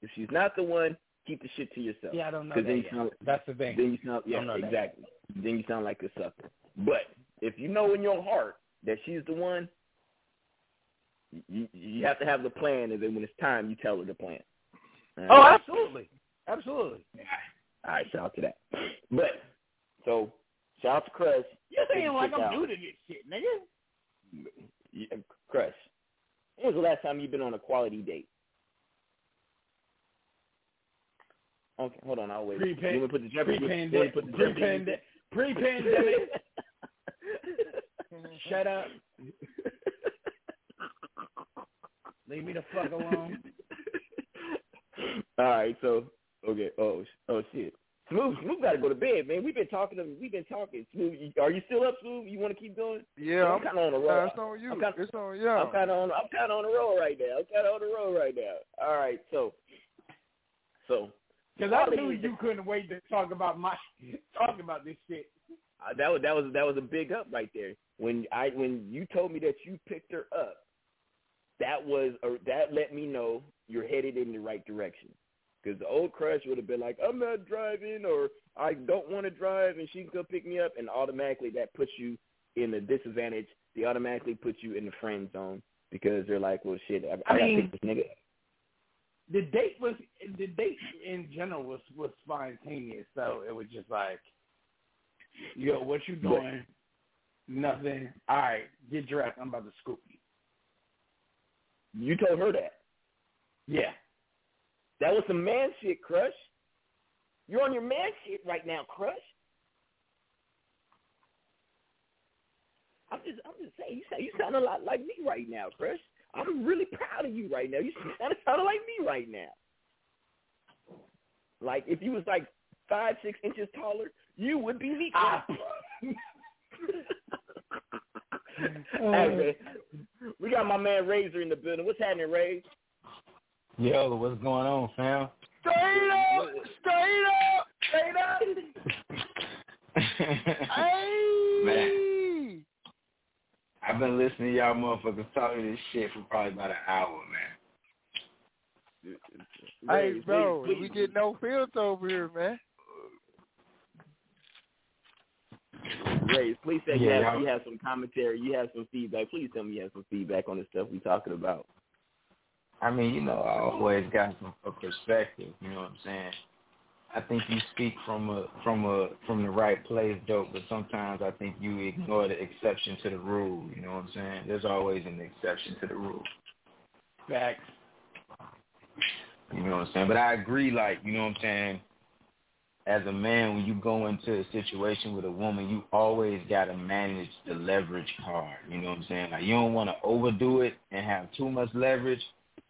If she's not the one, keep the shit to yourself. Yeah, I don't know that then you sound, That's the thing. then you sound yeah, Don't that. exactly. Then you sound like a sucker. But if you know in your heart that she's the one, you you have to have the plan, and then when it's time, you tell her the plan. Oh, absolutely, absolutely. All right, shout out to that. But so shout out to Crush. You're saying like I'm out. new to this shit, nigga. Yeah, Crush. When was the last time you've been on a quality date? Okay, hold on, I'll wait. Pre-pan- you want to put the Jeopardy? Pre-pandemic. put the Jeopardy? Pre-pandemic. Pre-pandemic. <laughs> Shut up. Leave me the fuck alone. <laughs> All right, so okay. Oh, oh shit. Smooth, Smooth got to go to bed, man. We've been talking. To, we've been talking. Smooth, are you still up, Smooth? You want to keep going? Yeah, I'm I'm- kind of on a roll. nah, it's on you. I'm kinda, It's on y'all. I'm kind of on. I'm kind of on a roll right now. I'm kind of on a roll right now. All right, so, so Because I knew you couldn't wait to talk about my <laughs> talk about this shit. uh, that was that was that was a big up right there. When I when you told me that you picked her up, that was a, that let me know you're headed in the right direction. Because the old crush would have been like, I'm not driving, or I don't want to drive, and she can come pick me up, and automatically that puts you in a disadvantage. They automatically put you in the friend zone because they're like, well, shit, I, I, I gotta pick this nigga. The date was the date in general was was spontaneous, so it was just like, yo, what you doing? Nothing. All right, get dressed. I'm about to scoop you. You told her that. Yeah. That was some man shit, Crush. You're on your man shit right now, Crush. I'm just, I'm just saying, you sound, you sound a lot like me right now, Crush. I'm really proud of you right now. You sound kind of like me right now. Like if you was like five, six inches taller, you would be me. Crush. Ah. <laughs> Uh. hey, man. We got my man Razor in the building. What's happening, Ray? Yo, what's going on, fam? Straight up, straight up, straight up. <laughs> hey. Man. I've been listening to y'all motherfuckers talking this shit for probably about an hour, man. Hey, bro, we get no filter over here, man. Ray, please say you, Yeah, have, y'all- you have some commentary, you have some feedback. Please tell me you have some feedback on the stuff we talking about. I mean, you know, I always got some perspective. You know what I'm saying? I think you speak from a from a from the right place, dope. But sometimes I think you ignore the exception to the rule. You know what I'm saying? There's always an exception to the rule. Facts. You know what I'm saying? But I agree, like, you know what I'm saying? As a man, when you go into a situation with a woman, you always got to manage the leverage card. You know what I'm saying? Like, you don't want to overdo it and have too much leverage,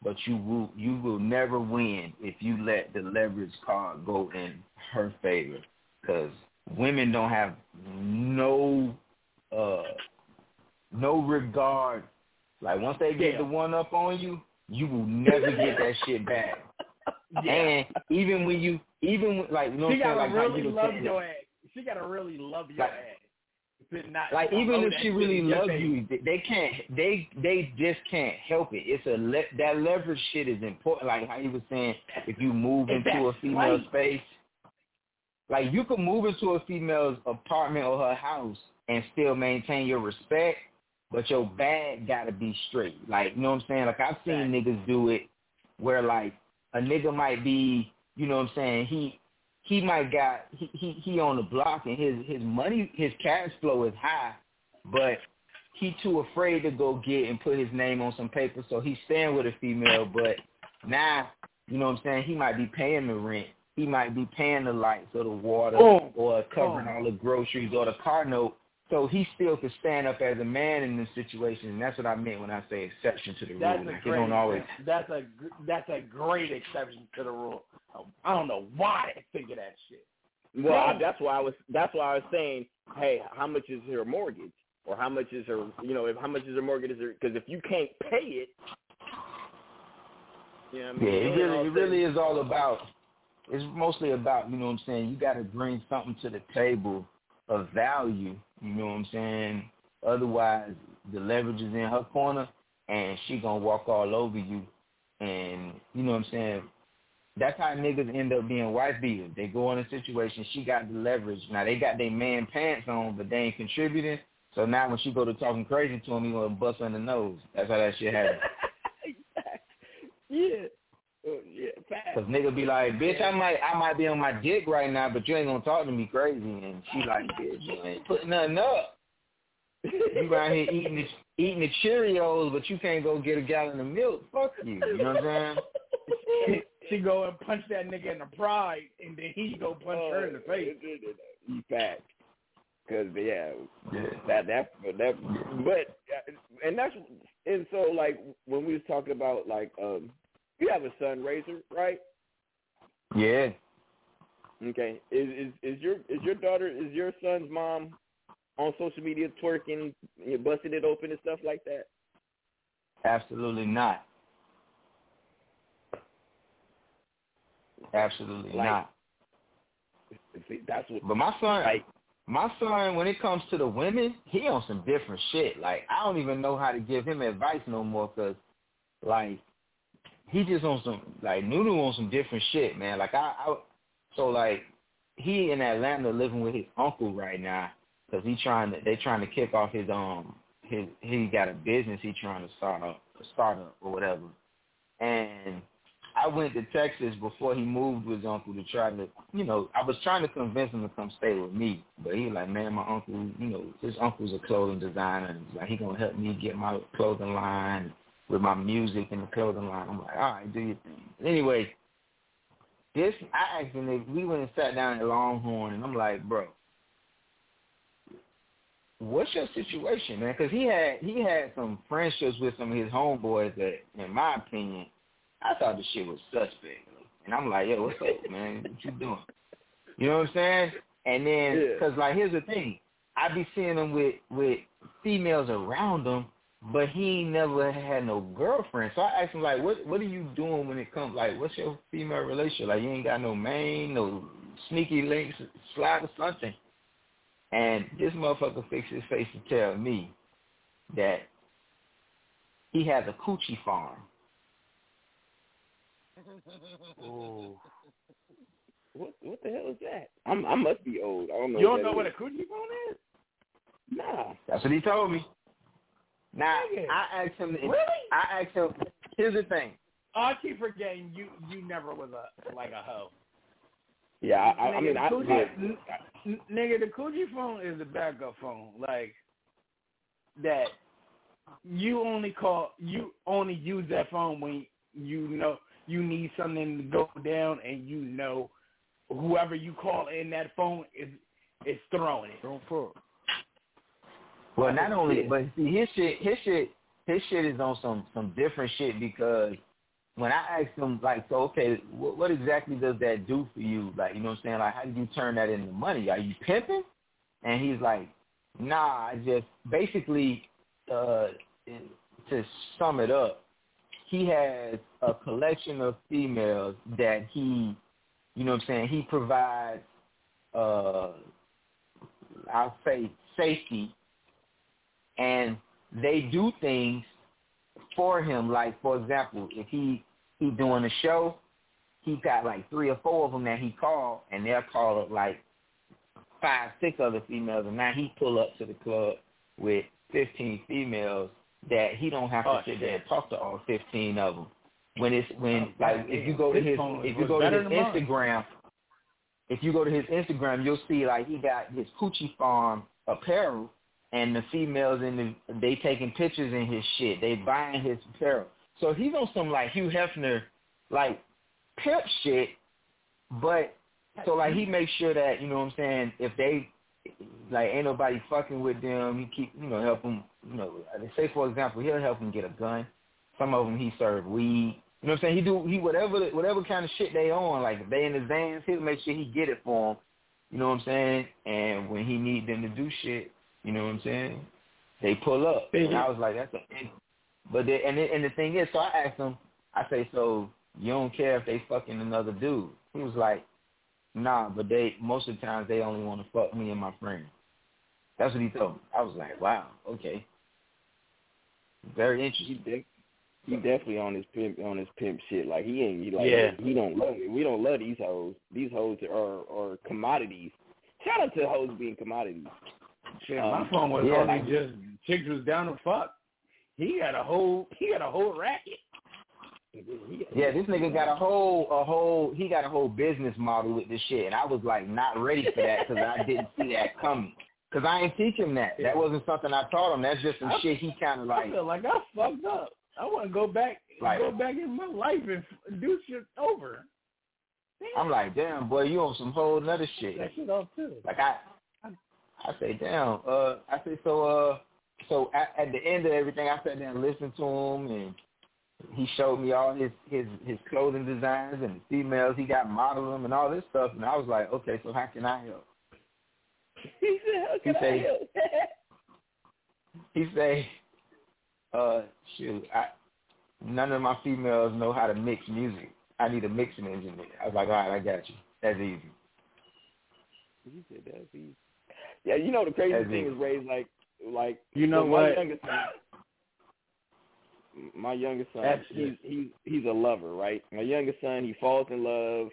but you will you will never win if you let the leverage card go in her favor. Because women don't have no uh no regard. Like once they get Yeah. the one up on you, you will never get that shit back. <laughs> And even when you, even when, like, you know she gotta Like, really you love your ass. She gotta really love your Like- ass. To not like even if she really loves you, they- can't. They they just can't help it. It's a le- that leverage shit is important. Like how he was saying, if you move And into a female right. space, like you can move into a female's apartment or her house and still maintain your respect, but your bag gotta be straight. Like you know what I'm saying? Like I've seen niggas do it where like a nigga might be, you know what I'm saying? He he might got he he, he on the block and his his money his cash flow is high, but he too afraid to go get and put his name on some paper, so he's staying with a female. But now, you know what I'm saying? He might be paying the rent. He might be paying the lights or the water Boom. or covering Boom. all the groceries or the car note. So he still could stand up as a man in this situation, and that's what I meant when I say exception to the That's rule. a Like, great. don't always That's a that's a great exception to the rule. I don't know why I think of that shit. Well, I, that's why I was that's why I was saying, hey, how much is her mortgage, or how much is her, you know, if how much is her mortgage? Is because if you can't pay it, you know what I Yeah, mean? it really, it really is all about. It's mostly about, you know what I'm saying. You got to bring something to the table of value. You know what I'm saying. Otherwise, the leverage is in her corner, and she gonna walk all over you. And you know what I'm saying. That's how niggas end up being wife beaters. They go in a situation, she got the leverage. Now they got their man pants on, but they ain't contributing. So now when she go to talking crazy to him, he gonna bust in the nose. That's how that shit happens. <laughs> yeah. Cause nigga be like, bitch, I might, I might be on my dick right now, but you ain't gonna talk to me crazy. And she like, bitch, you ain't putting nothing up. You out here eating the eating the Cheerios, but you can't go get a gallon of milk. Fuck you. You know what I'm saying? she go and punch that nigga in the pride, and then he go punch her in the face. Fact. Cause yeah, yeah, that that that, but and that's and so like when we was talking about like um, you have a son, Razor, right? Yeah. Okay. Is is is your is your daughter is your son's mom on social media twerking, you busting it open and stuff like that? Absolutely not. Absolutely like, not. See, that's what. But my son, like, my son, when it comes to the women, he on some different shit. Like I don't even know how to give him advice no more, cause like he just on some like Nunu on some different shit, man. Like I, I so like he in Atlanta living with his uncle right now, cause he trying to they trying to kick off his um his he got a business he trying to start up start up or whatever, and I went to Texas before he moved with his uncle to try to, you know, I was trying to convince him to come stay with me, but he like, man, my uncle, you know, his uncle's a clothing designer, like, he gonna help me get my clothing line with my music and the clothing line. I'm like, all right, do your thing. Anyway, this I asked him if we went and sat down at Longhorn, and I'm like, bro, what's your situation, man? Because he had he had some friendships with some of his homeboys that, in my opinion I thought the shit was suspect. And I'm like, yo, what's up, man? What you doing? You know what I'm saying? And then, Yeah. cause like, here's the thing. I'd be seeing him with with females around him, but he ain't never had no girlfriend. So I asked him like, what what are you doing when it comes like, what's your female relationship? Like, you ain't got no main, no sneaky links, slide or something. And this motherfucker fixed his face to tell me that he has a coochie farm. <laughs> Oh. What what the hell is that? I'm I must be old. I don't know. You don't that know what a coochie phone is? Nah. That's what he told me. Now Nigga. I asked him. Really? I asked him. Here's the thing. Oh, I keep forgetting you. You never was a like a hoe. Yeah, I, I, I mean, the I, coochie, I, n- n- nigga, the coochie phone is a backup phone. Like that, you only call, you only use that phone when you know you need something to go down, and you know whoever you call in that phone is is throwing it. Don't fuck. Well, not only, but see, his shit, his shit, his shit is on some some different shit because when I asked him, like, so okay, what, what exactly does that do for you? Like, you know what I'm saying? Like, how do you turn that into money? Are you pimping? And he's like, Nah, I just basically uh to sum it up, he has a collection of females that he, you know what I'm saying, he provides, uh, I'll say safety, and they do things for him. Like, for example, if he he doing a show, he got like three or four of them that he called, and they'll call up like five, six other females, and now he pull up to the club with 15 females that he don't have to Oh, sit there and talk to all 15 of them. When it's when Oh, like if you go to His if you go to his. Instagram, if you go to his Instagram, you'll see like he got his Coochie Farm apparel, and the females in the they taking pictures in his shit. They buying his apparel. So he's on some like Hugh Hefner, like pimp shit, but so like he makes sure that you know what I'm saying if they like ain't nobody fucking with them, he keep you know help them you know say for example he'll help them get a gun. Some of them he serve weed. You know what I'm saying? He do he whatever whatever kind of shit they on. Like if they in his vans, he'll make sure he get it for them. You know what I'm saying? And when he need them to do shit, you know what I'm saying? They pull up. And I was like, that's a. But they, and the, and the thing is, so I asked him. I say, so you don't care if they fucking another dude? He was like, nah, but they most of the times they only want to fuck me and my friend. That's what he told me. I was like, wow, okay, very interesting. He, de- he definitely on his pimp on his pimp shit. Like he ain't he like Yeah. he don't love it. We don't love these hoes. These hoes are are commodities. Shout out to hoes being commodities. Shit, Um, my phone was yeah, only just chicks was down to fuck. He had a whole he had a whole racket. Yeah, this nigga got a whole a whole he got a whole business model with this shit, and I was like not ready for that because I didn't see that coming. Cause I ain't teach him that. That wasn't something I taught him. That's just some I, shit he kind of like. I feel like I fucked up. I want to go back, Like- go back in my life and do shit over. I'm like, damn, boy, you on some whole nother shit. That shit off too. Like I, I say, damn. Uh, I say so. Uh, so at, at the end of everything, I sat down and listened to him, and he showed me all his his his clothing designs and the females he got modeled them and all this stuff, and I was like, okay, so how can I help? <laughs> He said, "How can <laughs> He I say- help?" He say, uh, shoot, I, none of my females know how to mix music. I need a mixing engineer. I was like, all right, I got you. That's easy. You said that's easy. Yeah, you know the crazy That's thing is Ray's like like You know so what? My youngest son, my youngest son, That's he's he's he's a lover, right? My youngest son, he falls in love.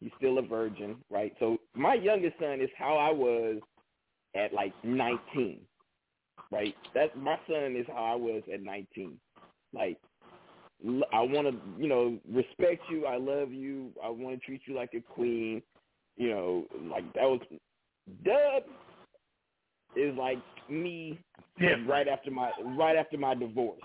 He's still a virgin, right? So my youngest son is how I was at like 19, right? That's my son is how I was at 19. Like I want to, you know, respect you. I love you. I want to treat you like a queen. You know, like that was Dub is like me right after my right after my divorce.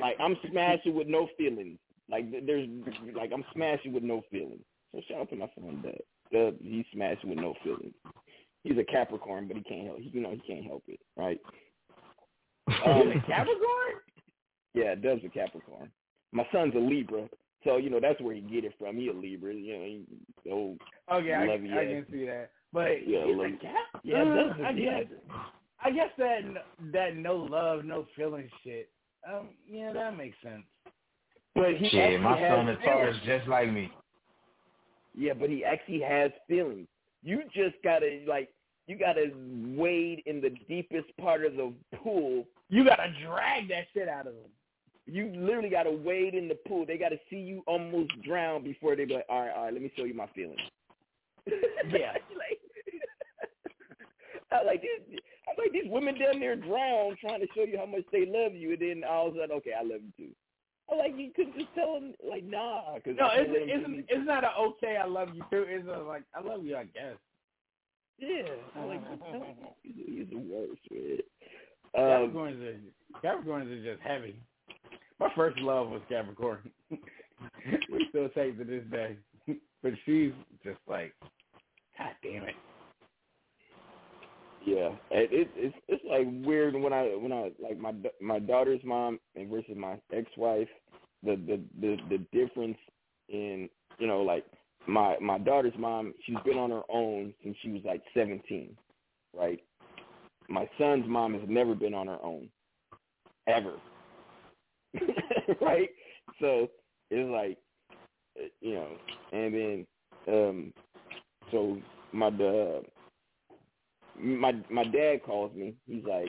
Like I'm smashing with no feelings. Like there's like I'm smashing with no feelings. So shout out to my son Dub. Dub, he's smashing with no feelings. He's a Capricorn, but he can't help. You know, he can't help it, right? <laughs> Um, Capricorn? yeah, Dub's a Capricorn. My son's a Libra, so you know that's where he get it from. He a Libra, you know. He, oh, Okay, I, you, I can see that. But Yeah, he's love a you. Yeah, Uh, Dub's a- I guess. I guess that that no love, no feeling shit. Um, yeah, that makes sense. But he Shit, my son is Taurus just like me. Yeah, but he actually has feelings. You just gotta like you gotta wade in the deepest part of the pool. You gotta drag that shit out of him. You literally gotta wade in the pool. They gotta see you almost drown before they be like, all right, all right, let me show you my feelings. <laughs> Yeah. like, <laughs> I like this. I'm like these women down there drown trying to show you how much they love you, and then all of a sudden, okay, I love you too. I'm like you couldn't just tell them like nah, because No, it's it's it's not a okay. I love you too. It's a like I love you. I guess. Yeah, I'm like just tell them. He's, he's the worst, man. Um, Capricorns are Capricorns are just heavy. My first love was Capricorn. <laughs> we still take to this day, but she's just like, God damn it. Yeah, it, it it's it's like weird when I when I like my my daughter's mom and versus my ex-wife, the the the the difference in you know like my my daughter's mom, she's been on her own since she was like 17, right? My son's mom has never been on her own, ever, <laughs> right? So it's like you know, and then um, so my uh, my my dad calls me. He's like,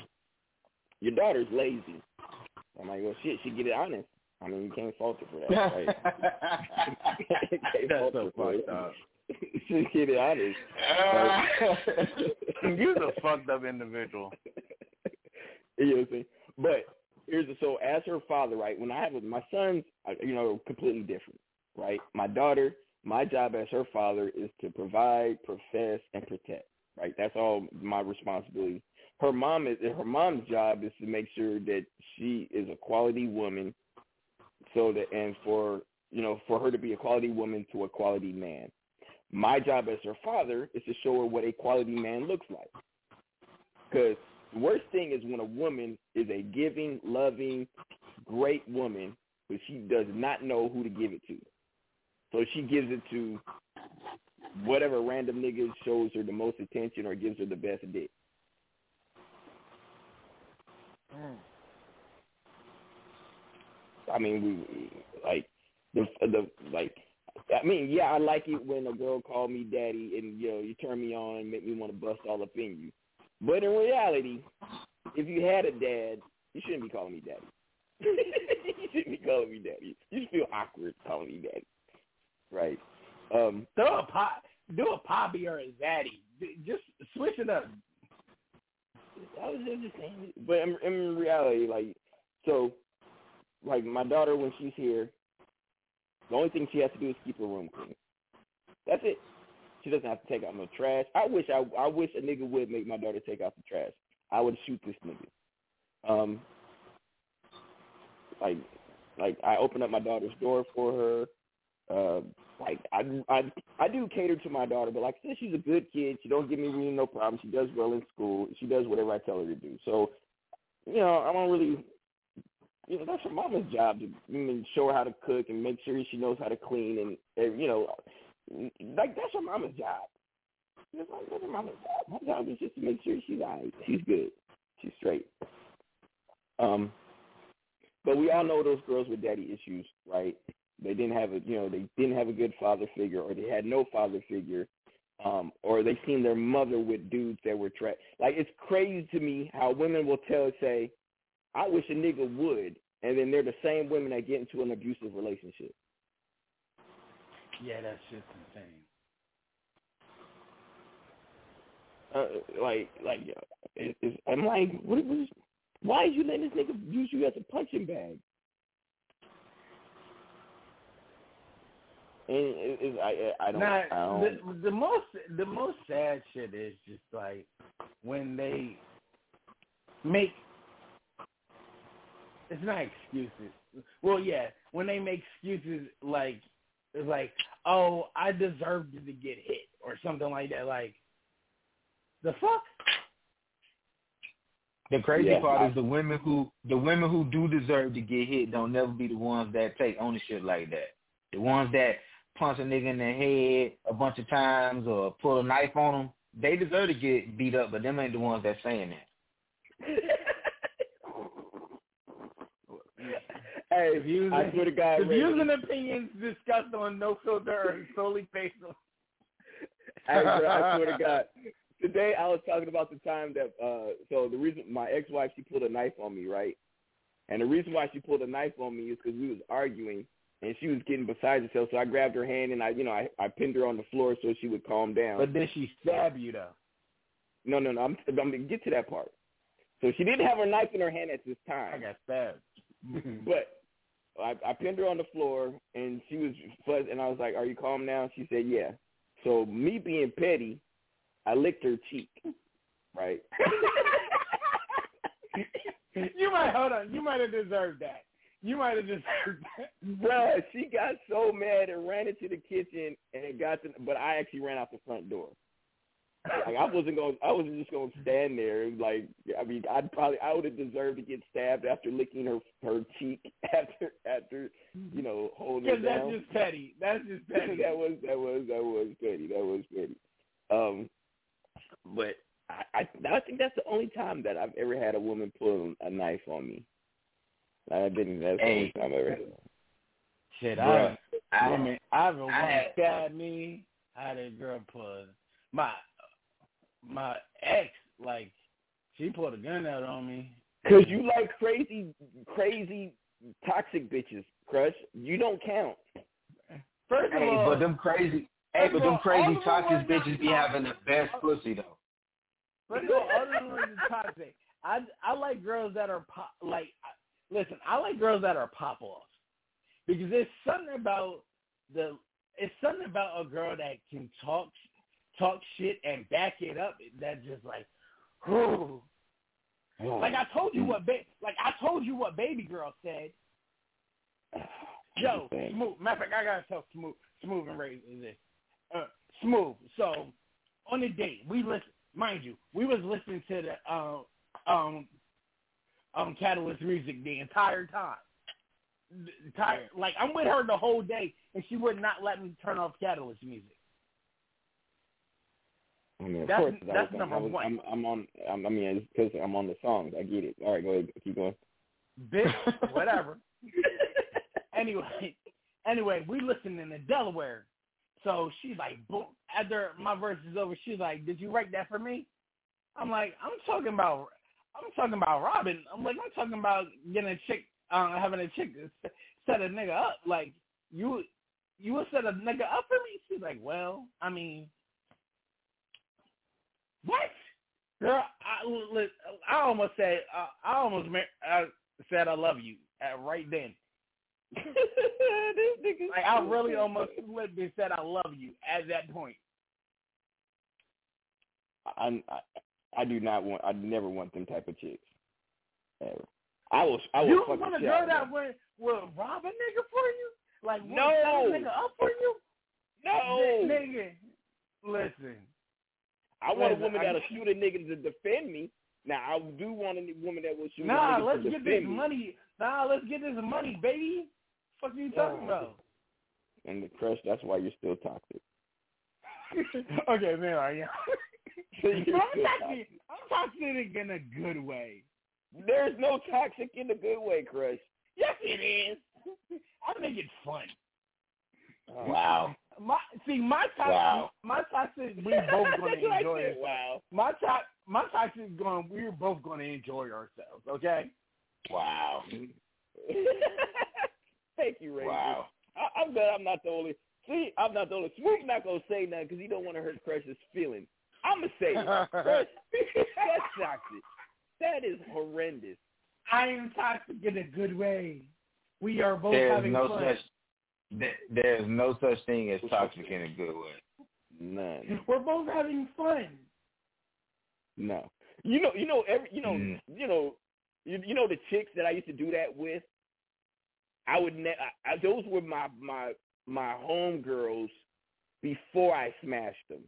"Your daughter's lazy." I'm like, "Well, shit, she get it honest. I mean, you can't fault her for that, right?" <laughs> Can't That's fault so her for fucked it. up. <laughs> she get it honest. <laughs> Right? You're a fucked up individual. you know what I'm saying? But here's the so as her father, right? When I have my sons, uh, you know, completely different, right? My daughter, my job as her father is to provide, profess, and protect. Right, that's all my responsibility. Her mom is her mom's job is to make sure that she is a quality woman, so that and for you know for her to be a quality woman to a quality man. My job as her father is to show her what a quality man looks like. Because the worst thing is when a woman is a giving, loving, great woman, but she does not know who to give it to. So she gives it to whatever random nigga shows her the most attention or gives her the best dick. I mean, we like the the like. I mean, yeah, I like it when a girl call me daddy and you know you turn me on and make me want to bust all up in you. But in reality, if you had a dad, you shouldn't be calling me daddy. <laughs> you shouldn't be calling me daddy. You should feel awkward calling me daddy, right? Um, Do a pop, do a poppy or a zaddy. Just switch it up. I was saying, but in, in reality, like, so like my daughter when she's here, the only thing she has to do is keep her room clean. That's it. She doesn't have to take out no trash. I wish I I wish a nigga would make my daughter take out the trash. I would shoot this nigga. Um, like like I open up my daughter's door for her. Uh, like I I I do cater to my daughter, but like since she's a good kid, she don't give me really no problem. She does well in school. She does whatever I tell her to do. So, you know, I don't really you know, that's her mama's job to I mean, show her how to cook and make sure she knows how to clean and, and you know, like that's her mama's job. That's, her mama's job. My job is just to make sure she's all right. She's good. She's straight. Um, but we all know those girls with daddy issues, right? They didn't have a, you know, they didn't have a good father figure, or they had no father figure, um, or they seen their mother with dudes that were tra- like it's crazy to me how women will tell say, I wish a nigga would, and then they're the same women that get into an abusive relationship. Yeah, that's just insane. Uh, like, like, it, it's, I'm like, what, what is, why is you letting this nigga use you as a punching bag? And it, it, I, I don't, Nah, I don't. the, the most the most sad shit is just like when they make it's not excuses. Well, yeah, when they make excuses like it's like, oh, I deserved to get hit or something like that. Like the fuck. The crazy Yeah, part I- is the women who the women who do deserve to get hit don't never be the ones that take ownership like that. The ones that punch a nigga in the head a bunch of times or pull a knife on them, they deserve to get beat up, but them ain't the ones that's saying that. <laughs> Hey, views, I swear to God, the views and opinions discussed on No Filter are solely based on. I, swear- I swear to <laughs> God. Today I was talking about the time that uh so the reason my ex-wife she pulled a knife on me, right? And the reason why she pulled a knife on me is because we was arguing and she was getting beside herself. So I grabbed her hand and I, you know, I, I pinned her on the floor so she would calm down. But did she stab you though? No, no, no. I'm, I'm gonna get to that part. So she didn't have her knife in her hand at this time. I got stabbed. <laughs> but I, I pinned her on the floor, and she was fuzz, and I was like, "Are you calm now?" She said, "Yeah." So me being petty, I licked her cheek, right? <laughs> you might hold on. You might have deserved that. You might have deserved that. Bruh, she got so mad and ran into the kitchen and got to, but I actually ran out the front door. Like I wasn't going, I wasn't just going to stand there. Like I mean, I'd probably, I would have deserved to get stabbed after licking her her cheek <laughs> after after you know holding her Because that's down. just petty. That's just <laughs> petty. that was that was that was petty. That was petty. Um, but I, I I think that's the only time that I've ever had a woman pull a knife on me. I didn't. That's the only time I ever. Shit, Bruh. I, I, mean, I've a I had- stabbed me. I had a girl pull my my ex like she pulled a gun out on me. Cause you like crazy, crazy, toxic bitches, Crush. You don't count. First of Hey, all, but them crazy, hey, but them crazy all of them toxic bitches be having the best pussy though. First of all, other than the toxic, I I like girls that are pop, like. Listen, I like girls that are pop offs because there's something about the. It's something about a girl that can talk talk shit and back it up. That just like, whew. <sighs> like I told you what ba- like I told you what baby girl said. <sighs> Yo, smooth. Matter of fact, I gotta tell smooth, smooth and Ray this. Uh, smooth. So on the date, we listen. Mind you, we was listening to the um um um Catalyst music the entire time. The entire, like I'm with her the whole day, and she would not let me turn off Catalyst music. I mean, of That's- course, I that's was, number I was, one. I'm, I'm on. I'm, I mean, because I'm on the songs. I get it. All right, go ahead. Keep going. Bitch, <laughs> whatever. anyway, anyway, we listening in Delaware. So she's like, boom. After my verse is over, she's like, "Did you write that for me?" I'm like, "I'm talking about, I'm talking about Robin. I'm like, I'm talking about getting a chick, uh, having a chick set a nigga up. Like, you, you would set a nigga up for me?" She's like, "Well, I mean, what?" Girl, I, I almost said, uh, I almost, mar- uh, said I love you at right then. <laughs> Like I really almost flipped and said I love you at that point. I, I I do not want. I never want them type of chicks. Ever. I will. I will you want a girl that would will rob a nigga for you? Like No. nigga up for you? No. N- nigga, listen. I want a woman I- that'll shoot a nigga to defend me. Now I do want a woman that will shoot Nah, a nigga let's to get this me. money. Nah, let's get this money, baby. Fuck are you talking Oh. about? And the crush. That's why you're still toxic. <laughs> okay, man, I am. <laughs> I'm toxic. I'm toxic in a good way. There's no toxic in a good way, crush. Yes, it is. I make it fun. Oh, wow. My see my toxic. Wow. My toxic. We <laughs> both gonna That's what I enjoy it. Wow. My top. My toxic is going. We're both gonna enjoy ourselves. Okay. Wow. <laughs> Thank you, Ray. Wow. I, I'm glad I'm not the only. See, I'm not the only. Swoop not gonna say nothing because he don't want to hurt Crush's feelings. I'm gonna say it. Crush, that's toxic. That is horrendous. I am toxic in a good way. We are both There's having no fun. such there- there's no such thing as toxic in a good way. None. We're both having fun. No. You know. You know. Every. You know. Mm. You know. You, you know the chicks that I used to do that with. I would. Ne- I, I, those were my my my home girls before I smashed them.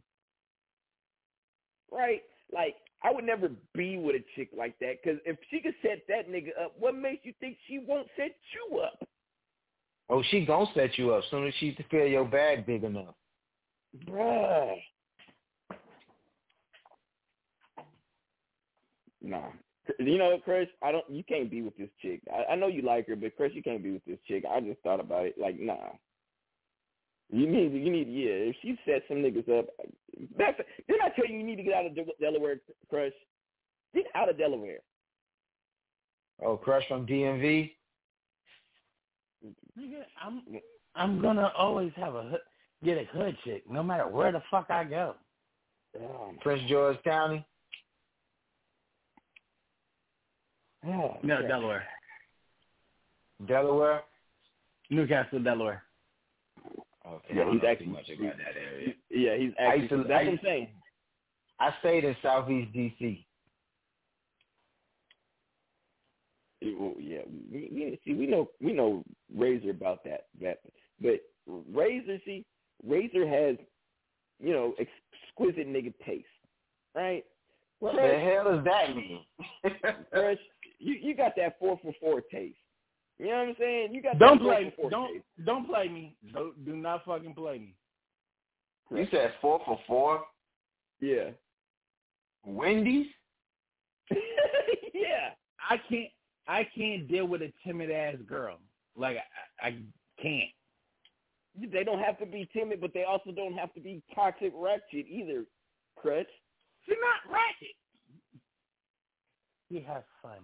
Right. Like I would never be with a chick like that because if she could set that nigga up, what makes you think she won't set you up? Oh, she gonna set you up soon as she feel your bag big enough. Bruh. Nah. You know Chris? I don't. You can't be with this chick. I, I know you like her, but Chris, you can't be with this chick. I just thought about it. Like, nah. You need. You need. Yeah. If she set some niggas up, that's. Didn't I tell you you need to get out of Delaware, Crush? Get out of Delaware. Oh, crush from DMV. Nigga, I'm I'm gonna always have a hood, get a hood chick, no matter where the fuck I go. Oh, Prince George County. oh, No, crap. Delaware, Delaware. New Castle, Delaware. Yeah, he's actually. much about that area. Yeah, he's actually. to- that's I what I'm used- saying. I stayed in Southeast DC. Well, yeah, we, we see we know we know Razor about that that, but Razor see Razor has you know exquisite nigga taste, right? What Fresh- the hell does that mean? Fresh, you you got that four for four taste. You know what I'm saying? You got Don't play, for don't taste. don't play me. Don't do not fucking play me. you said four for four. Yeah, Wendy's. <laughs> yeah. I can't I can't deal with a timid ass girl. Like I, I can't. They don't have to be timid, but they also don't have to be toxic ratchet either, Chris. She's not ratchet. He has fun.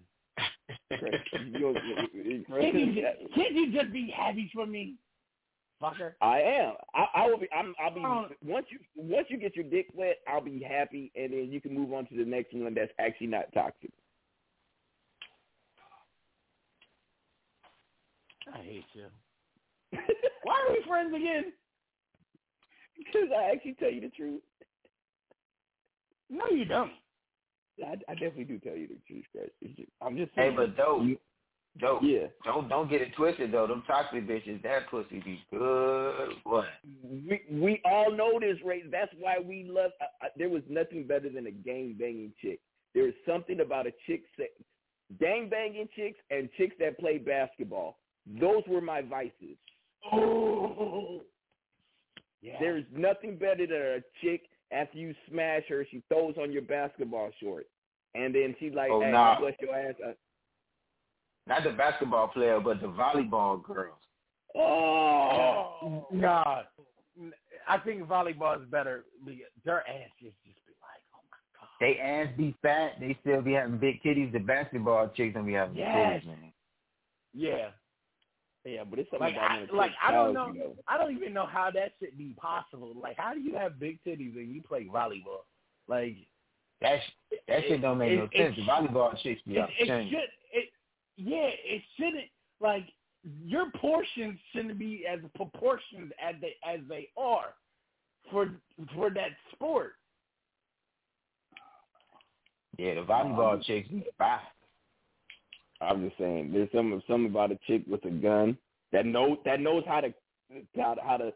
Chris, you- Chris, Can't you, just, can't you just be happy for me, fucker? I am. I, I will be. I'm, I'll be. Oh. Once you once you get your dick wet, I'll be happy, and then you can move on to the next one that's actually not toxic. I hate you. <laughs> Why are we friends again? Because I actually tell you the truth. No, you don't. I, I definitely do tell you the truth, Chris. Just- I'm just saying. Hey, saying. but dope, dope. Yeah. Don't don't get it twisted though. Them toxic bitches, that pussy be good. What? we we all know this, Ray. That's why we love. Uh, uh, there was nothing better than a gang banging chick. There is something about a chick, that, gang banging chicks and chicks that play basketball. Those were my vices. Oh. Yeah. There's nothing better than a chick after you smash her, she throws on your basketball shorts, and then she's like, Oh, "Hey, nah. I bust your ass." Uh, Not the basketball player, but the volleyball girls. oh, Nah. I think volleyball is better. because Their ass just just be like, oh my god. They ass be fat, they still be having big titties. The basketball chicks don't be having Yes. titties, man. Yeah. Yeah, but it's something Like about I, like I don't know. you, though. I don't even know how that should be possible. Like how do you have big titties and you play volleyball? Like That sh- that shit don't make it- no it- sense. The volleyball chicks be it, out it chain. should it yeah, it shouldn't like your portions shouldn't be as proportioned as they as they are for for that sport. Yeah, the volleyball um, chicks bye. I'm just saying, there's some some about a chick with a gun that knows that knows how to how to, how to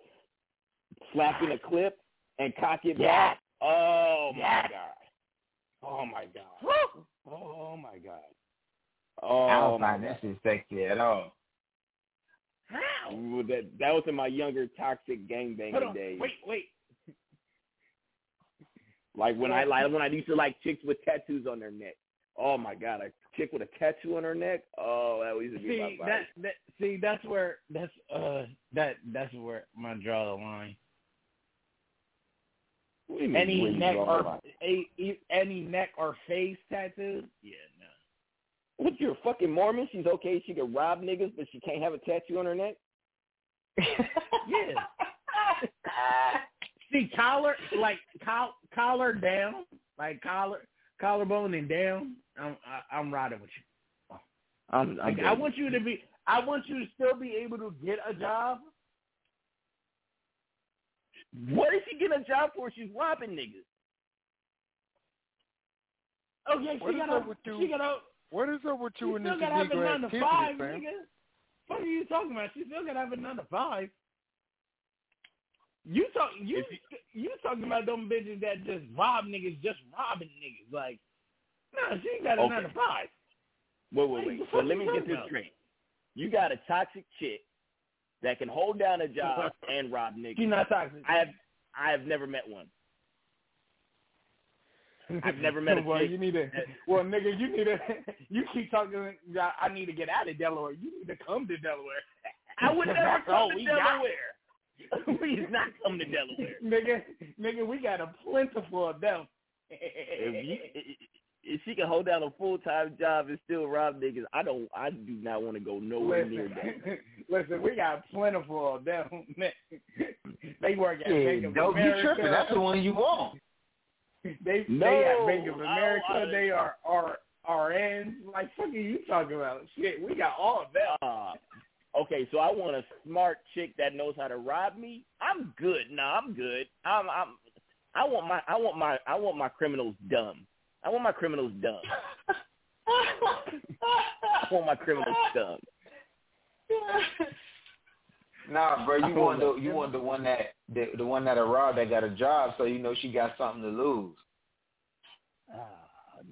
slap in a clip and cock it Yeah. back. Oh my Yeah. god! Oh my god! Oh my god! Oh, I Oh don't my find god! that shit sexy at all. How? Well, That that was in my younger toxic gangbanging days. Wait, wait. Like when I like when I used to like chicks with tattoos on their neck. Oh my god, a chick with a tattoo on her neck. Oh, that used to be See my that, vibe. that see that's where that's uh that that's where I draw the line. What do you mean, Any neck or a, e- any neck or face tattoo? Yeah, no. What, you're a fucking Mormon? She's okay. She can rob niggas, but she can't have a tattoo on her neck. <laughs> Yeah. See collar like col- collar down, like collar collarbone and down. I'm I, I'm riding with you. I'm, I'm Like, I want you to be. I want you to still be able to get a job. What is she getting a job for? She's robbing niggas. Oh yeah, What she is got up a. with you? She got a. What is up with you and this still gotta have a illegal to activity, five, fam? nigga. What are you talking about? She still gotta have a nine to five. You talk you you talking about them bitches that just rob niggas, just robbing niggas. Like, no, she ain't got a Okay. nine to five. Wait, wait, wait. So let me get this straight. You got a toxic chick that can hold down a job <laughs> and rob niggas. She's not toxic. I have I have never met one. I've never met a <laughs> well, chick you need to. <laughs> Well, nigga, you need to. You keep talking. I need to get out of Delaware. You need to come to Delaware. I would never come all to. Delaware. <laughs> Please not come to Delaware. nigga, nigga, we got a plentiful of them. If, you, if she can hold down a full time job and still rob niggas, I don't. I do not want to go nowhere near that. <laughs> listen, we got plentiful of them. <laughs> they work at Yeah, Bank of don't be tripping. That's the one you want. They No, they at Bank of I- America. I- they are are RNs. Like fuck are you talking about? Shit, we got all of them. Uh, okay, so I want a smart chick that knows how to rob me. I'm good. No, I'm good. I'm. I'm. I want my. I want my. I want my criminals dumb. I want my criminals dumb. I want my criminals dumb. Nah, bro, you want the you want the one that the the one that a rob that got a job, so you know she got something to lose. Ah,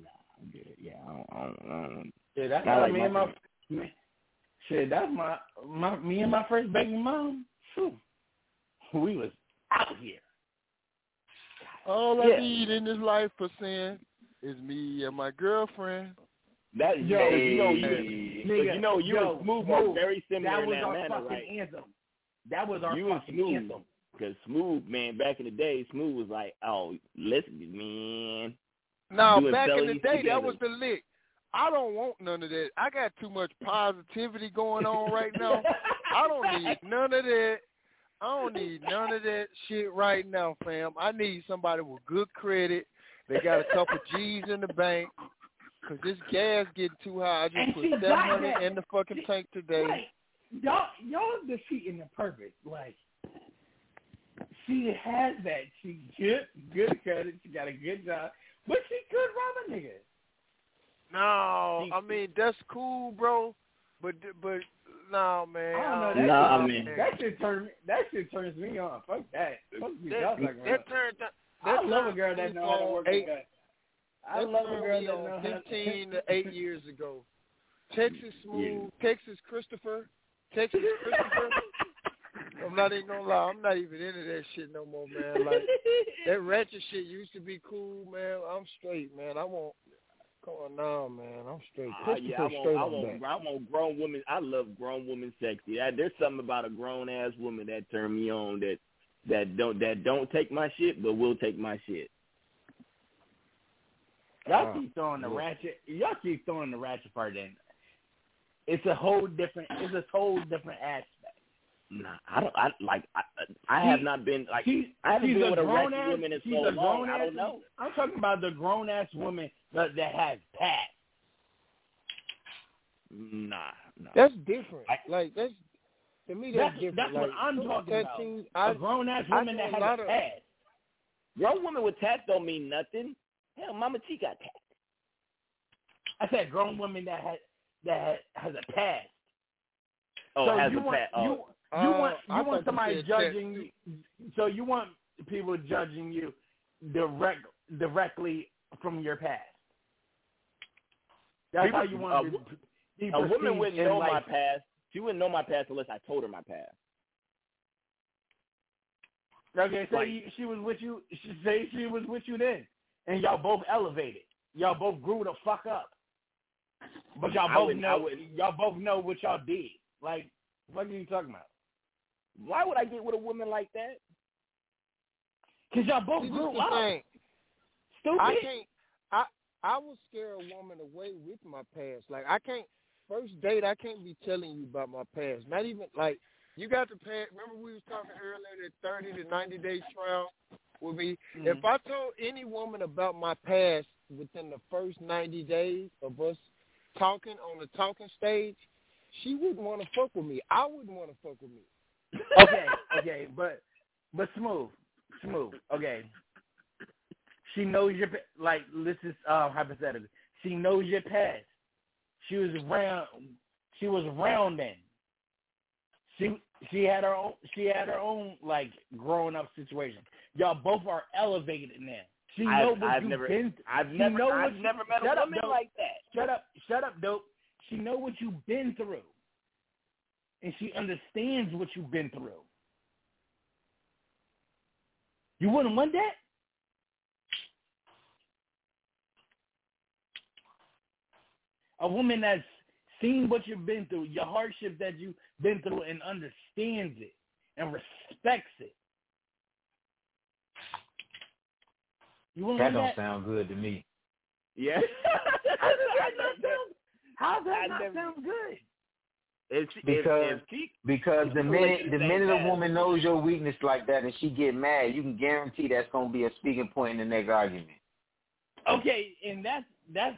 nah, I'm good. Yeah, I don't. I don't, I don't. Yeah, that's I how like me and my man, shit. That's my my me and my first baby mom. Phew, we was out here. All I Yeah. need in this life for sin is me and my girlfriend. That Yo, because you know you, Nigga, you know you yo, and Smooth Smooth, very similar That in was that our manner, fucking right? anthem. That was our you and fucking Smooth, anthem. because Smooth, man, back in the day, Smooth was like, "Oh, listen, man." Now, back in the day, together. that was the lick. I don't want none of that. I got too much positivity going on right now. I don't need <laughs> none of that. I don't need none of that shit right now, fam. I need somebody with good credit. They got a couple <laughs> G's in the bank. Cause this gas getting too high. I just And put seven hundred in the fucking tank today. Right. Y'all, y'all defeating the purpose. Like, she has that. She good, good credit. She got a good job, but she could rob a nigga. No, I mean that's cool, bro. But but no, man. No, I don't know. That, Nah, shit, man. that shit turns that shit turns me on. Fuck that. Fuck you, that, y'all that about. turned that, I love a girl that me know how to work eight, a gun. I love a girl that on know fifteen to eight years ago. Texas <laughs> Smooth, Texas Christopher, Texas Christopher. <laughs> I'm not even gonna lie, I'm not even into that shit no more, man. Like that ratchet shit used to be cool, man. I'm straight, man. I want come on man. I'm straight. Christopher yeah, I straight want, I want. I want grown women. I love grown women sexy. That, there's something about a grown ass woman that turn me on. That that don't that don't take my shit, but will take my shit. Y'all Uh, keep throwing the yeah. ratchet. Y'all keep throwing the ratchet part in. It's a whole different. It's a whole different aspect. Nah, I don't. I like. I, I have not been like. She's, I haven't been a with a grown ratchet ass. woman in so long. grown I don't know. I'm talking about the grown ass woman that, that has past. Nah, nah. That's different. like that's to me that's, That's, different. that's what I'm some talking about. tattoos, A I, grown ass woman that has lot a of- past. Grown women with tats don't mean nothing. Hell, Mama T got tats. I said grown woman that has that has a past. Oh, so has a want, tat. Oh. You, you Uh, want you thought want somebody judging you. So you want people judging you direct directly from your past. That's People- how you want a to be a woman wouldn't know my past. She wouldn't know my past unless I told her my past. Okay, say Like- you, she was with you. She, say she was with you then, and y'all both elevated. Y'all both grew the fuck up. But y'all both wouldn't- know. wouldn't- Y'all both know what y'all did. Like, what are you talking about? Why would I get with a woman like that? Cause y'all both See, grew up. thing. Stupid. I can't. I I will scare a woman away with my past. Like I can't. First date, I can't be telling you about my past. Not even like you got the past. Remember we was talking earlier that thirty to ninety days trial would be. Mm-hmm. If I told any woman about my past within the first ninety days of us talking on the talking stage, she wouldn't want to fuck with me. I wouldn't want to fuck with me. Okay, <laughs> okay, but but smooth, smooth. Okay, she knows your like. This is um, hypothetical. She knows your past. She was around. She was around then. She she had her own. She had her own like growing up situation. Y'all both are elevated now. She I've- know what I've you've never- been. I've she never- I've never met a shut up, woman like that. Shut up, shut up, dope. She know what you've been through, and she understands what you've been through. You wouldn't want that? A woman that's seen what you've been through, your hardship that you've been through, and understands it and respects it. You wouldn't That don't sound good to me. Yeah. <laughs> How does that not <laughs> sound? How does that I not never- sound good? If she, Because if, if she, because the minute the minute a woman knows your weakness like that and she get mad, you can guarantee that's gonna be a speaking point in the next argument. Okay, and that's that's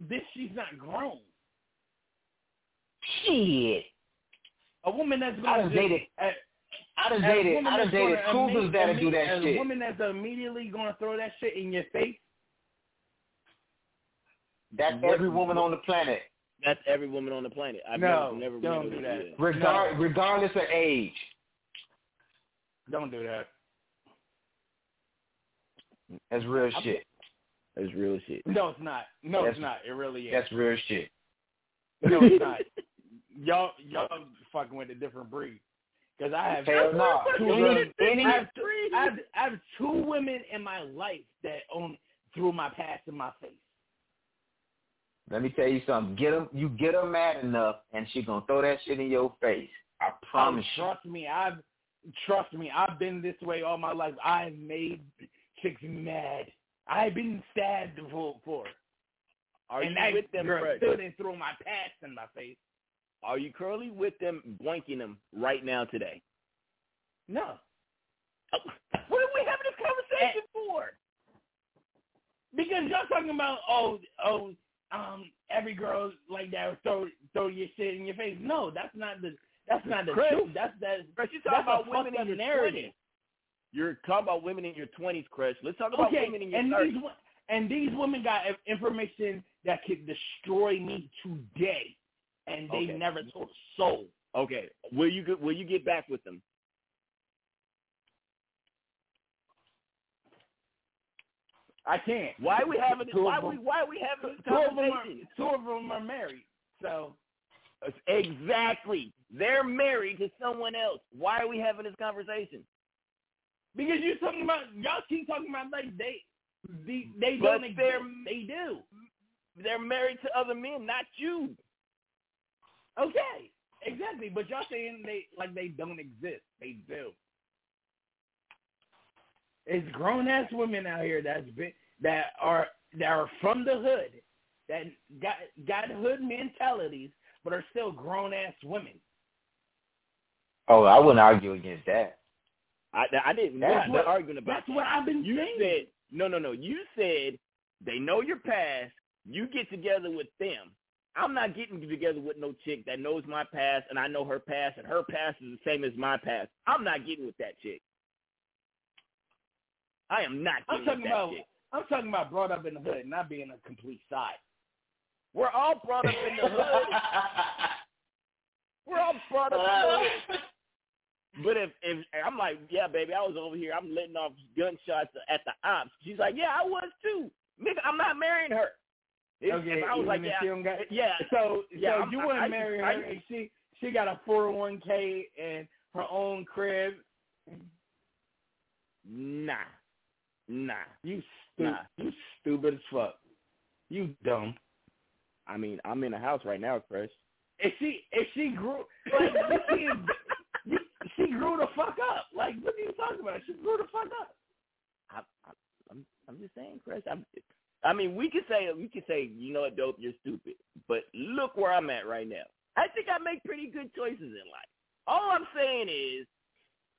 this. She's not grown. Shit. A woman that's gonna done just- dated- a- I done dated I done dated cougars that'll do that shit. A woman that's immediately gonna throw that shit in your face. That's every woman on the planet. That's every woman on the planet. I've No, never, never don't met do that. yeah. Regard regardless of age. Don't do that. That's real I'm- shit. That's real shit. No, it's not. No, That's- it's not. It really is. That's real shit. No, it's not. <laughs> y'all, y'all fucking with a different breed. Because I have Hell no. two women- I, have, two- I, have, I have two women in my life that own threw my past in my face. Let me tell you something. Get her, you get her mad enough, and she gonna throw that shit in your face. I oh, promise Oh, trust me, I've trust me, I've been this way all my life. I've made chicks mad. I've been stabbed before. before. Are and you that with them, girl Fred? still didn't throw my past in my face. Are you currently with them, boinking them right now today? No. Oh, <laughs> what are we having this conversation for? Because y'all talking about oh oh um every girl like that will throw throw your shit in your face. No, that's not the that's not the Chris, truth. That's that Chris, you that's talking about women in your up narrative. 20s. You're talking about women in your twenties, Chris. Let's talk about Okay, women in your and thirties. these and these women got information that could destroy me today, and they Okay. never told a soul. Okay, will you get will you get back with them? I can't. Why are we having this? Why we why are we having this two of them are, conversation? two of them are married, so Exactly. They're married to someone else. Why are we having this conversation? because you're talking about y'all keep talking about like they they, they But don't exist. they're- They do. They're married to other men, not you. Okay, exactly. But y'all saying they like they don't exist. They do. It's grown ass women out here that's been that are that are from the hood that got got hood mentalities, but are still grown ass women. Oh, I wouldn't argue against that. I, I didn't. That's what- arguing about That's that. what I've been You saying. said no, no, no. You said they know your past. You get together with them. I'm not getting together with no chick that knows my past and I know her past and her past is the same as my past. I'm not getting with that chick. I am not I'm talking about chick. I'm talking about brought up in the hood, not being a complete side. We're all brought up in the hood. We're all brought up in the hood. <laughs> But if if I'm like, yeah, baby, I was over here, I'm letting off gunshots at the ops. She's like, yeah, I was too. Nigga, I'm not marrying her. If, okay, if I was like, yeah, got, yeah. So yeah, so I'm- you I- wouldn't I- marry I- her if she she got a four hundred one k and her own crib. Nah, nah. You stu- Nah. you stupid as fuck. You dumb. I mean, I'm in a house right now, Chris. If she if she grew like you, she grew the fuck up. Like what are you talking about? She grew the fuck up. I, I, I'm I'm just saying, Chris. I'm, I mean, we could say we could say, you know what, dope, you're stupid. But look where I'm at right now. I think I make pretty good choices in life. All I'm saying is,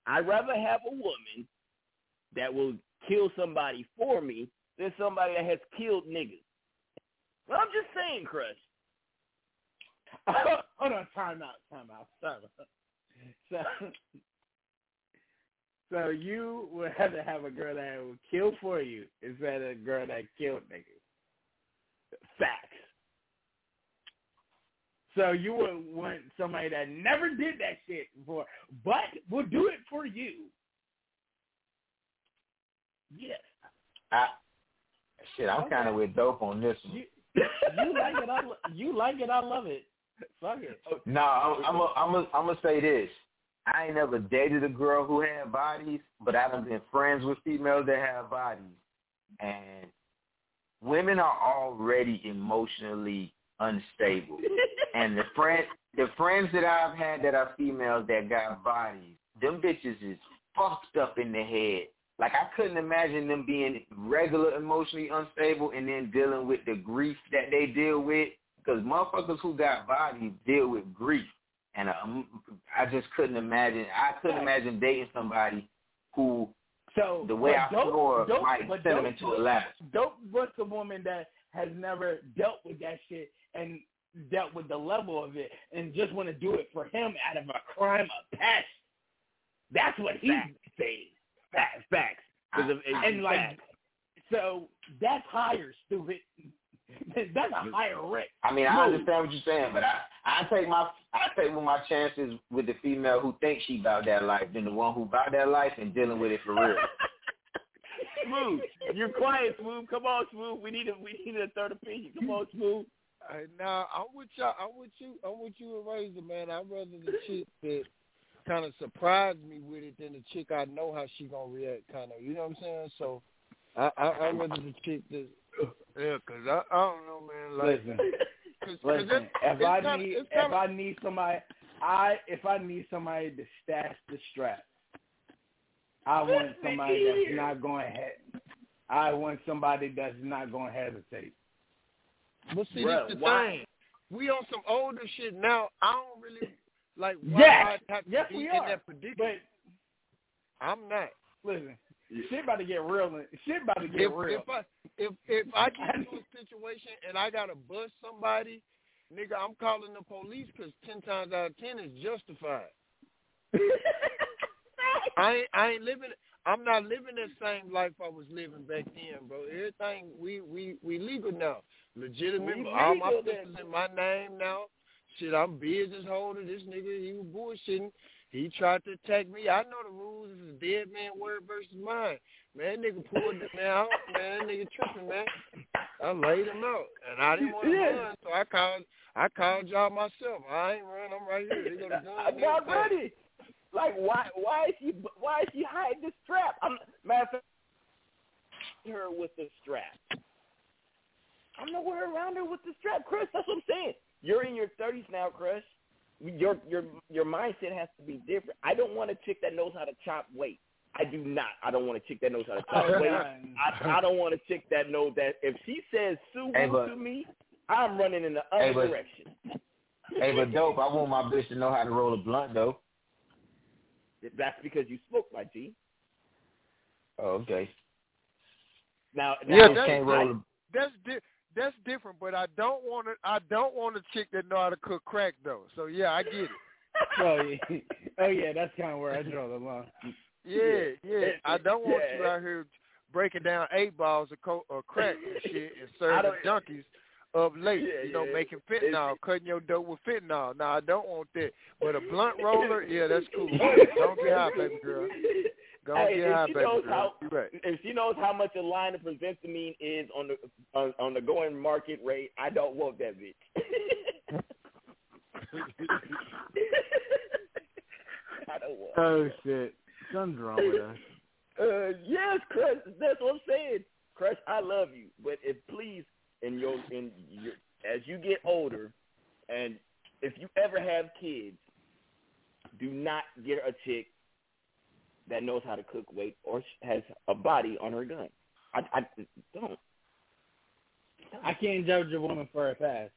I'd rather have a woman that will kill somebody for me than somebody that has killed niggas. Well, I'm just saying, Chris. <laughs> Hold on, time out, time out, time out. So, <laughs> so you would have to have a girl that would kill for you instead of a girl that killed niggas. Facts. So you would want somebody that never did that shit before, but will do it for you. Yes. I, shit, I'm kind of with dope on this one. You, you like it, I lo- you like it, I love it. Fuck it. Oh, no, I'm I'm a, I'm a, I'm gonna say this. I ain't never dated a girl who had bodies, but I've been friends with females that have bodies, and women are already emotionally unstable. and the friend, the friends that I've had that are females that got bodies, them bitches is fucked up in the head. Like I couldn't imagine them being regular emotionally unstable and then dealing with the grief that they deal with. Because motherfuckers who got bodies deal with grief, and um, I just couldn't imagine. I couldn't imagine dating somebody who So the way I dope, swore dope, might send them dope- into a lapse. Dope was a woman that has never dealt with that shit and dealt with the level of it and just want to do it for him out of a crime of passion. That's what he's saying. Facts, facts. 'Cause of- and like, facts. so that's higher, stupid. <laughs> that's a higher rate. I mean, I understand what you're saying, but I I take my I take with my chances with the female who thinks she about that life than the one who about that life and dealing with it for real. <laughs> Smooth, you're quiet, Smooth. Come on, Smooth. We need a we need a third opinion. Come on, Smooth. Hey, now I'm with y'all. I'm with you. I'm with you and Razor, man. I'd rather the chick that kind of surprised me with it than the chick I know how she gonna react. Kind of, you know what I'm saying? So, I I I'd rather the chick that yeah, cause I I don't know, man. Like, Listen, cause, 'cause listen. it- If I kinda- need if kinda- I need somebody, I if I need somebody to stash the strap, I want somebody that's <laughs> not going to. I want somebody that's not going to hesitate. But see, Bruh, this the why- thing. We on some older shit now. I don't really like. Why Yes, I have to yes, be we in are. that predicament. But I'm not. listen, shit about to get real. and- Shit about to get If, real. if I if if I get into a situation and I gotta bust somebody, nigga, I'm calling the police because ten times out of ten is justified. <laughs> I ain't, I ain't living. I'm not living the same life I was living back then, bro. Everything we we we legal now, legitimate. All my is in my name now. Shit, I'm business holder. This nigga, he was bullshitting. He tried to attack me. I know the rules. This is dead man word versus mine. Man, nigga pulled it man out. Man, nigga tripping, man. I laid him out, and I didn't want to Yeah. run, so I called. I called y'all myself. I ain't run. I'm right here. They got a <laughs> gun. I'm not ready. Like why why is she why is she hiding the strap? I'm matter of fact, her with the strap. I'm nowhere around her with the strap, Chris. That's what I'm saying. You're in your thirties now, Chris. Your your your mindset has to be different. I don't want a chick that knows how to chop weight. I do not. I don't want a chick that knows how to chop oh, weight. I, I don't want a chick that knows that if she says Sue Hey, but- to me, I'm running in the Hey, other but- direction. hey, but dope. I want my bitch to know how to roll a blunt though. That's because you smoke, my G. Oh, okay. Now, Yeah, that's, can't roll that's, that's di- that's different. But I don't want to. I don't want a chick that know how to cook crack though. So yeah, I get it. <laughs> oh yeah, <laughs> oh yeah, that's kind of where I draw the line. Yeah, yeah. I don't want you out here breaking down eight balls of co- or crack and <laughs> shit and serving junkies up late. Yeah, you know, yeah. making fentanyl, cutting your dope with fentanyl. Now I don't want that. But a blunt roller, yeah, that's cool. Don't get high, baby girl. Go Hey, if she knows how, right. if she knows how much a line of presentamine is on the on, on the going market rate, I don't want that bitch. <laughs> I don't want. Oh shit, something's wrong with us. <laughs> Uh, yes, Crush. That's what I'm saying. Crush, I love you, but if please, in your in your as you get older, and if you ever have kids, do not get a chick that knows how to cook weight or has a body on her gun. I, I don't. I can't judge a woman for her past.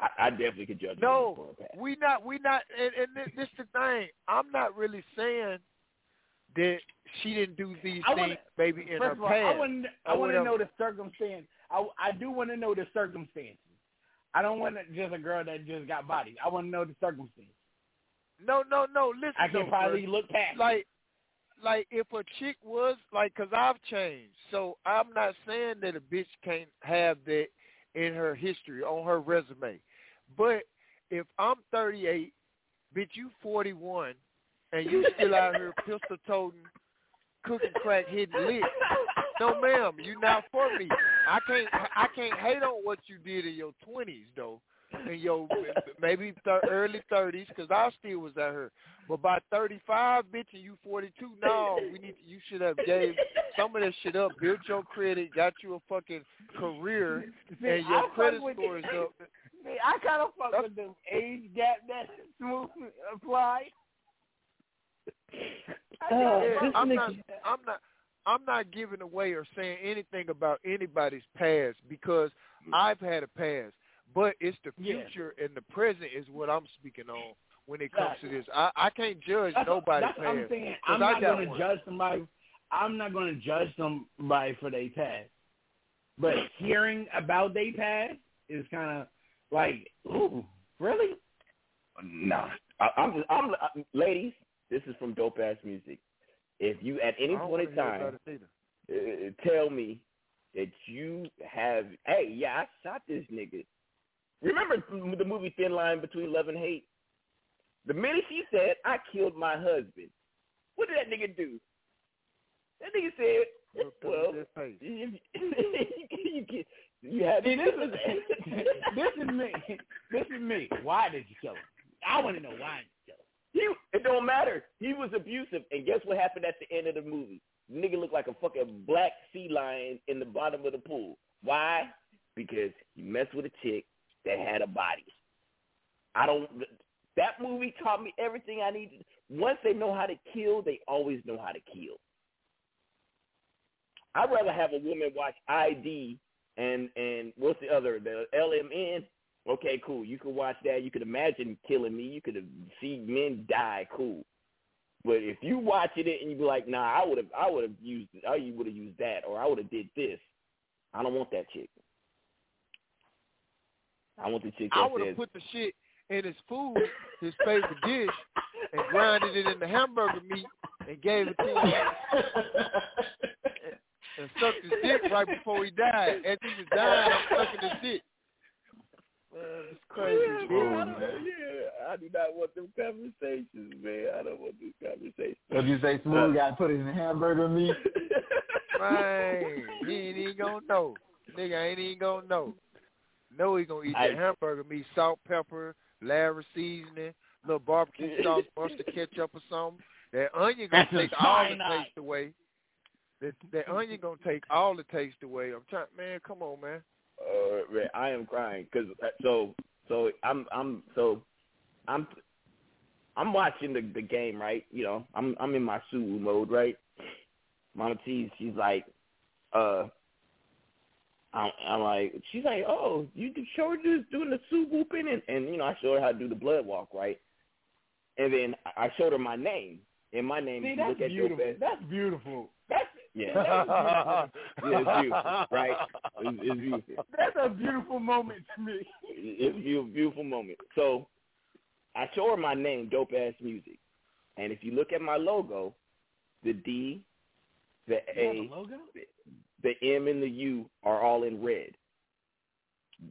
I, I definitely could judge. No, her for a pass. we not. We not. And, and this, this the thing. I'm not really saying that she didn't do these I things, wanna- maybe in First her of all, past. I want I want to know the circumstance. I I do want to know the circumstances. I don't want just a girl that just got bodied. I want to know the circumstances. No, no, no. Listen, I can though, probably bruh. look past. like like if a chick was like because i've changed. So i'm not saying that a bitch can't have that in her history on her resume. But if i'm 38 bitch you 41 and you still out here pistol toting cooking crack hitting lit. No ma'am you not for me. I can't i can't hate on what you did in your 20s though <laughs> in your maybe th- early 30s because i still was out here but by 35, bitch, and you 42, no, we need to, you should have gave some of that shit up, built your credit, got you a fucking career, See, and your fuck credit score is up. <laughs> See, I kind of fuck with the age gap that smooth applied. Yeah, I'm not, I'm not, I'm not giving away or saying anything about anybody's past because I've had a past, but it's the Yeah. future and the present is what I'm speaking on when it comes to this. I, I can't judge That's, nobody's that's what I'm past. I'm not going to judge somebody. I'm not going to judge somebody for their past. But hearing about their past is kind of like, ooh, really? Nah, I, I'm, I'm, I'm, ladies. This is from Dope Ass Music. If you at any point in time about it either. uh, tell me that you have, hey, yeah, I shot this nigga. Remember the movie Thin Line Between Love and Hate? The minute she said, I killed my husband, what did that nigga do? That nigga said, well, <laughs> you, you, you had See, this is <laughs> this is me. This is me. Why did you kill him? I want to know why did you kill him. He, it don't matter. He was abusive, and guess what happened at the end of the movie? Nigga looked like a fucking black sea lion in the bottom of the pool. Why? Because he messed with a chick that had a body. I don't. That movie taught me everything I needed. Once they know how to kill, they always know how to kill. I'd rather have a woman watch ID and and what's the other the LMN. Okay, cool. You could watch that. You could imagine killing me. You could seen men die. Cool. But if you watching it and you be like, nah, I would have, I would have used, I would have used that, or I would have did this. I don't want that chick. I want the chick I would have put the shit in his food, his favorite dish, and grinded it in the hamburger meat and gave it to him <laughs> and sucked his dick right before he died. As he was dying, I'm sucking his dick. Man, it's crazy. Yeah, bitch. I oh, don't- yeah, I do not want them conversations, man. I don't want these conversations. If you say smooth, got to put it in the hamburger meat. <laughs> Man, he ain't even gonna know. Nigga ain't even gonna know. Know he gonna eat that I- hamburger meat, salt, pepper, Lawry seasoning, little barbecue <laughs> sauce, mustard ketchup or something. That onion gonna take all the China. taste away. That that onion gonna take all the taste away. I'm trying, man. Come on, man. Uh, man, I am crying because so so I'm I'm so I'm I'm watching the the game right. You know I'm I'm in my Sulu mode right. Mama T, she's like, uh, I'm, I'm like, she's like, oh, you show her just doing the Sue whooping, and and you know I showed her how to do the blood walk right, and then I showed her my name, and my name. See, that's look at beautiful. That's beautiful. That's Yeah, <laughs> yeah, it's beautiful, right? It's, it's beautiful. That's a beautiful moment to me. It's a beautiful, beautiful moment. So I show her my name, Dope Ass Music, and if you look at my logo, the D, the A, logo? The M, and the U are all in red.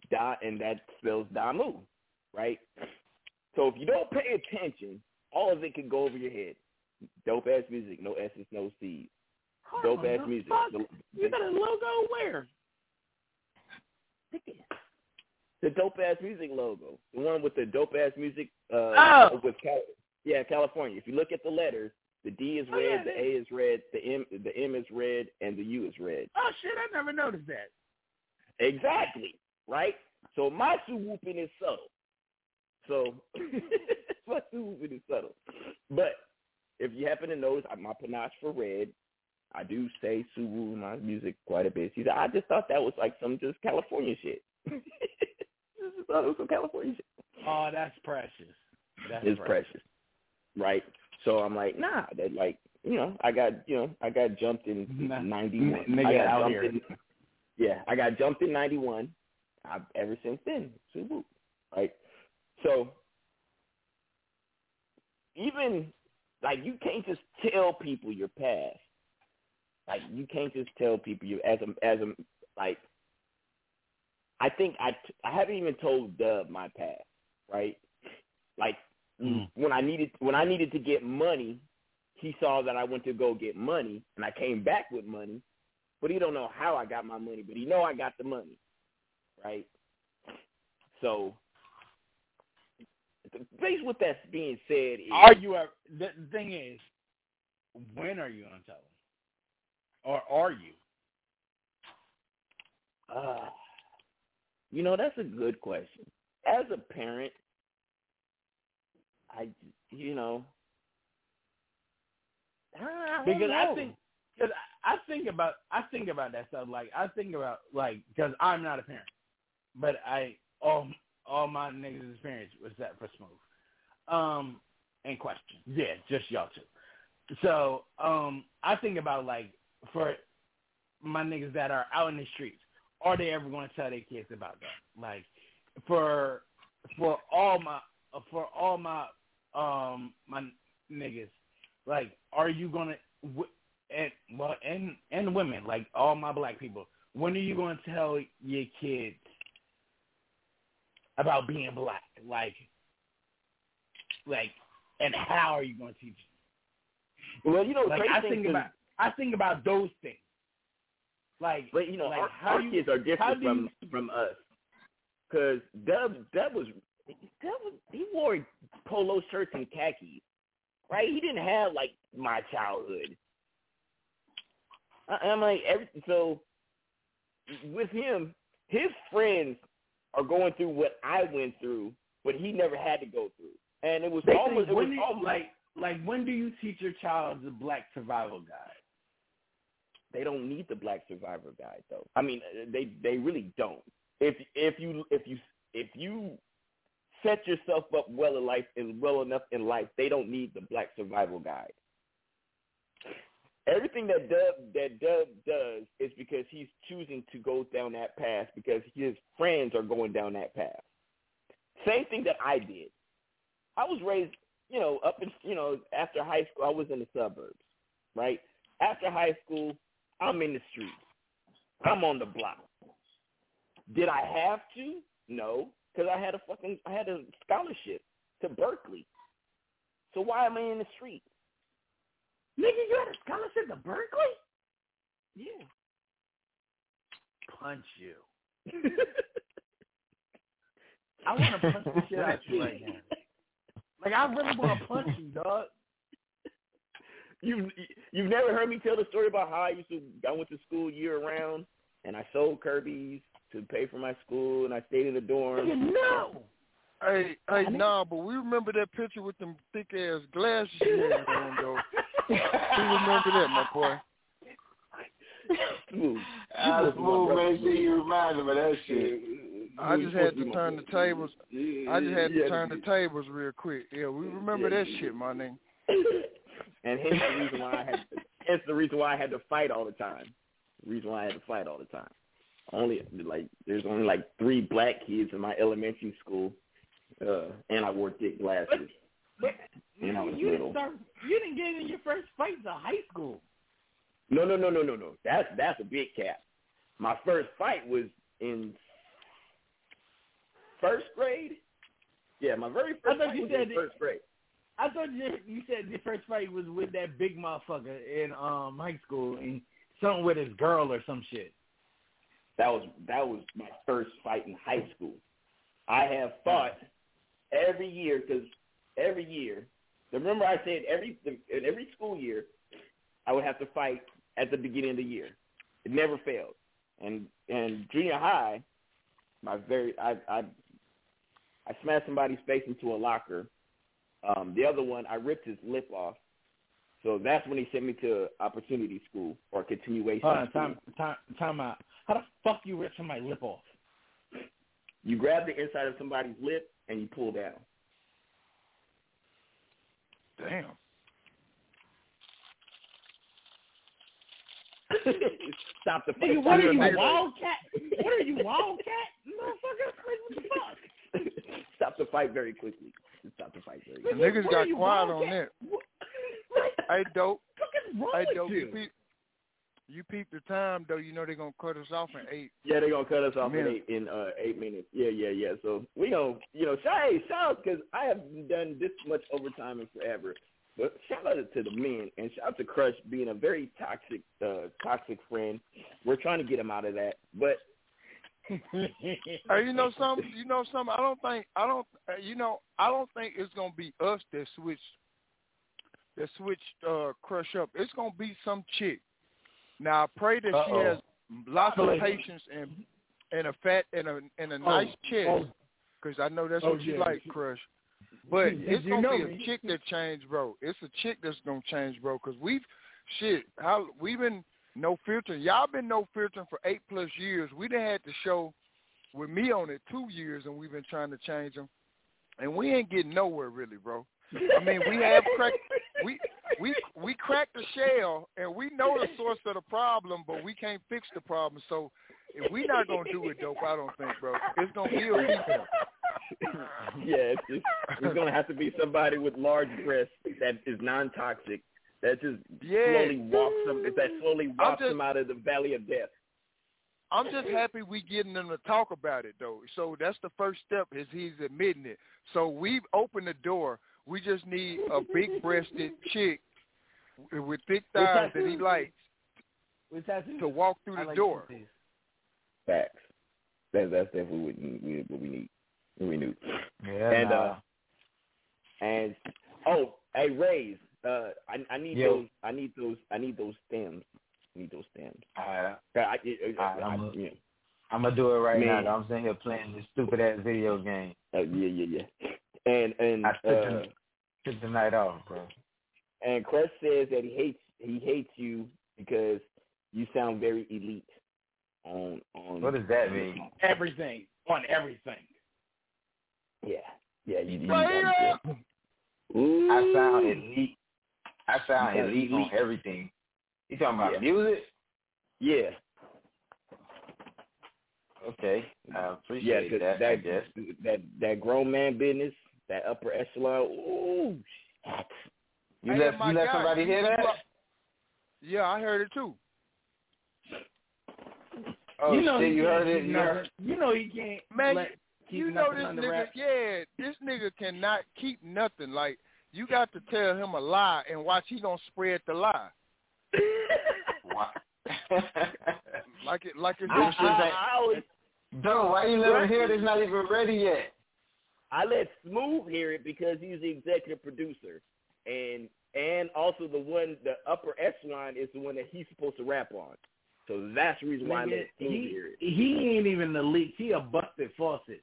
Da, and that spells Damu, right? So if you don't pay attention, all of it can go over your head. Dope ass music, no S's, no C's. Dope ass music. You got a logo where? the dope ass music logo, the one with the dope ass music. Uh, Oh. with Cal- yeah, California. If you look at the letters, the D is Oh, red, yeah, the A is red, the M the M is red, and the U is red. Oh shit, I never noticed that. Exactly, right? So my whooping is subtle. So <laughs> my sue whooping is subtle. But if you happen to notice, I- my panache for red, I do say Suwu in my music quite a bit. Said, I just thought that was like some just California shit. <laughs> just thought it was some California shit. Oh, that's precious. That's it's precious, right? So I'm like, nah, that like, you know, I got, you know, I got jumped in '91. Nigga I got out here. in, yeah, I got jumped in '91. I've ever since then, Subaru, right? So even like you can't just tell people your past. Like you can't just tell people you as a as a like. I think I I haven't even told Dub my past, right? Like when I needed when I needed to get money, he saw that I went to go get money, and I came back with money, but he don't know how I got my money, but he know I got the money, right? So, based with that being said, is, Are you ever? The, thing is, when are you gonna tell them, or are you? Uh, you know, that's a good question. As a parent, I, you know, I Because I think, because I think about, I think about that stuff. Like I think about, like, because I'm not a parent, but I all all my niggas' experience was that for smooth. Um, and question, yeah, just y'all two. So, um, I think about like for my niggas that are out in the streets, are they ever going to tell their kids about that? Like, for for all my for all my um my niggas, like, are you gonna w- and well and and women, like all my black people, when are you gonna tell your kids about being black? Like, like, and how are you gonna teach them? Well, you know, like I think about I think about those things. Like, But you know, like our, how our you- kids are different from from us. Cause Dub Dub was he wore polo shirts and khakis, right? He didn't have like my childhood. I, I'm like every so with him, his friends are going through what I went through, but he never had to go through, and it was Basically, almost it was you, almost like like when do you teach your child the black survival guide? they don't need the black Survival guide though. I mean, uh, they they really don't. If if you if you if you set yourself up well in life and well enough in life, they don't need the black survival guide. Everything that Dub that Dub does is because he's choosing to go down that path because his friends are going down that path. Same thing that I did. I was raised, you know, up in you know, after high school I was in the suburbs, right? After high school, I'm in the streets. I'm on the block. Did I have to? No, because I had a fucking I had a scholarship to Berkeley. So why am I in the street? Nigga, you had a scholarship to Berkeley? Yeah. Punch you. <laughs> I want to punch the shit out of you right now. Like I really want to punch you, dog. You you've never heard me tell the story about how I used to I went to school year round and I sold Kirby's to pay for my school and I stayed in the dorm. No. Hey, hey, nah, but we remember that picture with them thick ass glasses you had on, though. <laughs> we remember that, my boy. Smooth. Ah, smooth, man. See, you reminded me of that shit. I just had to turn the tables. I just had to turn the tables real quick. Yeah, we remember that shit, my nigga. And hence the reason why I had hence the reason why I had to fight all the time. The reason why I had to fight all the time. Only like there's only like three black kids in my elementary school, uh, and I wore thick glasses. But And I was you little. didn't start. You didn't get in your first fight until high school. No, no, no, no, no, no. That's that's a big cap. My first fight was in first grade. Yeah, my very I first thought fight you was said in it- first grade. I thought you, you said your first fight was with that big motherfucker in um high school and something with his girl or some shit. That was that was my first fight in high school. I have fought every year because every year. Remember, I said every in every school year, I would have to fight at the beginning of the year. It never failed. And and junior high, my very I I I smashed somebody's face into a locker. Um, the other one, I ripped his lip off. So that's when he sent me to opportunity school or continuation. Hold on, school. time, time, time out. How the fuck you rip somebody's lip off? You grab the inside of somebody's lip and you pull down. Damn. <laughs> Stop the Nigga, fight. what are you. Wildcat? What are you, Wildcat? Motherfucker, what the fuck? <laughs> Stop the fight very quickly. Stop the fight very quickly. The quickly. niggas what got are you, quiet on Wildcat? that. Hey, dope. wrong Hey, with dope. you? You peep, you peep the time though. You know they're gonna cut us off in eight. Yeah, they're gonna cut us off in eight in uh, eight minutes. Yeah, yeah, yeah. So we gonna, you know, shout, hey, shout out because I haven't done this much overtime in forever. But shout out to the men and shout out to Crush being a very toxic, uh, toxic friend. We're trying to get him out of that, but <laughs> Hey, you know something? You know something? I don't think I don't. Uh, you know I don't think it's gonna be us that switch that switch uh, crush up. It's gonna be some chick. Now I pray that she Uh-oh. has lots of patience and and a fat and a and a Oh, nice chest oh. because I know that's Oh, what you yeah. like, crush. But it's gonna be me. a chick that changed, bro. It's a chick that's gonna change, bro. Because we've shit. How we've been no filter. Y'all been no filtering for eight plus years. We done had to show with me on it two years, and we've been trying to change them, and we ain't getting nowhere really, bro. I mean, we have cracked we we we cracked the shell, and we know the source of the problem, but we can't fix the problem. So if we not gonna do it, dope, I don't think, bro. It's gonna be a people. <laughs> yeah, it's, just, it's gonna have to be somebody with large breasts that is non-toxic. That just Yeah. slowly walks them. That slowly walks just- them out of the valley of death. I'm just happy we getting them to talk about it though. So that's the first step is he's admitting it. So we've opened the door. We just need a big breasted chick with thick With thighs that he likes With to walk through the like door. tattoos. Facts. That's that's definitely what we, we, what we need. What we need. Yeah, and nah. uh, and oh, hey, Rays. Uh, I I need Yo. those. I need those. I need those stems. I need those stems. Alright, I, I, I, I, I'm yeah. Gonna do it right Man. now. I'm sitting here playing this stupid ass video game. Uh, yeah, yeah, yeah. And and I took, uh, the, took the night off, bro. and Chris says that he hates he hates you because you sound very elite. On on What does that mean? Everything on everything. Yeah, yeah. You, you, Fire! Ooh. I sound elite. I sound You sound elite on everything. You talking about Yeah. music? Yeah, Okay, I yeah. appreciate 'cause that. I that guess. that that grown man business, that upper echelon. Ooh, You Hey, let you let guy, somebody hear you- that? Yeah, I heard it too. Oh you know shit, he you heard it? keep You nothing- heard? You know he can't Man, let, you know this nigga, wraps. yeah, this nigga cannot keep nothing. Like you got to tell him a lie and watch he gonna spread the lie. <laughs> Like it, like it's I, this I, I always Bro, why you let him hear it? It's not even ready yet. I let Smooth hear it because he's the executive producer, and and also the one the upper echelon is the one that he's supposed to rap on. So that's the reason why I let Smooth he, hear it. he ain't even the leak. He a busted faucet.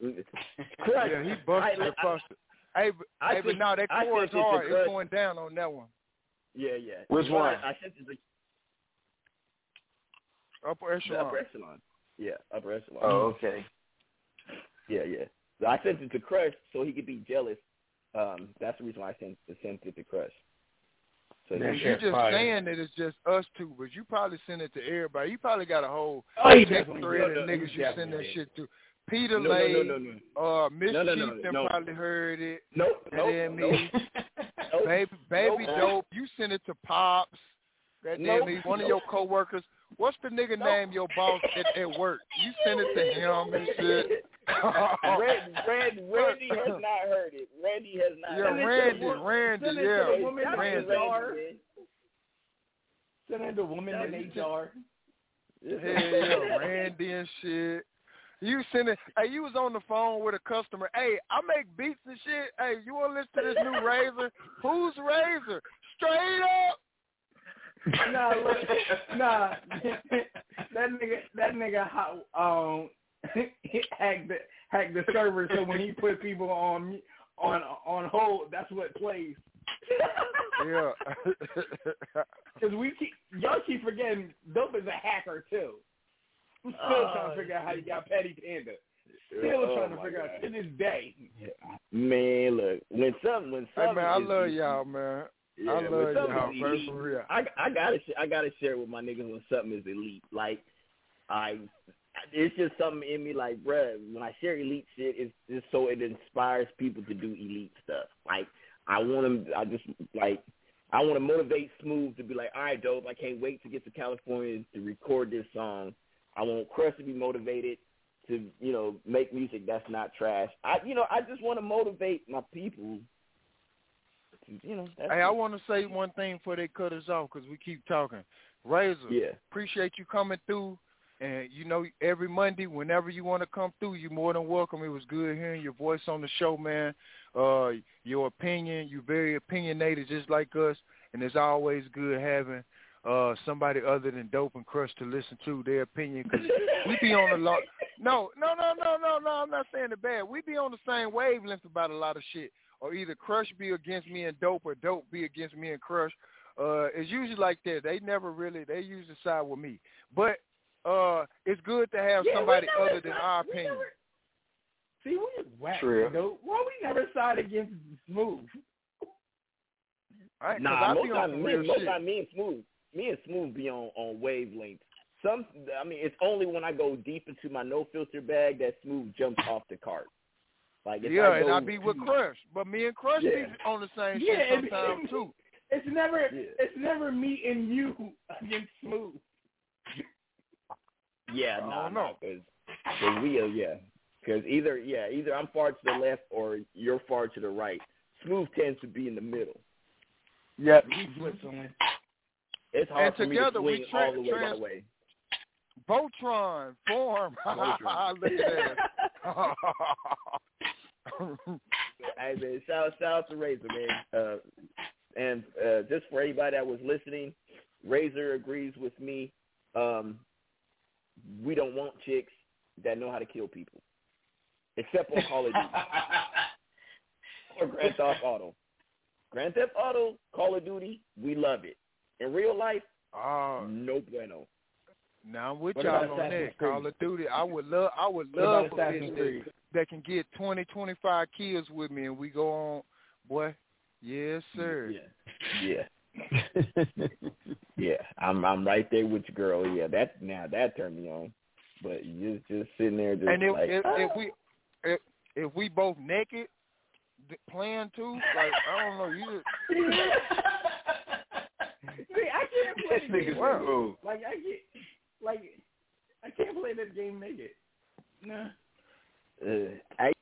Crush. <laughs> Yeah, he busted I- the busted. Hey, but, I hey, but think- no, that I chorus think it's a hard. It's going down on that one. Yeah, yeah. Which The one? I sent it to Upper the echelon. upper echelon. Yeah, upper echelon. Oh, okay. Yeah, yeah. So I sent it to Crush so he could be jealous. Um, that's the reason why I sent sent it to Crush. So And you just saying that it's just us two, but you probably send it to everybody. You probably got a whole Oh, you text definitely thread did. of niggas you send that Definitely shit to. Peter No, no, Lay, no, no, no. uh, Miss No, no, no, Chief, them no. probably heard it. Nope, And nope, then nope. me, <laughs> baby, baby Nope. dope. You send it to Pops. That damn Nope. me, one of your coworkers. What's the nigga name your boss at, at work? You send it to him and shit. <laughs> <laughs> Randy, Randy, <laughs> Randy has not heard it. Randy has not. Yeah, heard it. Randy, Randy, Send it to yeah, the woman in Randy. HR. Send it to woman in HR. Hell yeah, Randy and shit. You send it. Hey, you was on the phone with a customer. Hey, I make beats and shit. Hey, you want to listen to this new Razor? Who's Razor? Straight up. nah, look, nah. <laughs> that nigga, that nigga, ho- um, hacked the hack the server so when he put people on on on hold, that's what plays. Yeah. <laughs> Because we keep y'all keep forgetting Dope is a hacker too. I'm still Oh, trying to figure out how you got Petty Panda. Still Oh, trying to figure God. out to this day. Man, look, when something, when something. Hey man, I is- love y'all, man. Yeah, I love y'all, is elite, for real. I I gotta sh- I gotta share with my niggas when something is elite. Like I, it's just something in me. Like, bruh, when I share elite shit, it's just so it inspires people to do elite stuff. Like, I want them. I just like. I want to motivate Smooth to be like, all right, dope. I can't wait to get to California to record this song. I want Crush to be motivated to, you know, make music that's not trash. I, you know, I just want to motivate my people. You know, that's Hey, I want to say one thing before they cut us off because we keep talking. Razor, Yeah. appreciate you coming through. And you know, every Monday, whenever you want to come through, you're more than welcome. It was good hearing your voice on the show, man. Uh, your opinion, you're very opinionated, just like us. And it's always good having uh somebody other than Dope and Crush to listen to their opinion because we be on a lot. No, no, no, no, no, no. I'm not saying it bad. We be on the same wavelength about a lot of shit. Or either Crush be against me and Dope, or Dope be against me and Crush. Uh, it's usually like that. They never really. They usually side with me. But uh, it's good to have Yeah, somebody other than side- our we opinion. never- See, we whack, True. though. Why we never side against Smooth? Right, 'cause Nah, I most be on time, me, most shit. time me and Smooth, me and Smooth be on on wavelengths. Some, I mean, it's only when I go deep into my no filter bag that Smooth jumps off the cart. Like yeah, I and go I be with Crush, but me and Crush Yeah. be on the same Yeah, shit and- sometimes too. It's never, it's never me and you <laughs> against Smooth. Yeah, I no, don't no, because we are, yeah, because either yeah, either I'm far to the left or you're far to the right. Smooth tends to be in the middle. Yep. Switzerland. It's hard And for together me to swing tra- all the way trans- that way. Voltron form. Voltron. <laughs> Look at that. <laughs> hey man, shout shout out to Razor, man. Uh, and uh, just for anybody that was listening, Razor agrees with me. Um, we don't want chicks that know how to kill people, except on Call of Duty <laughs> or Grand Theft Auto. Grand Theft Auto, Call of Duty, we love it. In real life, oh, no bueno. now I'm with What y'all on Assassin's that. Call of Duty. I would love. I would love about a Assassin's bitch that, that can get 20, 25 kills with me, and we go on. Boy, yes sir. Yeah. yeah, <laughs> I'm I'm right there with you, girl. Yeah, that now that turned me on. But you just just sitting there, just And if, like, if, if we if, if we both naked th- playing too, like I don't know, you just <laughs> See, I can't <laughs> play This this game. smooth. Like I get, like I can't play this game naked. Nah. uh, I